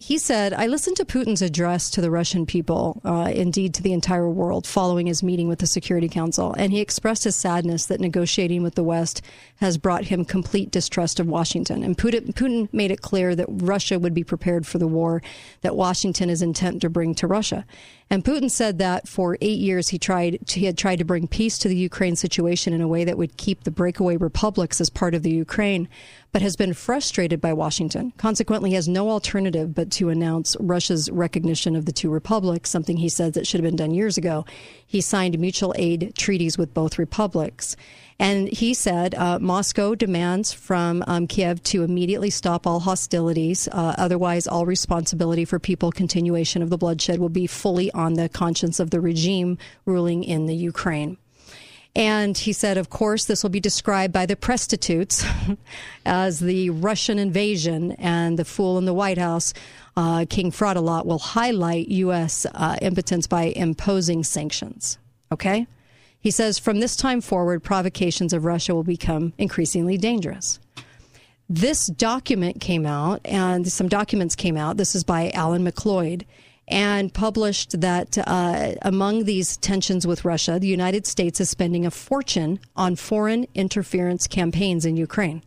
Speaker 4: he said, I listened to Putin's address to the Russian people, uh, indeed to the entire world, following his meeting with the Security Council, and he expressed his sadness that negotiating with the West has brought him complete distrust of Washington. And Putin, Putin made it clear that Russia would be prepared for the war that Washington is intent to bring to Russia. And Putin said that for eight years he tried he had tried to bring peace to the Ukraine situation in a way that would keep the breakaway republics as part of the Ukraine, but has been frustrated by Washington. Consequently, has no alternative but to announce Russia's recognition of the two republics, something he said that should have been done years ago. He signed mutual aid treaties with both republics. And he said uh, Moscow demands from um, Kiev to immediately stop all hostilities. Uh, otherwise, all responsibility for people continuation of the bloodshed will be fully on the conscience of the regime ruling in the Ukraine. And he said, of course, this will be described by the prostitutes as the Russian invasion, and the fool in the White House, uh, King Fraudalot, will highlight U.S. Uh, impotence by imposing sanctions. Okay? He says, from this time forward, provocations of Russia will become increasingly dangerous. This document came out, and some documents came out. This is by Alan MacLeod, and published that uh, among these tensions with Russia, the United States is spending a fortune on foreign interference campaigns in Ukraine.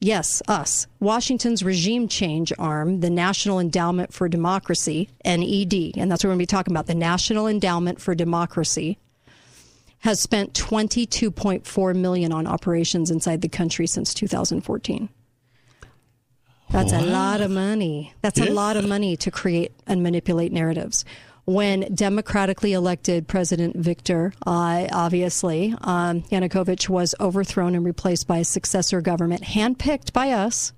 Speaker 4: Yes, us. Washington's regime change arm, the National Endowment for Democracy, NED, and that's what we're going to be talking about the National Endowment for Democracy, has spent 22.4 million on operations inside the country since 2014. That's
Speaker 49: What?
Speaker 4: a lot of money. That's a lot of money to create and manipulate narratives. When democratically elected President Viktor, uh, obviously, um, Yanukovych was overthrown and replaced by a successor government handpicked by us,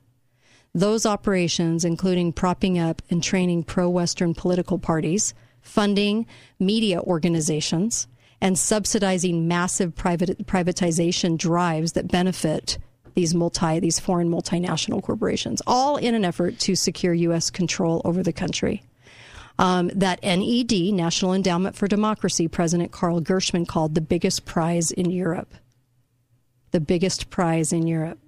Speaker 4: those operations, including propping up and training pro Western political parties, funding media organizations, and subsidizing massive private, privatization drives that benefit these multi these foreign multinational corporations, all in an effort to secure U.S. control over the country. Um, that NED, National Endowment for Democracy, President Carl Gershman called the biggest prize in Europe. The biggest prize in Europe,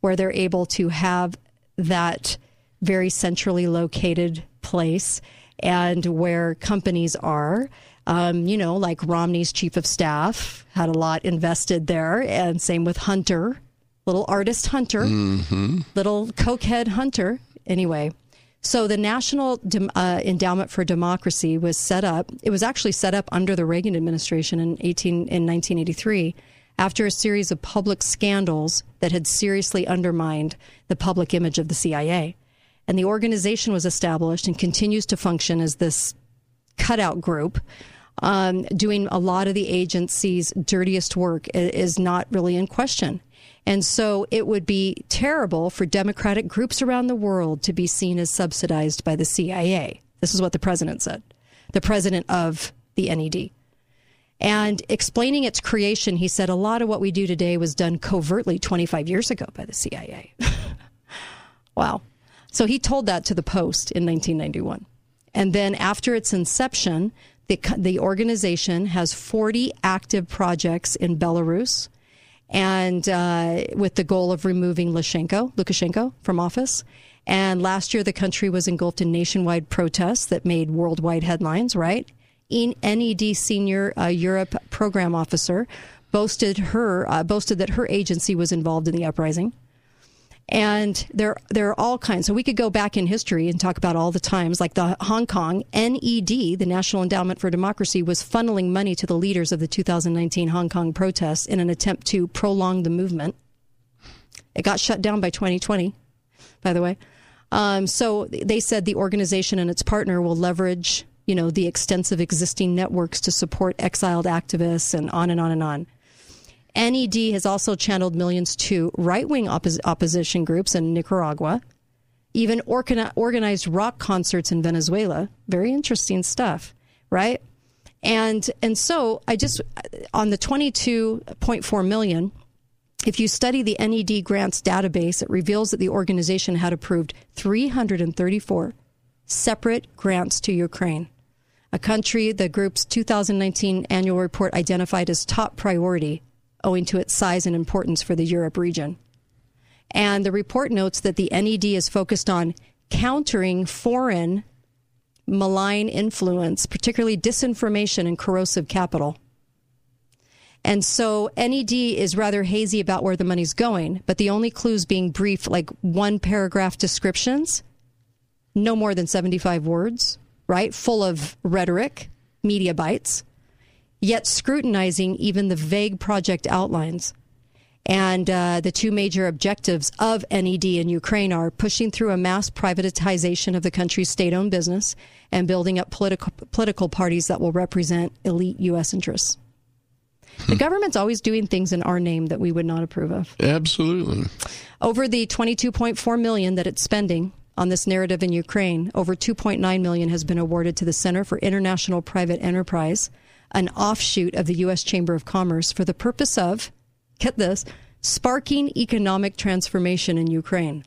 Speaker 4: where they're able to have that very centrally located place and where companies are. Um, you know, like Romney's chief of staff had a lot invested there, and same with Hunter, little artist Hunter
Speaker 41: Mm-hmm.
Speaker 4: little cokehead hunter. Anyway, so the National uh, Endowment for Democracy was set up. It was actually set up under the Reagan administration in 18 in 1983 after a series of public scandals that had seriously undermined the public image of the CIA. And the organization was established and continues to function as this cutout group um, doing a lot of the agency's dirtiest work is not really in question. And so it would be terrible for democratic groups around the world to be seen as subsidized by the CIA. This is what the president said, the president of the NED. And explaining its creation, he said a lot of what we do today was done covertly 25 years ago by the CIA. wow. So he told that to the Post in 1991. And then after its inception, the, the organization has 40 active projects in Belarus and uh, with the goal of removing Lukashenko, Lukashenko from office. And last year, the country was engulfed in nationwide protests that made worldwide headlines, right? In NED senior uh, Europe program officer boasted her uh, boasted that her agency was involved in the uprising. And there, there are all kinds. So we could go back in history and talk about all the times, like the Hong Kong NED, the National Endowment for Democracy, was funneling money to the leaders of the 2019 Hong Kong protests in an attempt to prolong the movement. It got shut down by 2020, by the way. Um, so they said the organization and its partner will leverage, you know, the extensive existing networks to support exiled activists and on and on and on. NED has also channeled millions to right wing oppos- opposition groups in Nicaragua, even organi- organized rock concerts in Venezuela. Very interesting stuff, right? And and so I just on the 22.4 million if you study the NED grants database, it reveals that the organization had approved 334 separate grants to Ukraine, a country the group's 2019 annual report identified as top priority owing to its size and importance for the Europe region. And the report notes that the NED is focused on countering foreign malign influence, particularly disinformation and corrosive capital. And so NED is rather hazy about where the money's going, but the only clues being brief, like one paragraph descriptions, no more than 75 words, right? Full of rhetoric, media bites, yet scrutinizing even the vague project outlines. And uh, the two major objectives of NED in Ukraine are pushing through a mass privatization of the country's state owned business and building up political, political parties that will represent elite U.S. interests. The government's always doing things in our name that we would not approve of.
Speaker 41: Absolutely.
Speaker 4: Over the 22.4 million that it's spending on this narrative in Ukraine, over 2.9 million has been awarded to the Center for International Private Enterprise, an offshoot of the U.S. Chamber of Commerce, for the purpose of, get this, sparking economic transformation in Ukraine.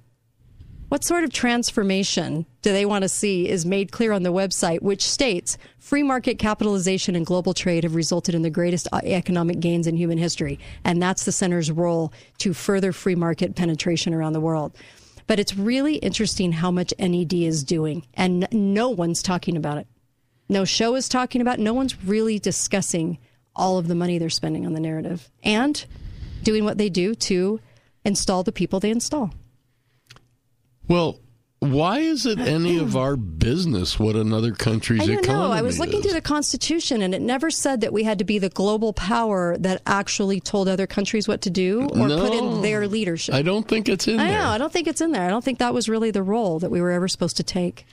Speaker 4: What sort of transformation do they want to see is made clear on the website, which states free market capitalization and global trade have resulted in the greatest uh, economic gains in human history. And that's the center's role to further free market penetration around the world. But it's really interesting how much NED is doing, and no one's talking about it. No show is talking about. No one's really discussing all of the money they're spending on the narrative and doing what they do to install the people they install.
Speaker 41: Well, why is it any of our business what another country's
Speaker 4: I don't
Speaker 41: economy
Speaker 4: know. I was looking
Speaker 41: is?
Speaker 4: through the Constitution, and it never said that we had to be the global power that actually told other countries what to do or put in their leadership.
Speaker 41: I don't think it's in
Speaker 4: I
Speaker 41: there.
Speaker 4: know. I don't think it's in there. I don't think that was really the role that we were ever supposed to take.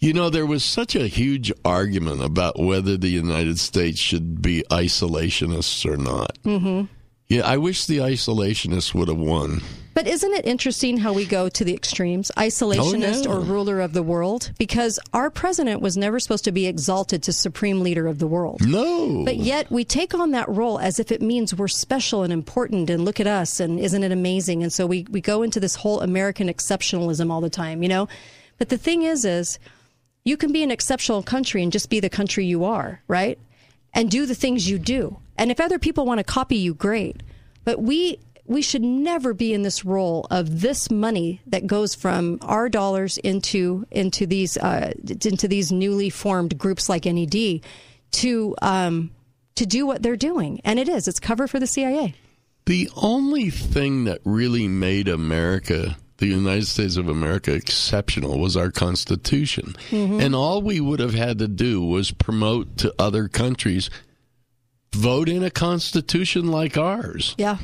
Speaker 41: You know, there was such a huge argument about whether the United States should be isolationists or not.
Speaker 4: hmm
Speaker 41: Yeah, I wish the isolationists would have won.
Speaker 4: But isn't it interesting how we go to the extremes, isolationist
Speaker 41: Oh, yeah.
Speaker 4: or ruler of the world? Because our president was never supposed to be exalted to supreme leader of the world.
Speaker 41: No.
Speaker 4: But yet we take on that role as if it means we're special and important and look at us and isn't it amazing? And so we, we go into this whole American exceptionalism all the time, you know? But the thing is, is you can be an exceptional country and just be the country you are, right? And do the things you do. And if other people want to copy you, great. But we we should never be in this role of this money that goes from our dollars into into these uh, into these newly formed groups like NED to um, to do what they're doing. And it is it's cover for the CIA.
Speaker 41: The only thing that really made America, the United States of America, exceptional was our Constitution.
Speaker 4: Mhm.
Speaker 41: And all we would have had to do was promote to other countries vote in a constitution like ours,
Speaker 4: Yeah.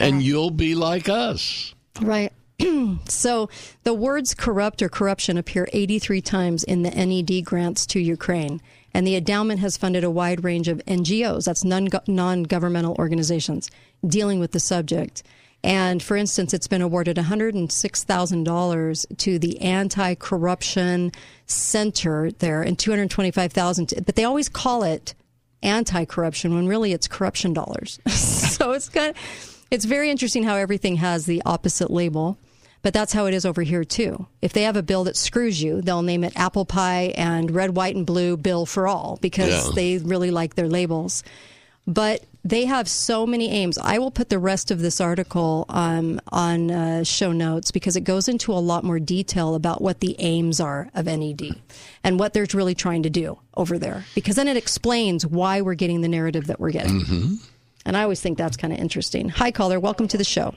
Speaker 41: and you'll be like us.
Speaker 4: Right. so the words corrupt or corruption appear 83 times in the NED grants to Ukraine. And the endowment has funded a wide range of NGOs, that's non governmental organizations, dealing with the subject. And for instance, it's been awarded $106,000 to the Anti Corruption Center there and $225,000. But they always call it anti corruption when really it's corruption dollars. so it's kind it's very interesting how everything has the opposite label. But that's how it is over here too. If they have a bill that screws you, they'll name it apple pie and red, white, and blue bill for all because
Speaker 49: Yeah.
Speaker 4: they really like their labels. But they have so many aims. I will put the rest of this article um, on uh, show notes because it goes into a lot more detail about what the aims are of NED and what they're really trying to do over there. Because then it explains why we're getting the narrative that we're getting.
Speaker 41: Mm-hmm.
Speaker 4: And I always think that's kind of interesting. Hi, caller. Welcome to the show.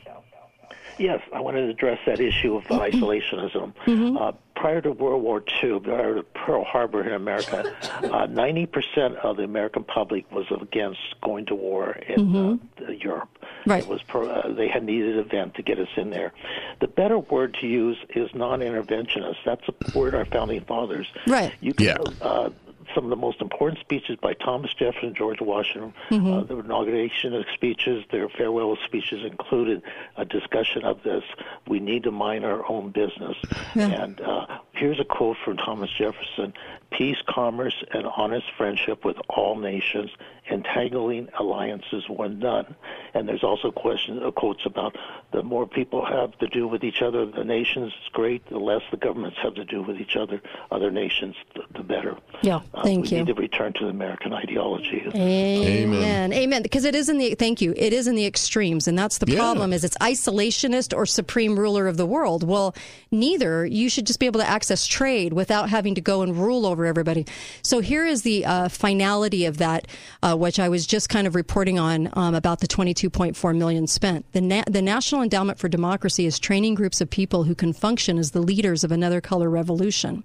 Speaker 49: Yes, I wanted to address that issue of isolationism. Uh, prior to World War II, prior to Pearl Harbor in America, uh, 90% of the American public was against going to war in uh, Europe.
Speaker 4: Right.
Speaker 49: It was pro, uh, they had needed an event to get us in there. The better word to use is non-interventionist. That's a word our founding fathers.
Speaker 4: Right.
Speaker 49: You can, uh, some of the most important speeches by Thomas Jefferson, George Washington, uh, the inauguration speeches, their farewell speeches included a discussion of this. We need to mind our own business. And uh, here's a quote from Thomas Jefferson Peace, commerce, and honest friendship with all nations, entangling alliances when done. And there's also questions, uh, quotes about the more people have to do with each other, the nations is great. The less the governments have to do with each other, other nations, the, the better.
Speaker 4: Yeah,
Speaker 49: Uh,
Speaker 4: thank
Speaker 49: we
Speaker 4: you.
Speaker 49: We need to return to the American ideology.
Speaker 4: Amen. Amen. Because it is in the thank you. It is in the extremes, and that's the
Speaker 49: Yeah.
Speaker 4: problem. Is it's isolationist or supreme ruler of the world? Well, neither. You should just be able to access trade without having to go and rule over everybody. So here is the uh, finality of that, uh, which I was just kind of reporting on um, about the 22.4 million spent. The Na- the National Endowment for Democracy is training groups of people who can function as the leaders of another color revolution.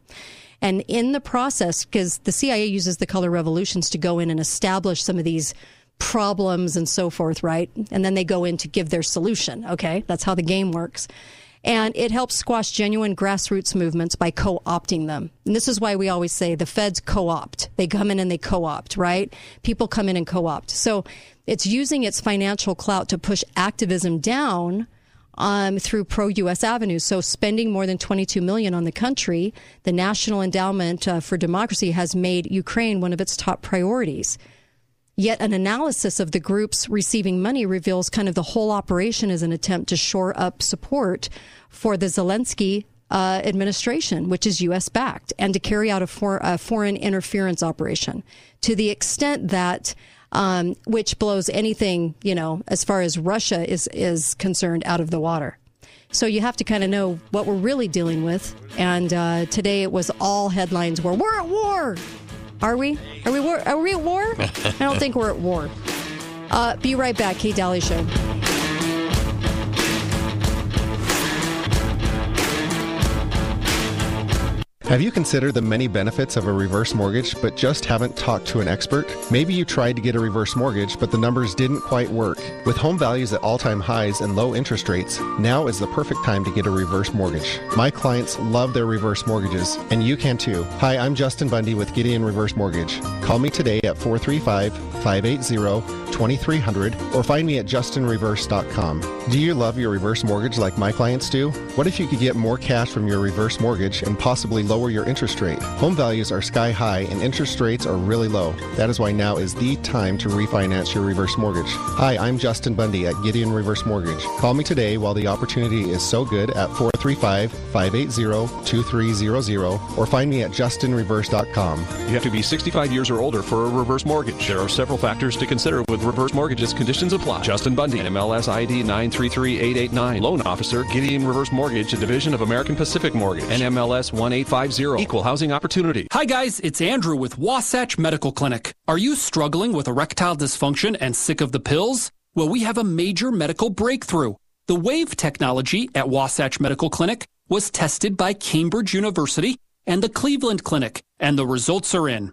Speaker 4: And in the process, because the CIA uses the color revolutions to go in and establish some of these problems and so forth, right? And then they go in to give their solution. Okay. That's how the game works. And it helps squash genuine grassroots movements by co opting them. And this is why we always say the feds co opt. They come in and they co opt, right? People come in and co opt. So it's using its financial clout to push activism down um, through pro-U.S. avenues. So, spending more than 22 million on the country, the National Endowment uh, for Democracy has made Ukraine one of its top priorities. Yet an analysis of the groups receiving money reveals kind of the whole operation is an attempt to shore up support for the Zelensky uh, administration, which is U.S. backed, and to carry out a, for, a foreign interference operation to the extent that. Um, which blows anything, you know, as far as Russia is is concerned, out of the water. So you have to kind of know what we're really dealing with. And uh, today it was all headlines where we're at war. Are we? Are we? War? Are we at war? I don't think we're at war. Uh, be right back, Kate Dalley Show.
Speaker 29: Have you considered the many benefits of a reverse mortgage but just haven't talked to an expert? Maybe you tried to get a reverse mortgage but the numbers didn't quite work. With home values at all time highs and low interest rates, now is the perfect time to get a reverse mortgage. My clients love their reverse mortgages, and you can too. Hi, I'm Justin Bundy with Gideon Reverse Mortgage. Call me today at 435 580 2300 or find me at justinreverse.com. Do you love your reverse mortgage like my clients do? What if you could get more cash from your reverse mortgage and possibly lower your interest rate? Home values are sky high and interest rates are really low. That is why now is the time to refinance your reverse mortgage. Hi, I'm Justin Bundy at Gideon Reverse Mortgage. Call me today while the opportunity is so good at 435 580 2300 or find me at justinreverse.com.
Speaker 50: You have to be 65 years or older for a reverse mortgage. There are several factors to consider with reverse mortgages. Conditions apply. Justin Bundy, MLS ID 933889. Loan officer, Gideon Reverse Mortgage, a division of American Pacific Mortgage. NMLS 1850. Equal housing opportunity.
Speaker 10: Hi guys, it's Andrew with Wasatch Medical Clinic. Are you struggling with erectile dysfunction and sick of the pills? Well, we have a major medical breakthrough. The WAVE technology at Wasatch Medical Clinic was tested by Cambridge University and the Cleveland Clinic, and the results are in.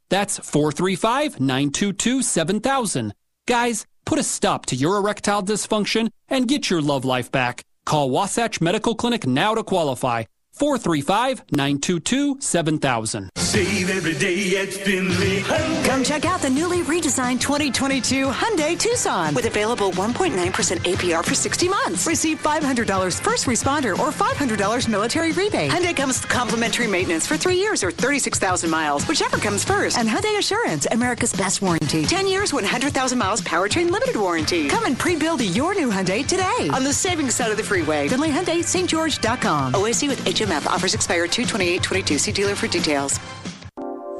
Speaker 10: That's 435 922 7000. Guys, put a stop to your erectile dysfunction and get your love life back. Call Wasatch Medical Clinic now to qualify. 435 922 7000.
Speaker 51: Save every day at Finley
Speaker 52: Come check out the newly redesigned 2022 Hyundai Tucson with available 1.9% APR for 60 months. Receive $500 first responder or $500 military rebate. Hyundai comes with complimentary maintenance for three years or 36,000 miles, whichever comes first. And Hyundai Assurance, America's best warranty. 10 years, 100,000 miles powertrain limited warranty. Come and pre-build your new Hyundai today on the savings side of the freeway. Finley Hyundai, stgeorge.com. OAC with Offers expire 22822. See dealer for details.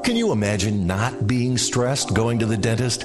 Speaker 53: Can you imagine not being stressed going to the dentist?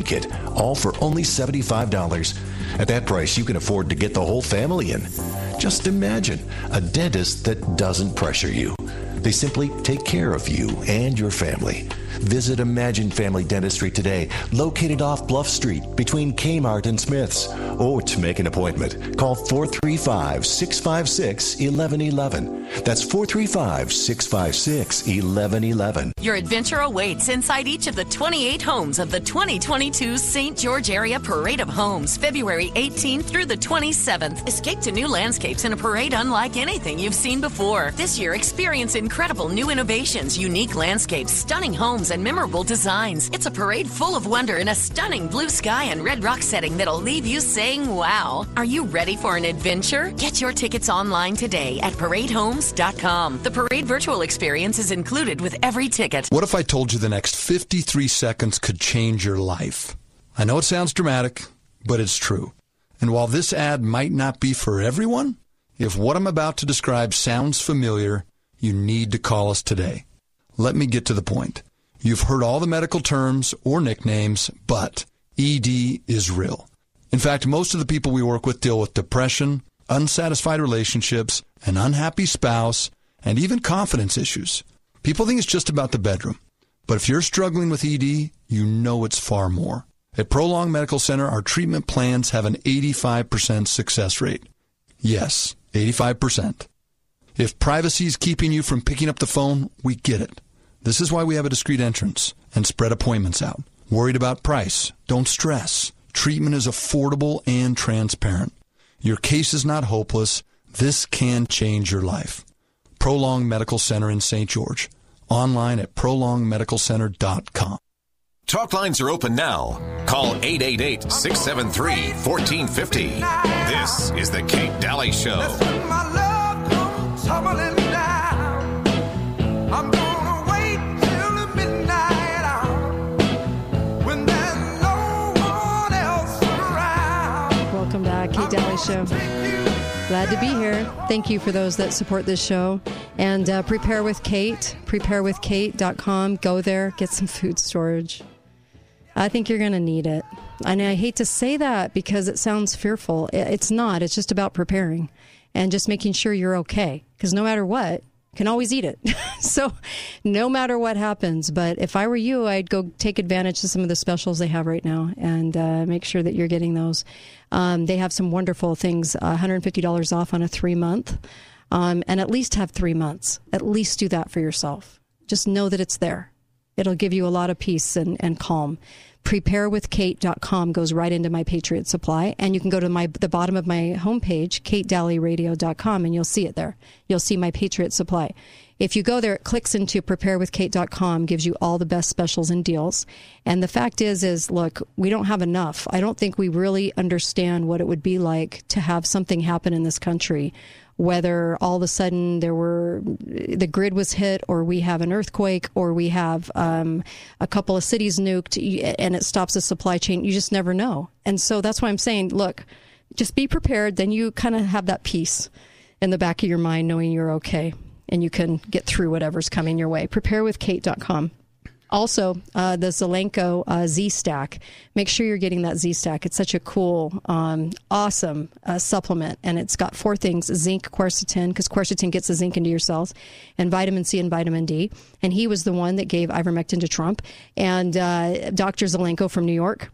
Speaker 53: kit, all for only $75. At that price, you can afford to get the whole family in. Just imagine a dentist that doesn't pressure you. They simply take care of you and your family. Visit Imagine Family Dentistry today, located off Bluff Street between Kmart and Smith's. Or to make an appointment, call 435 656 1111. That's 435 656 1111.
Speaker 54: Your adventure awaits inside each of the 28 homes of the 2022 St. George Area Parade of Homes, February 18th through the 27th. Escape to new landscapes in a parade unlike anything you've seen before. This year, experience incredible new innovations, unique landscapes, stunning homes, and memorable designs. It's a parade full of wonder in a stunning blue sky and red rock setting that'll leave you saying, wow. Are you ready for an adventure? Get your tickets online today at paradehomes.com. The parade virtual experience is included with every ticket.
Speaker 40: What if I told you the next 53 seconds could change your life? I know it sounds dramatic, but it's true. And while this ad might not be for everyone, if what I'm about to describe sounds familiar, you need to call us today. Let me get to the point. You've heard all the medical terms or nicknames, but ED is real. In fact, most of the people we work with deal with depression, unsatisfied relationships, an unhappy spouse, and even confidence issues. People think it's just about the bedroom. But if you're struggling with ED, you know it's far more. At Prolong Medical Center, our treatment plans have an 85% success rate. Yes, 85%. If privacy is keeping you from picking up the phone, we get it. This is why we have a discreet entrance and spread appointments out. Worried about price? Don't stress. Treatment is affordable and transparent. Your case is not hopeless. This can change your life. Prolong Medical Center in St. George. Online at prolongmedicalcenter.com.
Speaker 2: Talk lines are open now. Call 888 673 1450. This is The Kate Dalley Show.
Speaker 4: Glad to be here. Thank you for those that support this show. And uh, prepare with Kate, preparewithkate.com. Go there, get some food storage. I think you're going to need it. And I hate to say that because it sounds fearful. It's not. It's just about preparing and just making sure you're okay. Because no matter what, can always eat it. so no matter what happens. But if I were you, I'd go take advantage of some of the specials they have right now and uh, make sure that you're getting those. Um, they have some wonderful things uh, $150 off on a three month. Um, and at least have three months. At least do that for yourself. Just know that it's there. It'll give you a lot of peace and, and calm. Preparewithkate.com goes right into my Patriot Supply, and you can go to my the bottom of my homepage, katedalleyradio.com, and you'll see it there. You'll see my Patriot Supply. If you go there, it clicks into preparewithkate.com, gives you all the best specials and deals. And the fact is, is look, we don't have enough. I don't think we really understand what it would be like to have something happen in this country whether all of a sudden there were the grid was hit or we have an earthquake or we have um, a couple of cities nuked and it stops the supply chain you just never know. And so that's why i'm saying look just be prepared. Then you kind of have that peace in the back of your mind knowing you're okay and you can get through whatever's coming your way. Prepare with preparewithkate.com also, uh, the Zelenko uh, Z Stack. Make sure you're getting that Z Stack. It's such a cool, um, awesome uh, supplement, and it's got four things: zinc, quercetin, because quercetin gets the zinc into your cells, and vitamin C and vitamin D. And he was the one that gave ivermectin to Trump. And uh, Dr. Zelenko from New York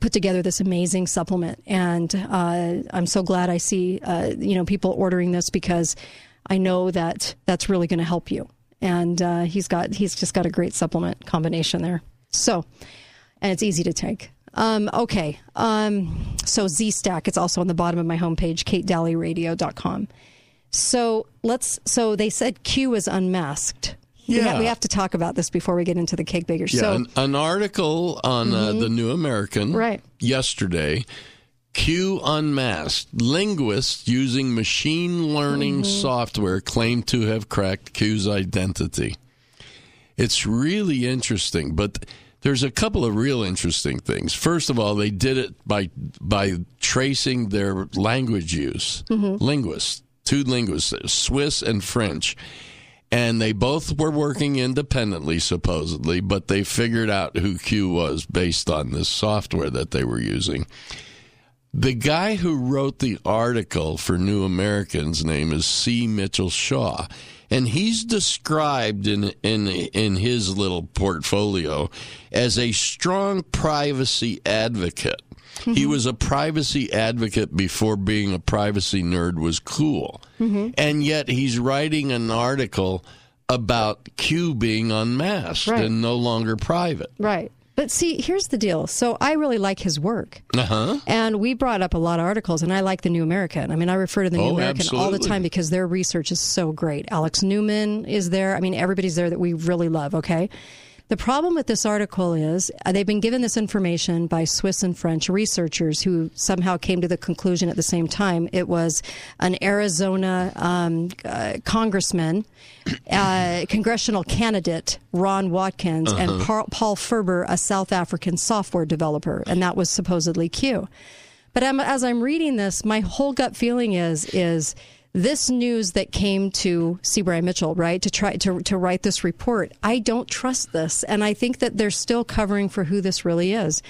Speaker 4: put together this amazing supplement, and uh, I'm so glad I see uh, you know people ordering this because I know that that's really going to help you and uh, he's got he's just got a great supplement combination there. So, and it's easy to take. Um, okay, um, so Z Stack. It's also on the bottom of my homepage, katedalleyradio.com. So let's. So they said Q is unmasked. We, ha-
Speaker 5: Yeah.
Speaker 4: we have to talk about this before we get into the cake bakers.
Speaker 5: Yeah,
Speaker 4: so
Speaker 5: an, an article on uh,
Speaker 4: Mhm.
Speaker 5: the New American
Speaker 4: Right.
Speaker 5: yesterday. Q Unmasked. Linguists using machine learning
Speaker 4: Mm-hmm.
Speaker 5: software claim to have cracked Q's identity. It's really interesting, but there's a couple of real interesting things. First of all, they did it by by tracing their language use.
Speaker 55: Mhm.
Speaker 5: Linguists, two linguists, Swiss and French. And they both were working independently, supposedly, but they figured out who Q was based on this software that they were using. The guy who wrote the article for New Americans' name is C. Mitchell Shaw, and he's described in in in his little portfolio as a strong privacy advocate. He was a privacy advocate before being a privacy nerd was cool.
Speaker 4: Mhm.
Speaker 5: And yet he's writing an article about Q being unmasked
Speaker 4: Right.
Speaker 5: and no longer private.
Speaker 4: right, but see, here's the deal. So I really like his work.
Speaker 5: Uh-huh.
Speaker 4: And we brought up a lot of articles, and I like the New American. I mean, I refer to the New
Speaker 5: Oh,
Speaker 4: American all the time because their research is so great. Alex Newman is there. I mean, everybody's there that we really love, okay? The problem with this article is uh, they've been given this information by Swiss and French researchers who somehow came to the conclusion at the same time. It was an Arizona um, uh, congressman, uh, congressional candidate, Ron Watkins, and
Speaker 55: Uh-huh.
Speaker 4: Paul, Paul Furber, a South African software developer, and that was supposedly Q. But I'm, as I'm reading this, my whole gut feeling is is this news that came to. Brian Mitchell, right, to try to to write this report. I don't trust this, and I think that they're still covering for who this really is.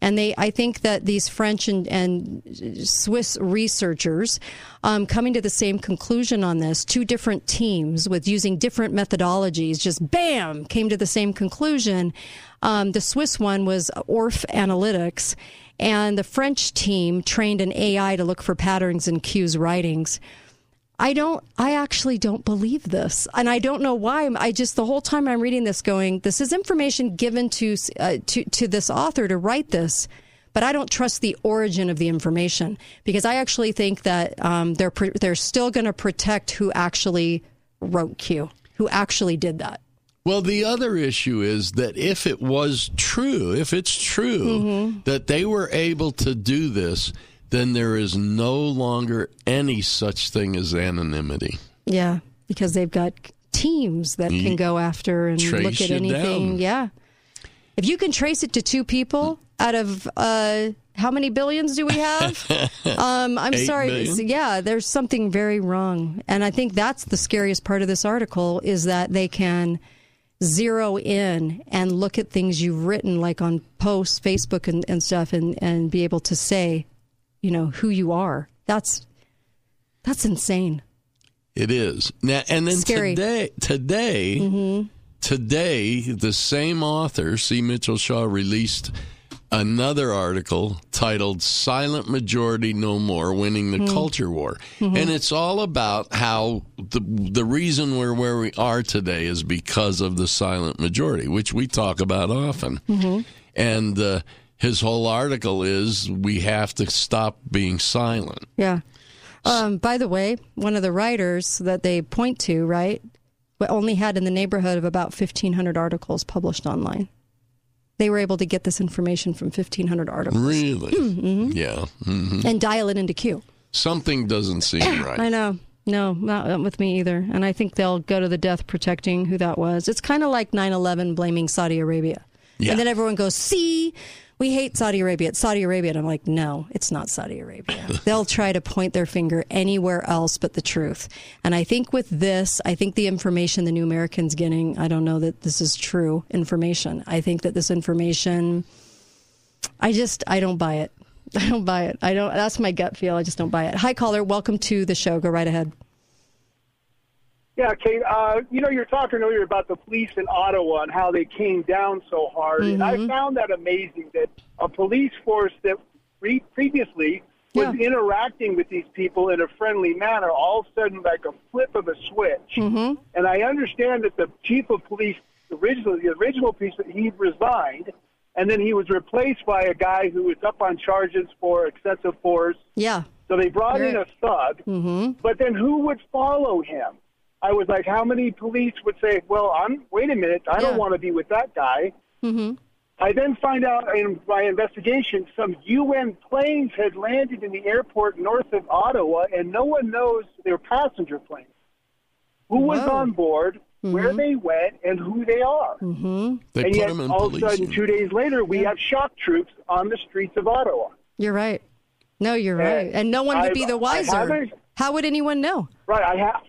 Speaker 4: And they, I think that these French and, and Swiss researchers um, coming to the same conclusion on this, two different teams with using different methodologies, just bam, came to the same conclusion. Um, the Swiss one was OrphAnalytics, and the French team trained an AI to look for patterns in Q's writings. I don't, I actually don't believe this. And I don't know why. I just, the whole time I'm reading this going, this is information given to, uh, to, to this author to write this. But I don't trust the origin of the information because I actually think that um, they're they're still going to protect who actually wrote Q, who actually did that.
Speaker 41: Well, the other issue is that if it was true, if it's true
Speaker 4: Mm-hmm.
Speaker 41: that they were able to do this, then there is no longer any such thing as anonymity.
Speaker 4: Yeah, because they've got teams that can go after and
Speaker 41: trace
Speaker 4: look at anything.
Speaker 41: down.
Speaker 4: Yeah. If you can trace it to two people out of uh, how many billions do we have? um, I'm
Speaker 41: Eight
Speaker 4: sorry.
Speaker 41: billion?
Speaker 4: It's- Yeah, there's something very wrong. And I think that's the scariest part of this article is that they can zero in and look at things you've written, like on posts, Facebook, and, and stuff, and, and be able to say, you know, who you are. That's that's insane.
Speaker 41: It is now, and then
Speaker 4: Scary.
Speaker 41: today, today,
Speaker 4: Mm-hmm.
Speaker 41: today, the same author, C. Mitchell Shaw, released another article titled "Silent Majority No More: Winning the
Speaker 4: Hmm.
Speaker 41: Culture War,"
Speaker 4: Mhm.
Speaker 41: and it's all about how the the reason we're where we are today is because of the silent majority, which we talk about often.
Speaker 4: Mm-hmm.
Speaker 41: And uh, his whole article is we have to stop being silent.
Speaker 4: Yeah. Um, by the way, one of the writers that they point to, right, only had in the neighborhood of about 1,500 articles published online. They were able to get this information from 1,500 articles.
Speaker 41: Really?
Speaker 4: Mhm.
Speaker 41: Yeah. hmm
Speaker 4: And dial it into Q.
Speaker 41: Something doesn't seem right.
Speaker 4: I know. No, not with me either. And I think they'll go to the death protecting who that was. It's kind of like 9 11 blaming Saudi Arabia.
Speaker 41: Yeah.
Speaker 4: And then everyone goes, see, we hate Saudi Arabia. It's Saudi Arabia. And I'm like, no, it's not Saudi Arabia. They'll try to point their finger anywhere else but the truth. And I think with this, I think the information the New American's getting, I don't know that this is true information. I think that this information, I just, I don't buy it. I don't buy it. I don't, that's my gut feel. I just don't buy it. Hi, caller. Welcome to the show. Go right ahead.
Speaker 56: Yeah, Kate. Uh, you know, you're talking earlier about the police in Ottawa and how they came down so hard, and I
Speaker 4: Mhm.
Speaker 56: found that amazing that a police force that pre- previously was interacting with these people in a friendly manner, all of a sudden, like a flip of a switch.
Speaker 4: Mm-hmm.
Speaker 56: And I understand that the chief of police originally, the original police, he resigned, and then he was replaced by a guy who was up on charges for excessive force.
Speaker 4: Yeah.
Speaker 56: So they brought in a thug,
Speaker 4: Mm-hmm.
Speaker 56: but then who would follow him? I was like, how many police would say, "Well, I'm wait a minute, I
Speaker 4: Yeah.
Speaker 56: don't want to be with that guy."
Speaker 4: Mm-hmm.
Speaker 56: I then find out in my investigation some UN planes had landed in the airport north of Ottawa, and no one knows they're passenger planes. Who was
Speaker 4: Whoa.
Speaker 56: on board, where
Speaker 4: Mhm.
Speaker 56: they went, and who they are.
Speaker 4: Mm-hmm.
Speaker 41: They
Speaker 56: and
Speaker 41: put
Speaker 56: yet,
Speaker 41: them in
Speaker 56: all of a sudden, two days later, we have shock troops on the streets of Ottawa.
Speaker 4: You're right. No, you're
Speaker 56: And
Speaker 4: right. And no one would be
Speaker 56: I've-
Speaker 4: the wiser. How would anyone know?
Speaker 56: Right, I have.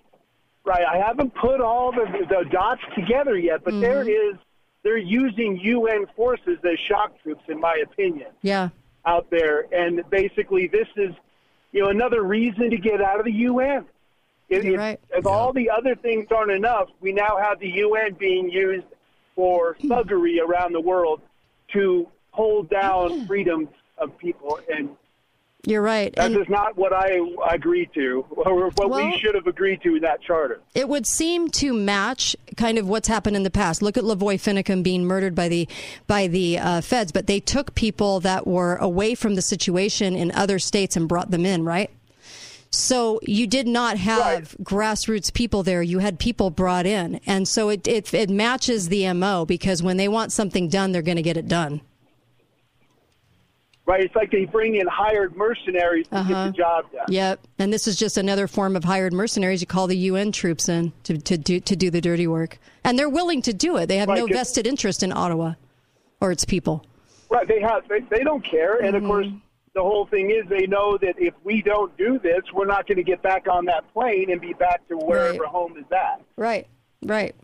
Speaker 56: Right, I haven't put all the the dots together yet, but there
Speaker 4: Mm-hmm.
Speaker 56: is. They're using UN forces as shock troops, in my opinion,
Speaker 4: Yeah.
Speaker 56: out there, and basically this is, you know, another reason to get out of the UN. If,
Speaker 4: You're right.
Speaker 56: if all the other things aren't enough, we now have the UN being used for thuggery around the world to hold down freedoms of people, and
Speaker 4: You're right.
Speaker 56: that
Speaker 4: And
Speaker 56: is not what I agreed to, or what
Speaker 4: Well-
Speaker 56: we should have agreed to in that charter.
Speaker 4: it would seem to match kind of what's happened in the past. Look at Lavoy Finicum being murdered by the by the uh, feds, but they took people that were away from the situation in other states and brought them in, right? So you did not have grassroots people there. You had people brought in, and so it it, it matches the mo because when they want something done, they're going to get it done.
Speaker 56: Right, it's like they bring in hired mercenaries to
Speaker 4: Uh-huh.
Speaker 56: get the job done.
Speaker 4: Yep, and this is just another form of hired mercenaries. You call the UN troops in to to do to do the dirty work, and they're willing to do it. They have
Speaker 56: Right,
Speaker 4: no vested interest in Ottawa or its people.
Speaker 56: Right, they have they, they don't care, and of
Speaker 4: Mm-hmm.
Speaker 56: course the whole thing is they know that if we don't do this, we're not going to get back on that plane and be back to wherever
Speaker 4: Right.
Speaker 56: home is at.
Speaker 4: Right, right.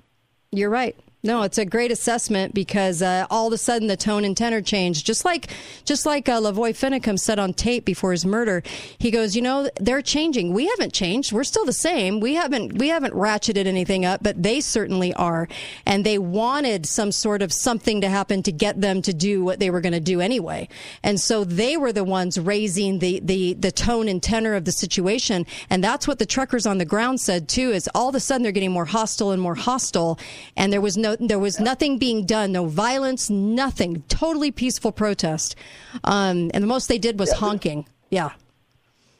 Speaker 4: You're right. No, it's a great assessment because uh, all of a sudden the tone and tenor changed. Just like, just like uh, Lavoy Finicum said on tape before his murder, he goes, "You know, they're changing. We haven't changed. We're still the same. We haven't, we haven't ratcheted anything up, but they certainly are. And they wanted some sort of something to happen to get them to do what they were going to do anyway. And so they were the ones raising the the the tone and tenor of the situation. And that's what the truckers on the ground said too. Is all of a sudden they're getting more hostile and more hostile, and there was no there was nothing being done, no violence, nothing, totally peaceful protest. Um, and the most they did was honking. Yeah.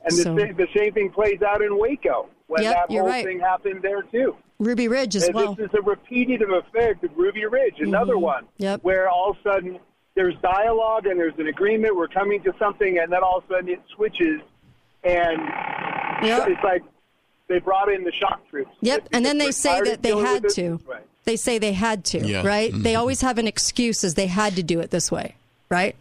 Speaker 56: And the,
Speaker 4: So-
Speaker 56: same, the same thing plays out in Waco when
Speaker 4: Yep,
Speaker 56: that whole
Speaker 4: right.
Speaker 56: thing happened there too.
Speaker 4: Ruby Ridge as
Speaker 56: And
Speaker 4: well.
Speaker 56: This is a repetitive effect of Ruby Ridge, another
Speaker 4: Mhm.
Speaker 56: one,
Speaker 4: Yep.
Speaker 56: where all of a sudden there's dialogue and there's an agreement, we're coming to something, and then all of a sudden it switches, and it's like they brought in the shock troops.
Speaker 4: Yep, and then they say that they had to.
Speaker 56: way.
Speaker 4: They say they had to,
Speaker 56: Yeah.
Speaker 4: right? They
Speaker 56: Mhm.
Speaker 4: always have an excuse as they had to do it this way, right?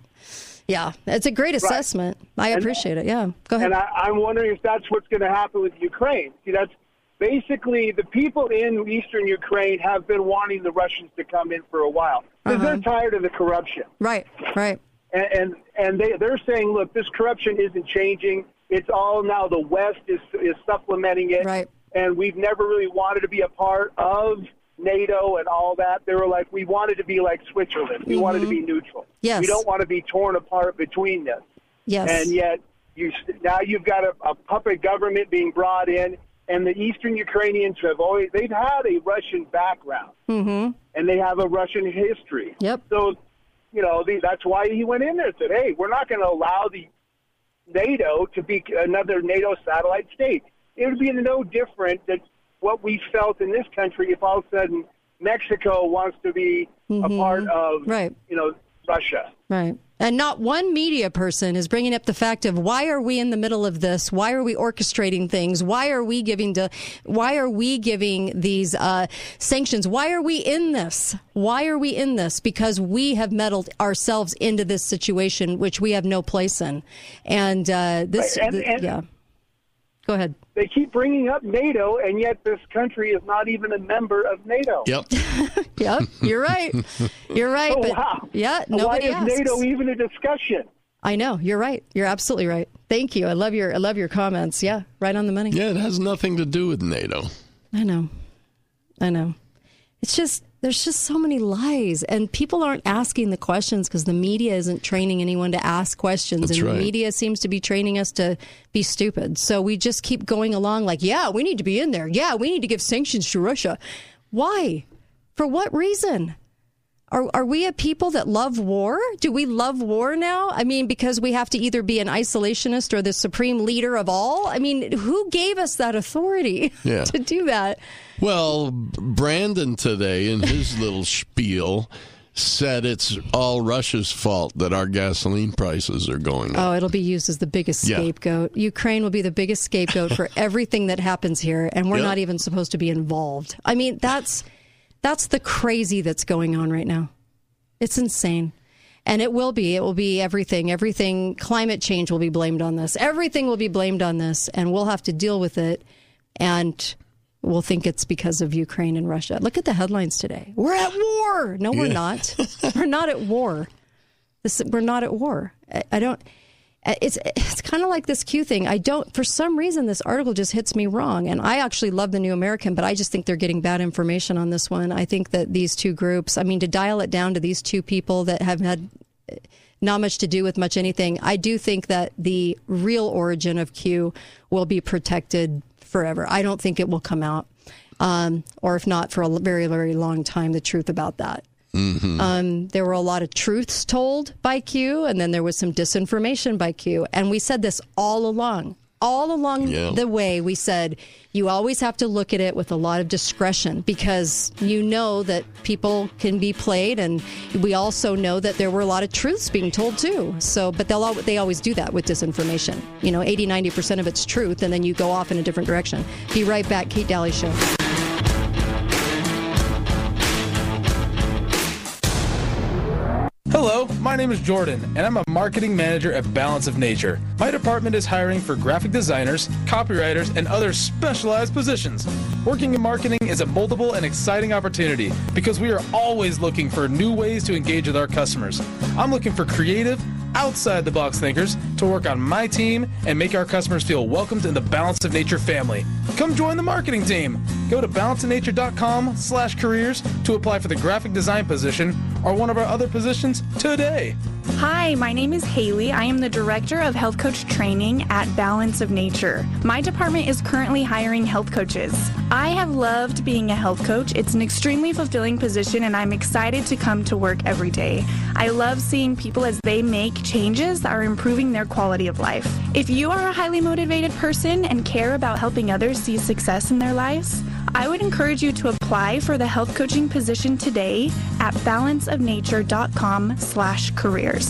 Speaker 4: Yeah, it's a great
Speaker 56: Right.
Speaker 4: assessment. I
Speaker 56: And-
Speaker 4: appreciate it. Yeah, go ahead.
Speaker 56: And I, I'm wondering if that's what's going to happen with Ukraine. See, that's basically the people in eastern Ukraine have been wanting the Russians to come in for a while because they're tired of the corruption.
Speaker 4: right, right.
Speaker 56: And and, and they they're saying, look, this corruption isn't changing. It's all now the West is is supplementing it.
Speaker 4: Right.
Speaker 56: And we've never really wanted to be a part of NATO and all that. They were like, we wanted to be like Switzerland. We wanted to be neutral.
Speaker 4: Yes.
Speaker 56: We don't want to be torn apart between this.
Speaker 4: Yes.
Speaker 56: And yet, you now you've got a, a puppet government being brought in, and the Eastern Ukrainians have always they've had a Russian background
Speaker 4: Mm-hmm.
Speaker 56: and they have a Russian history.
Speaker 4: Yep.
Speaker 56: So, you know, the, that's why he went in there and said, "Hey, we're not going to allow the NATO to be another NATO satellite state. It would be no different than what we felt in this country if all of a sudden Mexico wants to be a part of,
Speaker 4: Right.
Speaker 56: you know, Russia."
Speaker 4: Right. And not one media person is bringing up the fact of why are we in the middle of this? Why are we orchestrating things? Why are we giving to, why are we giving these uh, sanctions? Why are we in this? Why are we in this? Because we have meddled ourselves into this situation, which we have no place in. And uh, this,
Speaker 56: Right, and- and-
Speaker 4: yeah. Go ahead.
Speaker 56: They keep bringing up NATO, and yet this country is not even a member of NATO.
Speaker 41: Yep.
Speaker 4: Yep. You're right. You're right.
Speaker 56: Oh,
Speaker 4: but
Speaker 56: wow.
Speaker 4: yeah,
Speaker 56: Why
Speaker 4: nobody
Speaker 56: is
Speaker 4: asks.
Speaker 56: NATO even a discussion?
Speaker 4: I know. You're right. You're absolutely right. Thank you. I love your I love your comments. Yeah, right on the money.
Speaker 41: Yeah, it has nothing to do with NATO.
Speaker 4: I know. I know. It's just there's just so many lies and people aren't asking the questions because the media isn't training anyone to ask questions
Speaker 41: That's
Speaker 4: and
Speaker 41: right.
Speaker 4: the media seems to be training us to be stupid. So we just keep going along like, yeah, we need to be in there. Yeah, we need to give sanctions to Russia. Why? For what reason? Are, are we a people that love war? Do we love war now? I mean, because we have to either be an isolationist or the supreme leader of all? I mean, who gave us that authority
Speaker 41: Yeah.
Speaker 4: to do that?
Speaker 41: Well, Brandon today in his little spiel said it's all Russia's fault that our gasoline prices are going up.
Speaker 4: Oh, it'll be used as the biggest
Speaker 41: Yeah.
Speaker 4: scapegoat. Ukraine will be the biggest scapegoat for everything that happens here, and we're
Speaker 41: Yeah.
Speaker 4: not even supposed to be involved. I mean, that's that's the crazy that's going on right now. It's insane. And it will be. It will be everything. Everything. Climate change will be blamed on this. Everything will be blamed on this, and we'll have to deal with it. And we'll think it's because of Ukraine and Russia. Look at the headlines today. We're at war. No, we're
Speaker 41: Yeah.
Speaker 4: not. we're not at war. This, we're not at war. I, I don't. It's it's kind of like this Q thing. I don't. For some reason, this article just hits me wrong, and I actually love the New American, but I just think they're getting bad information on this one. I think that these two groups. I mean, to dial it down to these two people that have had not much to do with much anything. I do think that the real origin of Q will be protected forever. I don't think it will come out, um, or if not for a very, very long time, the truth about that.
Speaker 41: Mm-hmm.
Speaker 4: Um, there were a lot of truths told by Q, and then there was some disinformation by Q. And we said this all along. All along
Speaker 41: Yeah.
Speaker 4: the way, we said you always have to look at it with a lot of discretion because you know that people can be played, and we also know that there were a lot of truths being told too. So, but they'll they always do that with disinformation. You know, 80, 90 percent of it's truth, and then you go off in a different direction. Be right back, Kate Dalley Show.
Speaker 57: Hello, my name is Jordan, and I'm a marketing manager at Balance of Nature. My department is hiring for graphic designers, copywriters, and other specialized positions. Working in marketing is a multiple and exciting opportunity because we are always looking for new ways to engage with our customers. I'm looking for creative, outside the box thinkers to work on my team and make our customers feel welcomed in the Balance of Nature family. Come join the marketing team. Go to balanceofnature.com slash careers to apply for the graphic design position or one of our other positions today.
Speaker 42: Hi, my name is Haley. I am the Director of Health Coach Training at Balance of Nature. My department is currently hiring health coaches. I have loved being a health coach. It's an extremely fulfilling position, and I'm excited to come to work every day. I love seeing people as they make changes that are improving their quality of life. If you are a highly motivated person and care about helping others see success in their lives, I would encourage you to apply for the health coaching position today at balanceofnature.com slash careers.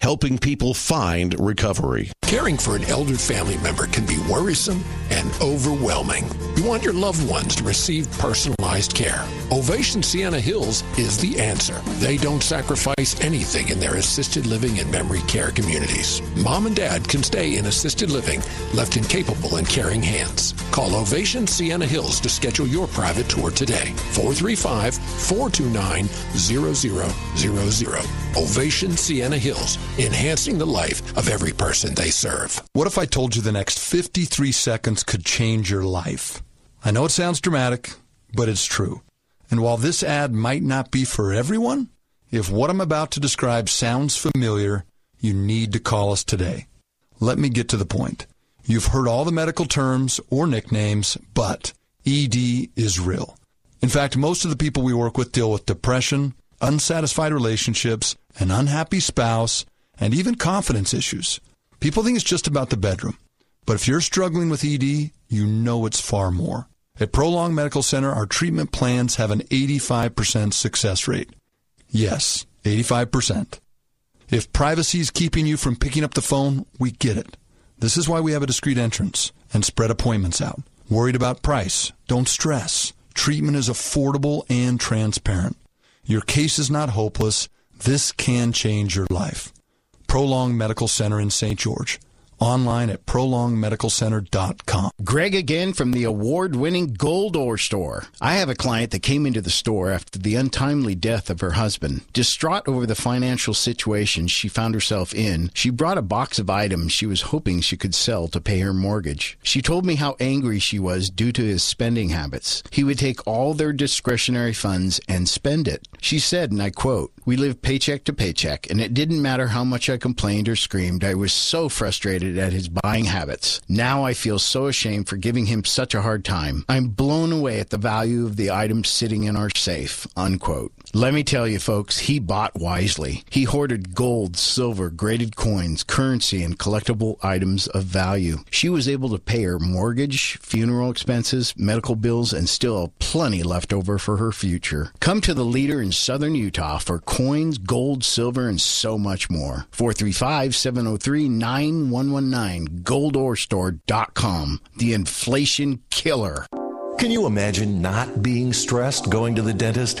Speaker 58: helping people find recovery.
Speaker 59: Caring for an elder family member can be worrisome and overwhelming. You want your loved ones to receive personalized care. Ovation Sienna Hills is the answer. They don't sacrifice anything in their assisted living and memory care communities. Mom and dad can stay in assisted living, left in capable and caring hands. Call Ovation Sienna Hills to schedule your private tour today. 435 429 0000. Ovation Sienna Hills, enhancing the life of every person they serve.
Speaker 40: What if I told you the next 53 seconds could change your life? I know it sounds dramatic, but it's true. And while this ad might not be for everyone, if what I'm about to describe sounds familiar, you need to call us today. Let me get to the point. You've heard all the medical terms or nicknames, but ED is real. In fact, most of the people we work with deal with depression, unsatisfied relationships, an unhappy spouse, and even confidence issues. People think it's just about the bedroom. But if you're struggling with ED, you know it's far more. At Prolong Medical Center, our treatment plans have an 85% success rate. Yes, 85%. If privacy is keeping you from picking up the phone, we get it. This is why we have a discreet entrance and spread appointments out. Worried about price? Don't stress. Treatment is affordable and transparent. Your case is not hopeless. This can change your life. Prolong Medical Center in St. George. Online at prolongmedicalcenter.com.
Speaker 25: Greg again from the award winning Gold Ore Store. I have a client that came into the store after the untimely death of her husband. Distraught over the financial situation she found herself in, she brought a box of items she was hoping she could sell to pay her mortgage. She told me how angry she was due to his spending habits. He would take all their discretionary funds and spend it. She said, and I quote, We lived paycheck to paycheck, and it didn't matter how much I complained or screamed. I was so frustrated at his buying habits. Now I feel so ashamed for giving him such a hard time. I'm blown away at the value of the items sitting in our safe. Unquote. Let me tell you, folks, he bought wisely. He hoarded gold, silver, graded coins, currency, and collectible items of value. She was able to pay her mortgage, funeral expenses, medical bills, and still plenty left over for her future. Come to the leader in southern Utah for coins, gold, silver, and so much more. 435 703 9119 goldorestore.com. The inflation killer.
Speaker 53: Can you imagine not being stressed going to the dentist?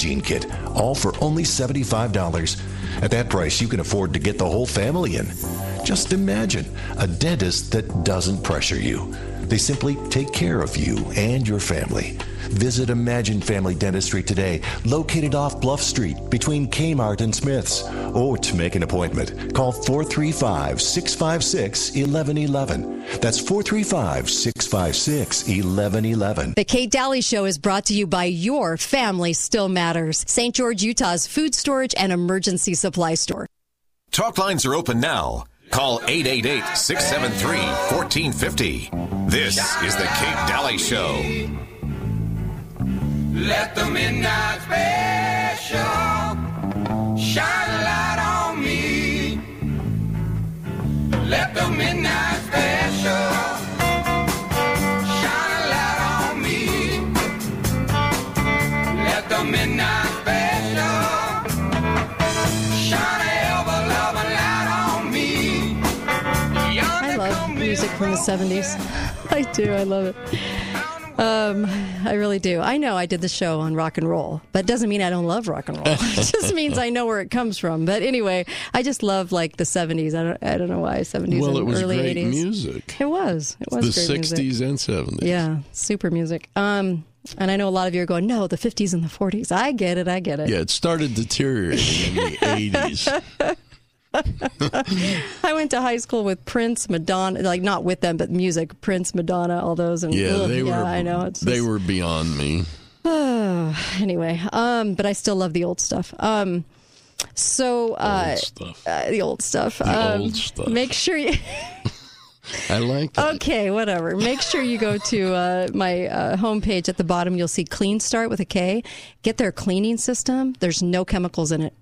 Speaker 53: kit, all for only $75. At that price, you can afford to get the whole family in. Just imagine a dentist that doesn't pressure you. They simply take care of you and your family. Visit Imagine Family Dentistry today, located off Bluff Street between Kmart and Smith's. Or to make an appointment, call 435 656 1111. That's 435 656 1111.
Speaker 4: The Kate Dalley Show is brought to you by Your Family Still Matters, St. George, Utah's food storage and emergency supply store.
Speaker 2: Talk lines are open now. Call 888 673 1450. This is The Kate Dalley Show.
Speaker 38: Let the midnight special shine a light on me. Let the midnight special shine a light on me. Let the midnight special shine a ever-loving light on me.
Speaker 4: I love music from the 70s. I do. I love it. Um, I really do. I know I did the show on rock and roll, but it doesn't mean I don't love rock and roll. it just means I know where it comes from. But anyway, I just love like the 70s. I don't, I don't know why 70s
Speaker 41: Well,
Speaker 4: and
Speaker 41: it was
Speaker 4: early
Speaker 41: great
Speaker 4: 80s.
Speaker 41: music.
Speaker 4: It was. It was
Speaker 41: the
Speaker 4: great
Speaker 41: 60s
Speaker 4: music.
Speaker 41: and 70s.
Speaker 4: Yeah, super music. Um, and I know a lot of you are going, no, the 50s and the 40s. I get it. I get it.
Speaker 41: Yeah, it started deteriorating in the 80s.
Speaker 4: I went to high school with Prince, Madonna, like not with them, but music, Prince, Madonna, all those. And
Speaker 41: Yeah,
Speaker 4: ugh,
Speaker 41: they
Speaker 4: yeah,
Speaker 41: were.
Speaker 4: I know. It's
Speaker 41: they
Speaker 4: just-
Speaker 41: were beyond me.
Speaker 4: anyway, um, but I still love the old stuff. Um, so uh, Uh, the old stuff.
Speaker 41: The
Speaker 4: um,
Speaker 41: old stuff.
Speaker 4: Make sure you.
Speaker 41: I like that.
Speaker 4: Okay, whatever. Make sure you go to uh, my uh, homepage at the bottom. You'll see Clean Start with a K. Get their cleaning system. There's no chemicals in it.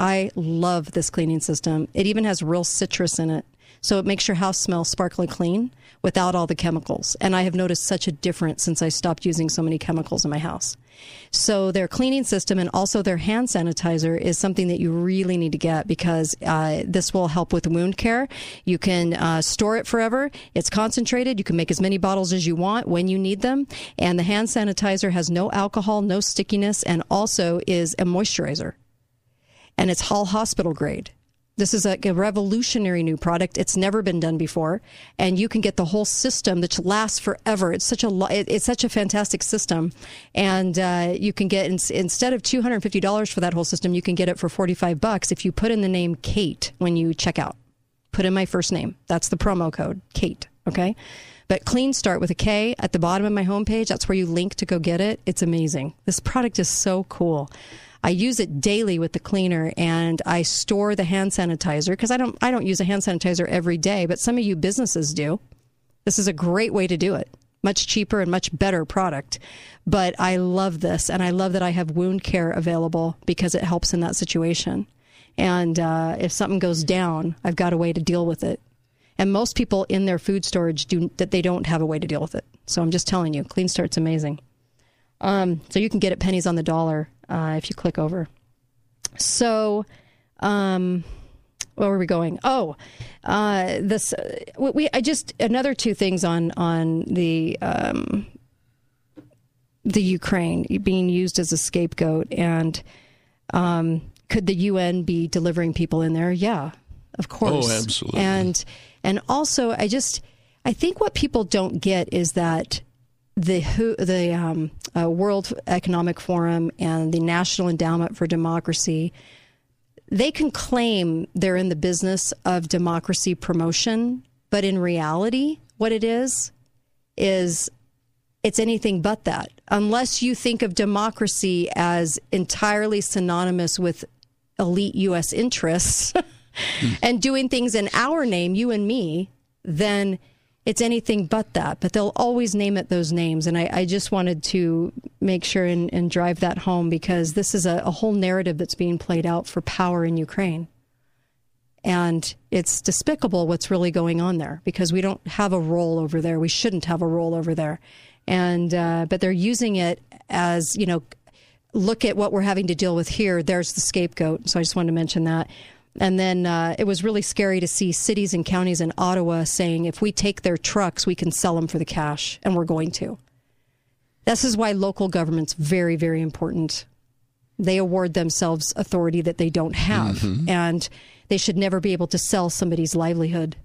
Speaker 4: I love this cleaning system. It even has real citrus in it. So it makes your house smell sparkly clean without all the chemicals. And I have noticed such a difference since I stopped using so many chemicals in my house. So their cleaning system and also their hand sanitizer is something that you really need to get because uh, this will help with wound care. You can uh, store it forever. It's concentrated. You can make as many bottles as you want when you need them. And the hand sanitizer has no alcohol, no stickiness, and also is a moisturizer. And it's Hall Hospital grade. This is a, revolutionary new product. It's never been done before, and you can get the whole system that lasts forever. It's such a it- it's such a fantastic system, and uh, you can get ins- instead of two hundred and fifty dollars for that whole system, you can get it for forty five bucks if you put in the name Kate when you check out. Put in my first name. That's the promo code Kate. Okay. But clean start with a K at the bottom of my homepage. That's where you link to go get it. It's amazing. This product is so cool. I use it daily with the cleaner and I store the hand sanitizer because I don't I don't use a hand sanitizer every day, but some of you businesses do. This is a great way to do it. Much cheaper and much better product. But I love this and I love that I have wound care available because it helps in that situation. And uh, if something goes down, I've got a way to deal with it. And most people in their food storage do that they don't have a way to deal with it. So I'm just telling you, Clean Start's amazing. Um, so you can get it pennies on the dollar uh, if you click over. So, um, where were we going? Oh, uh, this uh, we, we I just another two things on on the um, the Ukraine being used as a scapegoat and um, could the UN be delivering people in there? Yeah, of course.
Speaker 41: Oh, absolutely.
Speaker 4: And and also, I just I think what people don't get is that the who the um, uh, World Economic Forum and the National Endowment for Democracy they can claim they're in the business of democracy promotion, but in reality, what it is is it's anything but that. Unless you think of democracy as entirely synonymous with elite U.S. interests and doing things in our name, you and me, then it's anything but that. But they'll always name it those names. And I, I just wanted to make sure and, and drive that home because this is a, a whole narrative that's being played out for power in Ukraine. And it's despicable what's really going on there because we don't have a role over there. We shouldn't have a role over there. And, uh, but they're using it as, you know, look at what we're having to deal with here. There's the scapegoat. So I just wanted to mention that. And then uh, it was really scary to see cities and counties in Ottawa saying, if we take their trucks, we can sell them for the cash, and we're going to. This is why local government's very, very important. They award themselves authority that they don't have,
Speaker 41: Mm-hmm.
Speaker 4: and they should never be able to sell somebody's livelihood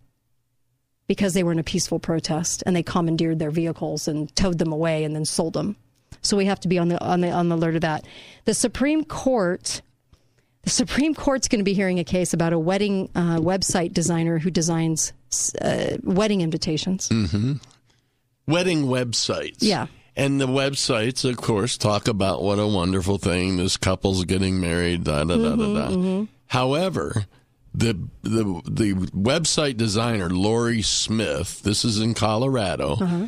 Speaker 4: because they were in a peaceful protest and they commandeered their vehicles and towed them away and then sold them. So we have to be on the on the on the alert of that. The Supreme Court the Supreme Court's going to be hearing a case about a wedding uh, website designer who designs uh, wedding invitations.
Speaker 41: hmm Wedding websites.
Speaker 4: Yeah.
Speaker 41: And the websites, of course, talk about what a wonderful thing this couple's getting married, da da da da
Speaker 4: Mhm,
Speaker 41: da.
Speaker 4: mhm.
Speaker 41: However,
Speaker 5: the the the website designer Lorie Smith, this is in Colorado,
Speaker 4: Uh-huh.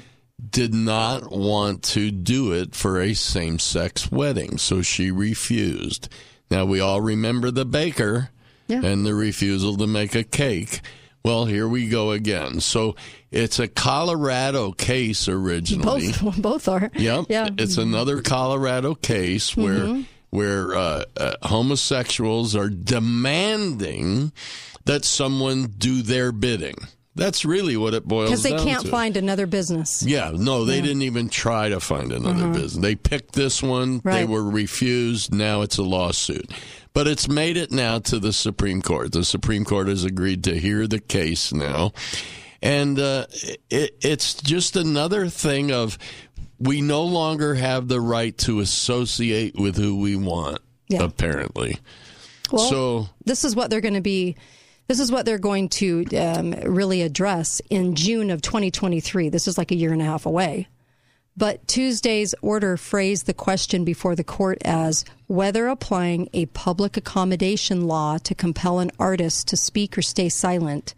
Speaker 5: did not want to do it for a same-sex wedding, so she refused. Now we all remember the baker
Speaker 4: Yeah.
Speaker 5: and the refusal to make a cake. Well, here we go again. So it's a Colorado case originally.
Speaker 4: Both both are.
Speaker 5: Yep.
Speaker 4: Yeah.
Speaker 5: It's another Colorado case where
Speaker 4: Mhm.
Speaker 5: where uh, uh, homosexuals are demanding that someone do their bidding. That's really what it boils down to.
Speaker 4: Because they can't
Speaker 5: to.
Speaker 4: find another business.
Speaker 5: Yeah, no, they
Speaker 4: Yeah.
Speaker 5: didn't even try to find another
Speaker 4: Mhm.
Speaker 5: business. They picked this one. They were refused. Now it's a lawsuit. But it's made it now to the Supreme Court. The Supreme Court has agreed to hear the case now. And uh, it, it's just another thing of we no longer have the right to associate with who we want,
Speaker 4: Yeah.
Speaker 5: apparently.
Speaker 4: Well,
Speaker 5: so
Speaker 4: this is what they're going to be. This is what they're going to um, really address in June of 2023. This is like a year and a half away. But Tuesday's order phrased the question before the court as whether applying a public accommodation law to compel an artist to speak or stay silent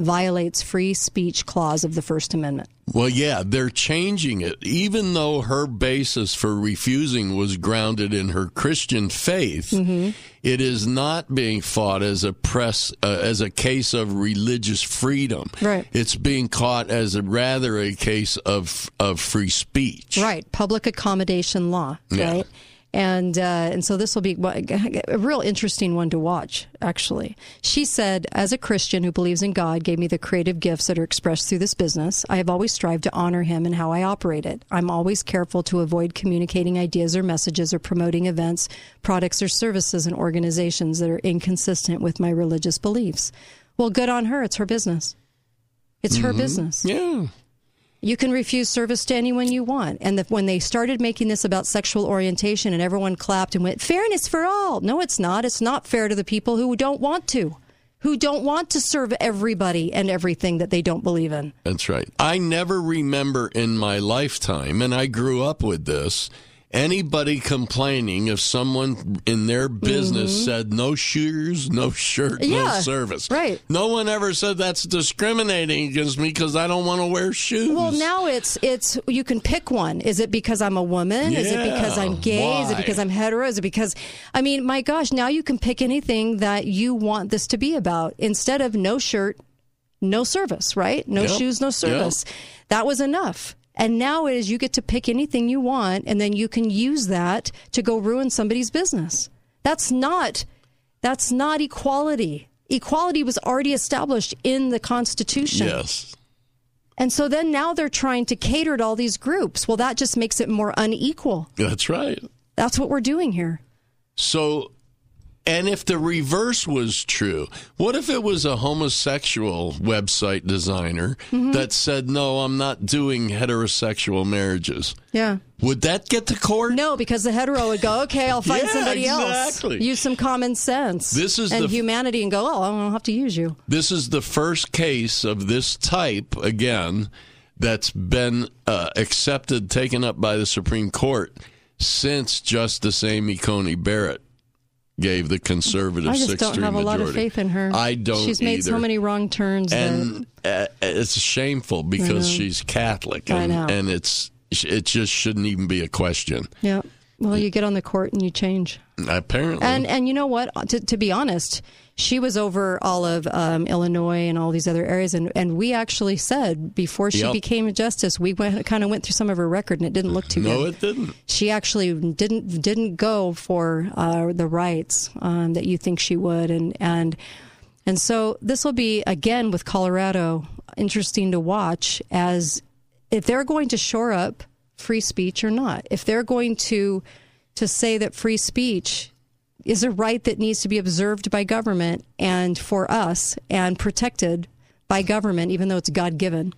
Speaker 4: violates free speech clause of the First Amendment.
Speaker 5: Well, yeah, they're changing it. Even though her basis for refusing was grounded in her Christian faith,
Speaker 4: Mm-hmm.
Speaker 5: it is not being fought as a press uh, as a case of religious freedom.
Speaker 4: Right.
Speaker 5: It's being caught as a rather a case of of free speech.
Speaker 4: Right, public accommodation law,
Speaker 5: Yeah.
Speaker 4: right? And uh, and so this will be a real interesting one to watch. Actually, she said, as a Christian who believes in God, gave me the creative gifts that are expressed through this business. I have always strived to honor Him in how I operate it. I'm always careful to avoid communicating ideas or messages or promoting events, products, or services and organizations that are inconsistent with my religious beliefs. Well, good on her. It's her business. It's her
Speaker 5: Mhm.
Speaker 4: business.
Speaker 5: Yeah.
Speaker 4: You can refuse service to anyone you want. And the, when they started making this about sexual orientation and everyone clapped and went, fairness for all. No, it's not. It's not fair to the people who don't want to, who don't want to serve everybody and everything that they don't believe in.
Speaker 5: That's right. I never remember in my lifetime, and I grew up with this, anybody complaining if someone in their business
Speaker 4: Mhm.
Speaker 5: said no shoes, no shirt, no service.
Speaker 4: right.
Speaker 5: No one ever said that's discriminating against me because I don't want to wear shoes.
Speaker 4: Well, now it's it's you can pick one. Is it because I'm a woman? Yeah. Is it because I'm gay? Is it because I'm hetero? Is it because I mean, my gosh, now you can pick anything that you want this to be about instead of no shirt, no service, right? No
Speaker 60: Yep.
Speaker 4: shoes, no service. That was enough. And now it is you get to pick anything you want and then you can use that to go ruin somebody's business. That's not that's not equality. Equality was already established in the Constitution.
Speaker 5: Yes.
Speaker 4: And so then now they're trying to cater to all these groups. Well, that just makes it more unequal.
Speaker 5: That's right.
Speaker 4: That's what we're doing here.
Speaker 5: So, and if the reverse was true, what if it was a homosexual website designer
Speaker 4: Mhm.
Speaker 5: that said, no, I'm not doing heterosexual marriages?
Speaker 4: Yeah.
Speaker 5: Would that get to court?
Speaker 4: No, because the hetero would go, okay, I'll find
Speaker 5: Yeah,
Speaker 4: somebody
Speaker 5: exactly.
Speaker 4: else. Use some common sense
Speaker 5: This is
Speaker 4: and
Speaker 5: the-
Speaker 4: humanity and go, oh, I don't have to use you.
Speaker 5: This is the first case of this type, again, that's been uh, accepted, taken up by the Supreme Court since Justice Amy Coney Barrett gave the conservative majority.
Speaker 4: I just don't have a lot of faith in her.
Speaker 5: I don't
Speaker 4: She's made so many wrong turns. that,
Speaker 5: and uh, it's shameful because she's Catholic,
Speaker 4: I
Speaker 5: and,
Speaker 4: know.
Speaker 5: and it's it just shouldn't even be a question.
Speaker 4: yeah. Well, you get on the court and you change.
Speaker 5: Apparently,
Speaker 4: And and you know what? To, to be honest, she was over all of um, Illinois and all these other areas, and, and we actually said before she
Speaker 5: Yep.
Speaker 4: became a justice, we went kind of went through some of her record, and it didn't look too
Speaker 5: no,
Speaker 4: good.
Speaker 5: it didn't.
Speaker 4: She actually didn't didn't go for uh, the rights um, that you think she would, and and and so this will be again with Colorado interesting to watch as if they're going to shore up free speech or not. If they're going to to say that free speech is a right that needs to be observed by government and for us and protected by government, even though it's God given.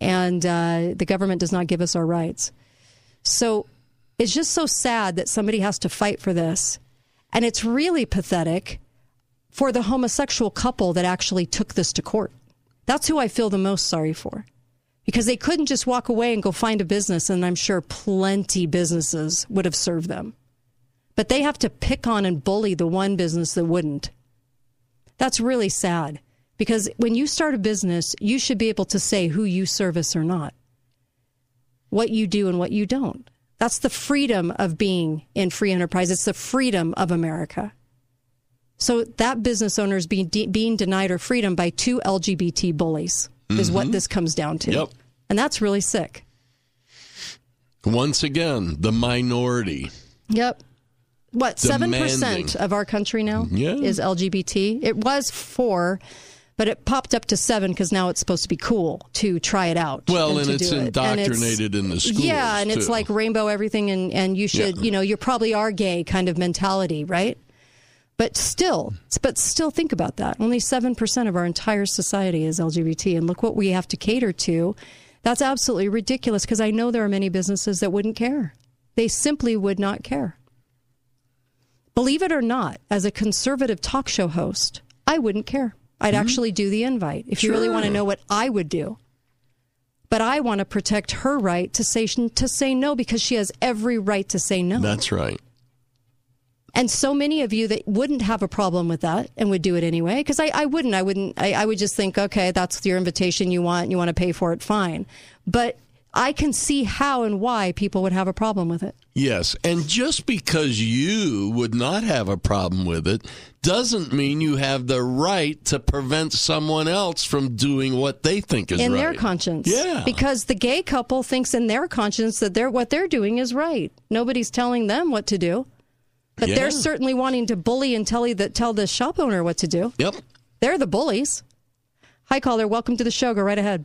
Speaker 4: And uh, the government does not give us our rights. So it's just so sad that somebody has to fight for this. And it's really pathetic for the homosexual couple that actually took this to court. That's who I feel the most sorry for. Because they couldn't just walk away and go find a business, and I'm sure plenty businesses would have served them. But they have to pick on and bully the one business that wouldn't. That's really sad because when you start a business, you should be able to say who you service or not, what you do and what you don't. That's the freedom of being in free enterprise. It's the freedom of America. So that business owner is being, de- being denied her freedom by two LGBT bullies, is what
Speaker 41: Mhm.
Speaker 4: this comes down to.
Speaker 41: Yep.
Speaker 4: And that's really sick.
Speaker 41: Once again, the minority.
Speaker 4: Yep. What, 7% of our country now
Speaker 41: Yeah.
Speaker 4: is LGBT? It was 4, but it popped up to 7 because now it's supposed to be cool to try it out.
Speaker 41: Well, and
Speaker 4: to
Speaker 41: it's
Speaker 4: do it. And it's-
Speaker 41: indoctrinated in the schools.
Speaker 4: Yeah, and it's like rainbow everything, and, and you should,
Speaker 41: Yeah.
Speaker 4: you know, you probably are gay kind of mentality, right? But still, but still think about that. Only 7% of our entire society is LGBT. And look what we have to cater to. That's absolutely ridiculous because I know there are many businesses that wouldn't care. They simply would not care. Believe it or not, as a conservative talk show host, I wouldn't care. I'd mm-hmm. actually do the invite if you really want to know what I would do. But I want to protect her right to say to say no because she has every right to say no.
Speaker 41: That's right.
Speaker 4: And so many of you that wouldn't have a problem with that and would do it anyway, because I, I wouldn't. I wouldn't. I, I would just think, okay, that's your invitation you want. You want to pay for it, fine. But I can see how and why people would have a problem with it.
Speaker 41: Yes, and just because you would not have a problem with it doesn't mean you have the right to prevent someone else from doing what they think is right.
Speaker 4: in
Speaker 41: right.
Speaker 4: their conscience.
Speaker 41: Yeah.
Speaker 4: Because the gay couple thinks in their conscience that they're what they're doing is right. Nobody's telling them what to do. But
Speaker 41: Yeah.
Speaker 4: they're certainly wanting to bully and tell you that tell the shop owner what to do.
Speaker 41: Yep.
Speaker 4: They're the bullies. Hi caller, welcome to the show. Go right ahead.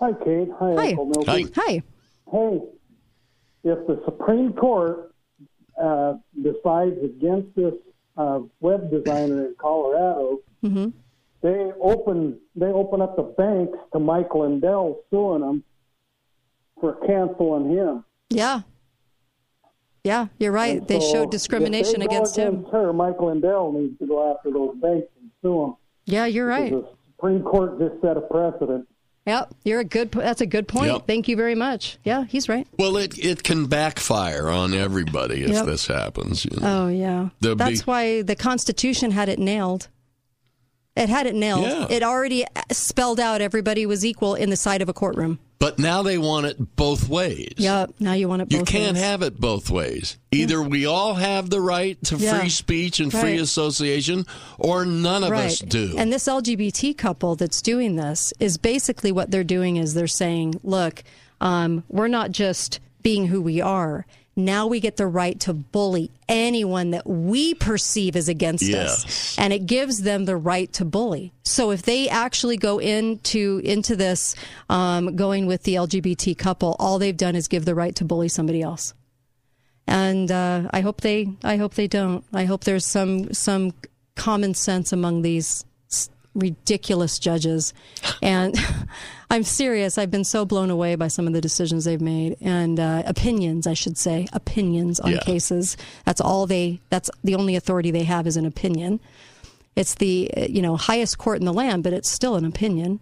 Speaker 61: Hi, Kate. Hi,
Speaker 4: Hi.
Speaker 61: Uncle Milton.
Speaker 41: Hi.
Speaker 4: Hi.
Speaker 61: Hey, if the Supreme Court uh, decides against this uh, web designer in Colorado,
Speaker 4: Mm-hmm.
Speaker 61: they open they open up the banks to Mike Lindell suing them for canceling him.
Speaker 4: Yeah. Yeah, you're right. they
Speaker 61: So
Speaker 4: showed discrimination
Speaker 61: if they go
Speaker 4: against him.
Speaker 61: Her, Mike Lindell needs to go after those banks and sue them.
Speaker 4: Yeah, you're right.
Speaker 61: The Supreme Court just set a precedent.
Speaker 4: Yep, you're a good. po- That's a good point.
Speaker 41: Yep.
Speaker 4: Thank you very much. Yeah, he's right.
Speaker 41: Well, it, it can backfire on everybody if
Speaker 4: Yep.
Speaker 41: this happens. You know?
Speaker 4: Oh yeah,
Speaker 41: There'll
Speaker 4: that's
Speaker 41: be-
Speaker 4: why the Constitution had it nailed. It had it nailed.
Speaker 41: Yeah.
Speaker 4: It already spelled out everybody was equal in the sight of a courtroom.
Speaker 41: But now they want it both ways.
Speaker 4: Yep. Now you want it.
Speaker 41: You can't
Speaker 4: ways.
Speaker 41: have it both ways. Either we all have the right to
Speaker 4: Yeah.
Speaker 41: free speech and free association, or none of us do.
Speaker 4: And this LGBT couple that's doing this is basically what they're doing is they're saying, look, um, we're not just being who we are. Now we get the right to bully anyone that we perceive as against
Speaker 41: Yes.
Speaker 4: us, and it gives them the right to bully. So if they actually go into into this, um, going with the LGBT couple, all they've done is give the right to bully somebody else and uh, I hope they I hope they don't. I hope there's some some common sense among these ridiculous judges. And I'm serious. I've been so blown away by some of the decisions they've made and uh, opinions, I should say, opinions on
Speaker 41: Yeah.
Speaker 4: cases. That's all they. That's the only authority they have is an opinion. It's the you know highest court in the land, but it's still an opinion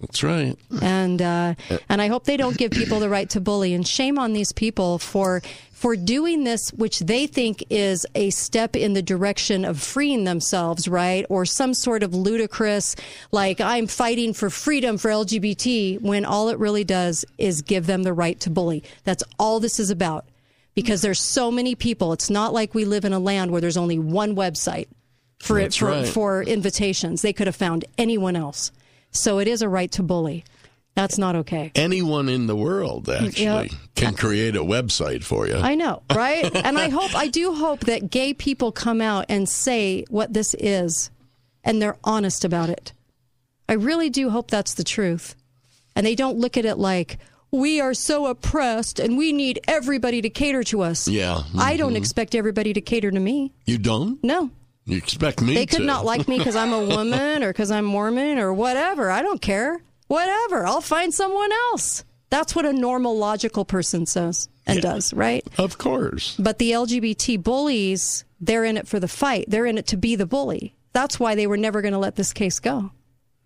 Speaker 41: That's right.
Speaker 4: and uh, and I hope they don't give people the right to bully. And shame on these people for for doing this, which they think is a step in the direction of freeing themselves, right? Or some sort of ludicrous, like I'm fighting for freedom for LGBT, when all it really does is give them the right to bully. That's all this is about. Because there's so many people. It's not like we live in a land where there's only one website for it for,
Speaker 41: right.
Speaker 4: for invitations. They could have found anyone else. So it is a right to bully. That's not okay.
Speaker 41: Anyone in the world actually
Speaker 4: Yep.
Speaker 41: can create a website for you.
Speaker 4: I know, right? and I hope, I do hope that gay people come out and say what this is and they're honest about it. I really do hope that's the truth. And they don't look at it like, we are so oppressed and we need everybody to cater to us.
Speaker 41: Yeah.
Speaker 4: I don't
Speaker 41: mhm.
Speaker 4: expect everybody to cater to me.
Speaker 41: You don't?
Speaker 4: No.
Speaker 41: You expect me
Speaker 4: They could
Speaker 41: to.
Speaker 4: not like me because I'm a woman or because I'm Mormon or whatever. I don't care. Whatever. I'll find someone else. That's what a normal, logical person says and does, right?
Speaker 41: Of course.
Speaker 4: But the LGBT bullies, they're in it for the fight. They're in it to be the bully. That's why they were never going to let this case go.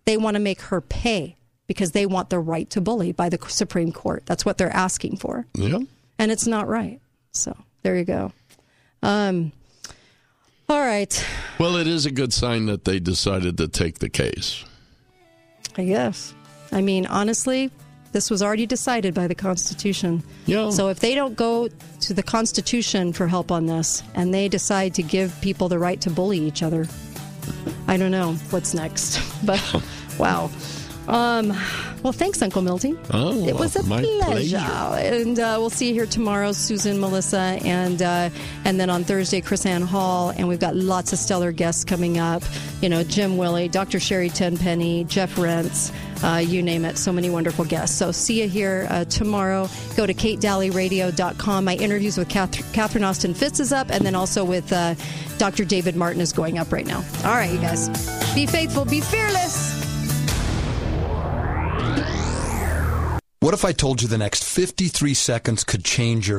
Speaker 4: They want to make her pay because they want the right to bully by the Supreme Court. That's what they're asking for.
Speaker 41: Yeah.
Speaker 4: And it's not right. So there you go. Um, All right.
Speaker 41: Well, it is a good sign that they decided to take the case.
Speaker 4: I guess. I mean, honestly, this was already decided by the Constitution.
Speaker 41: Yeah.
Speaker 4: So if they don't go to the Constitution for help on this and they decide to give people the right to bully each other, I don't know what's next. But wow. Um, well, thanks, Uncle Milty.
Speaker 41: Oh,
Speaker 4: it was a
Speaker 41: my
Speaker 4: pleasure.
Speaker 41: pleasure.
Speaker 4: And uh, we'll see you here tomorrow, Susan, Melissa, and uh, and then on Thursday, KrisAnne Hall. And we've got lots of stellar guests coming up. You know, Jim Willie, Dr. Sherry Tenpenny, Jeff Rense, uh, you name it. So many wonderful guests. So see you here uh, tomorrow. Go to katedalleyradio.com. My interviews with Kath- Catherine Austin Fitts is up, and then also with uh, Dr. David Martin is going up right now. All right, you guys. Be faithful, be fearless.
Speaker 40: What if I told you the next 53 seconds could change your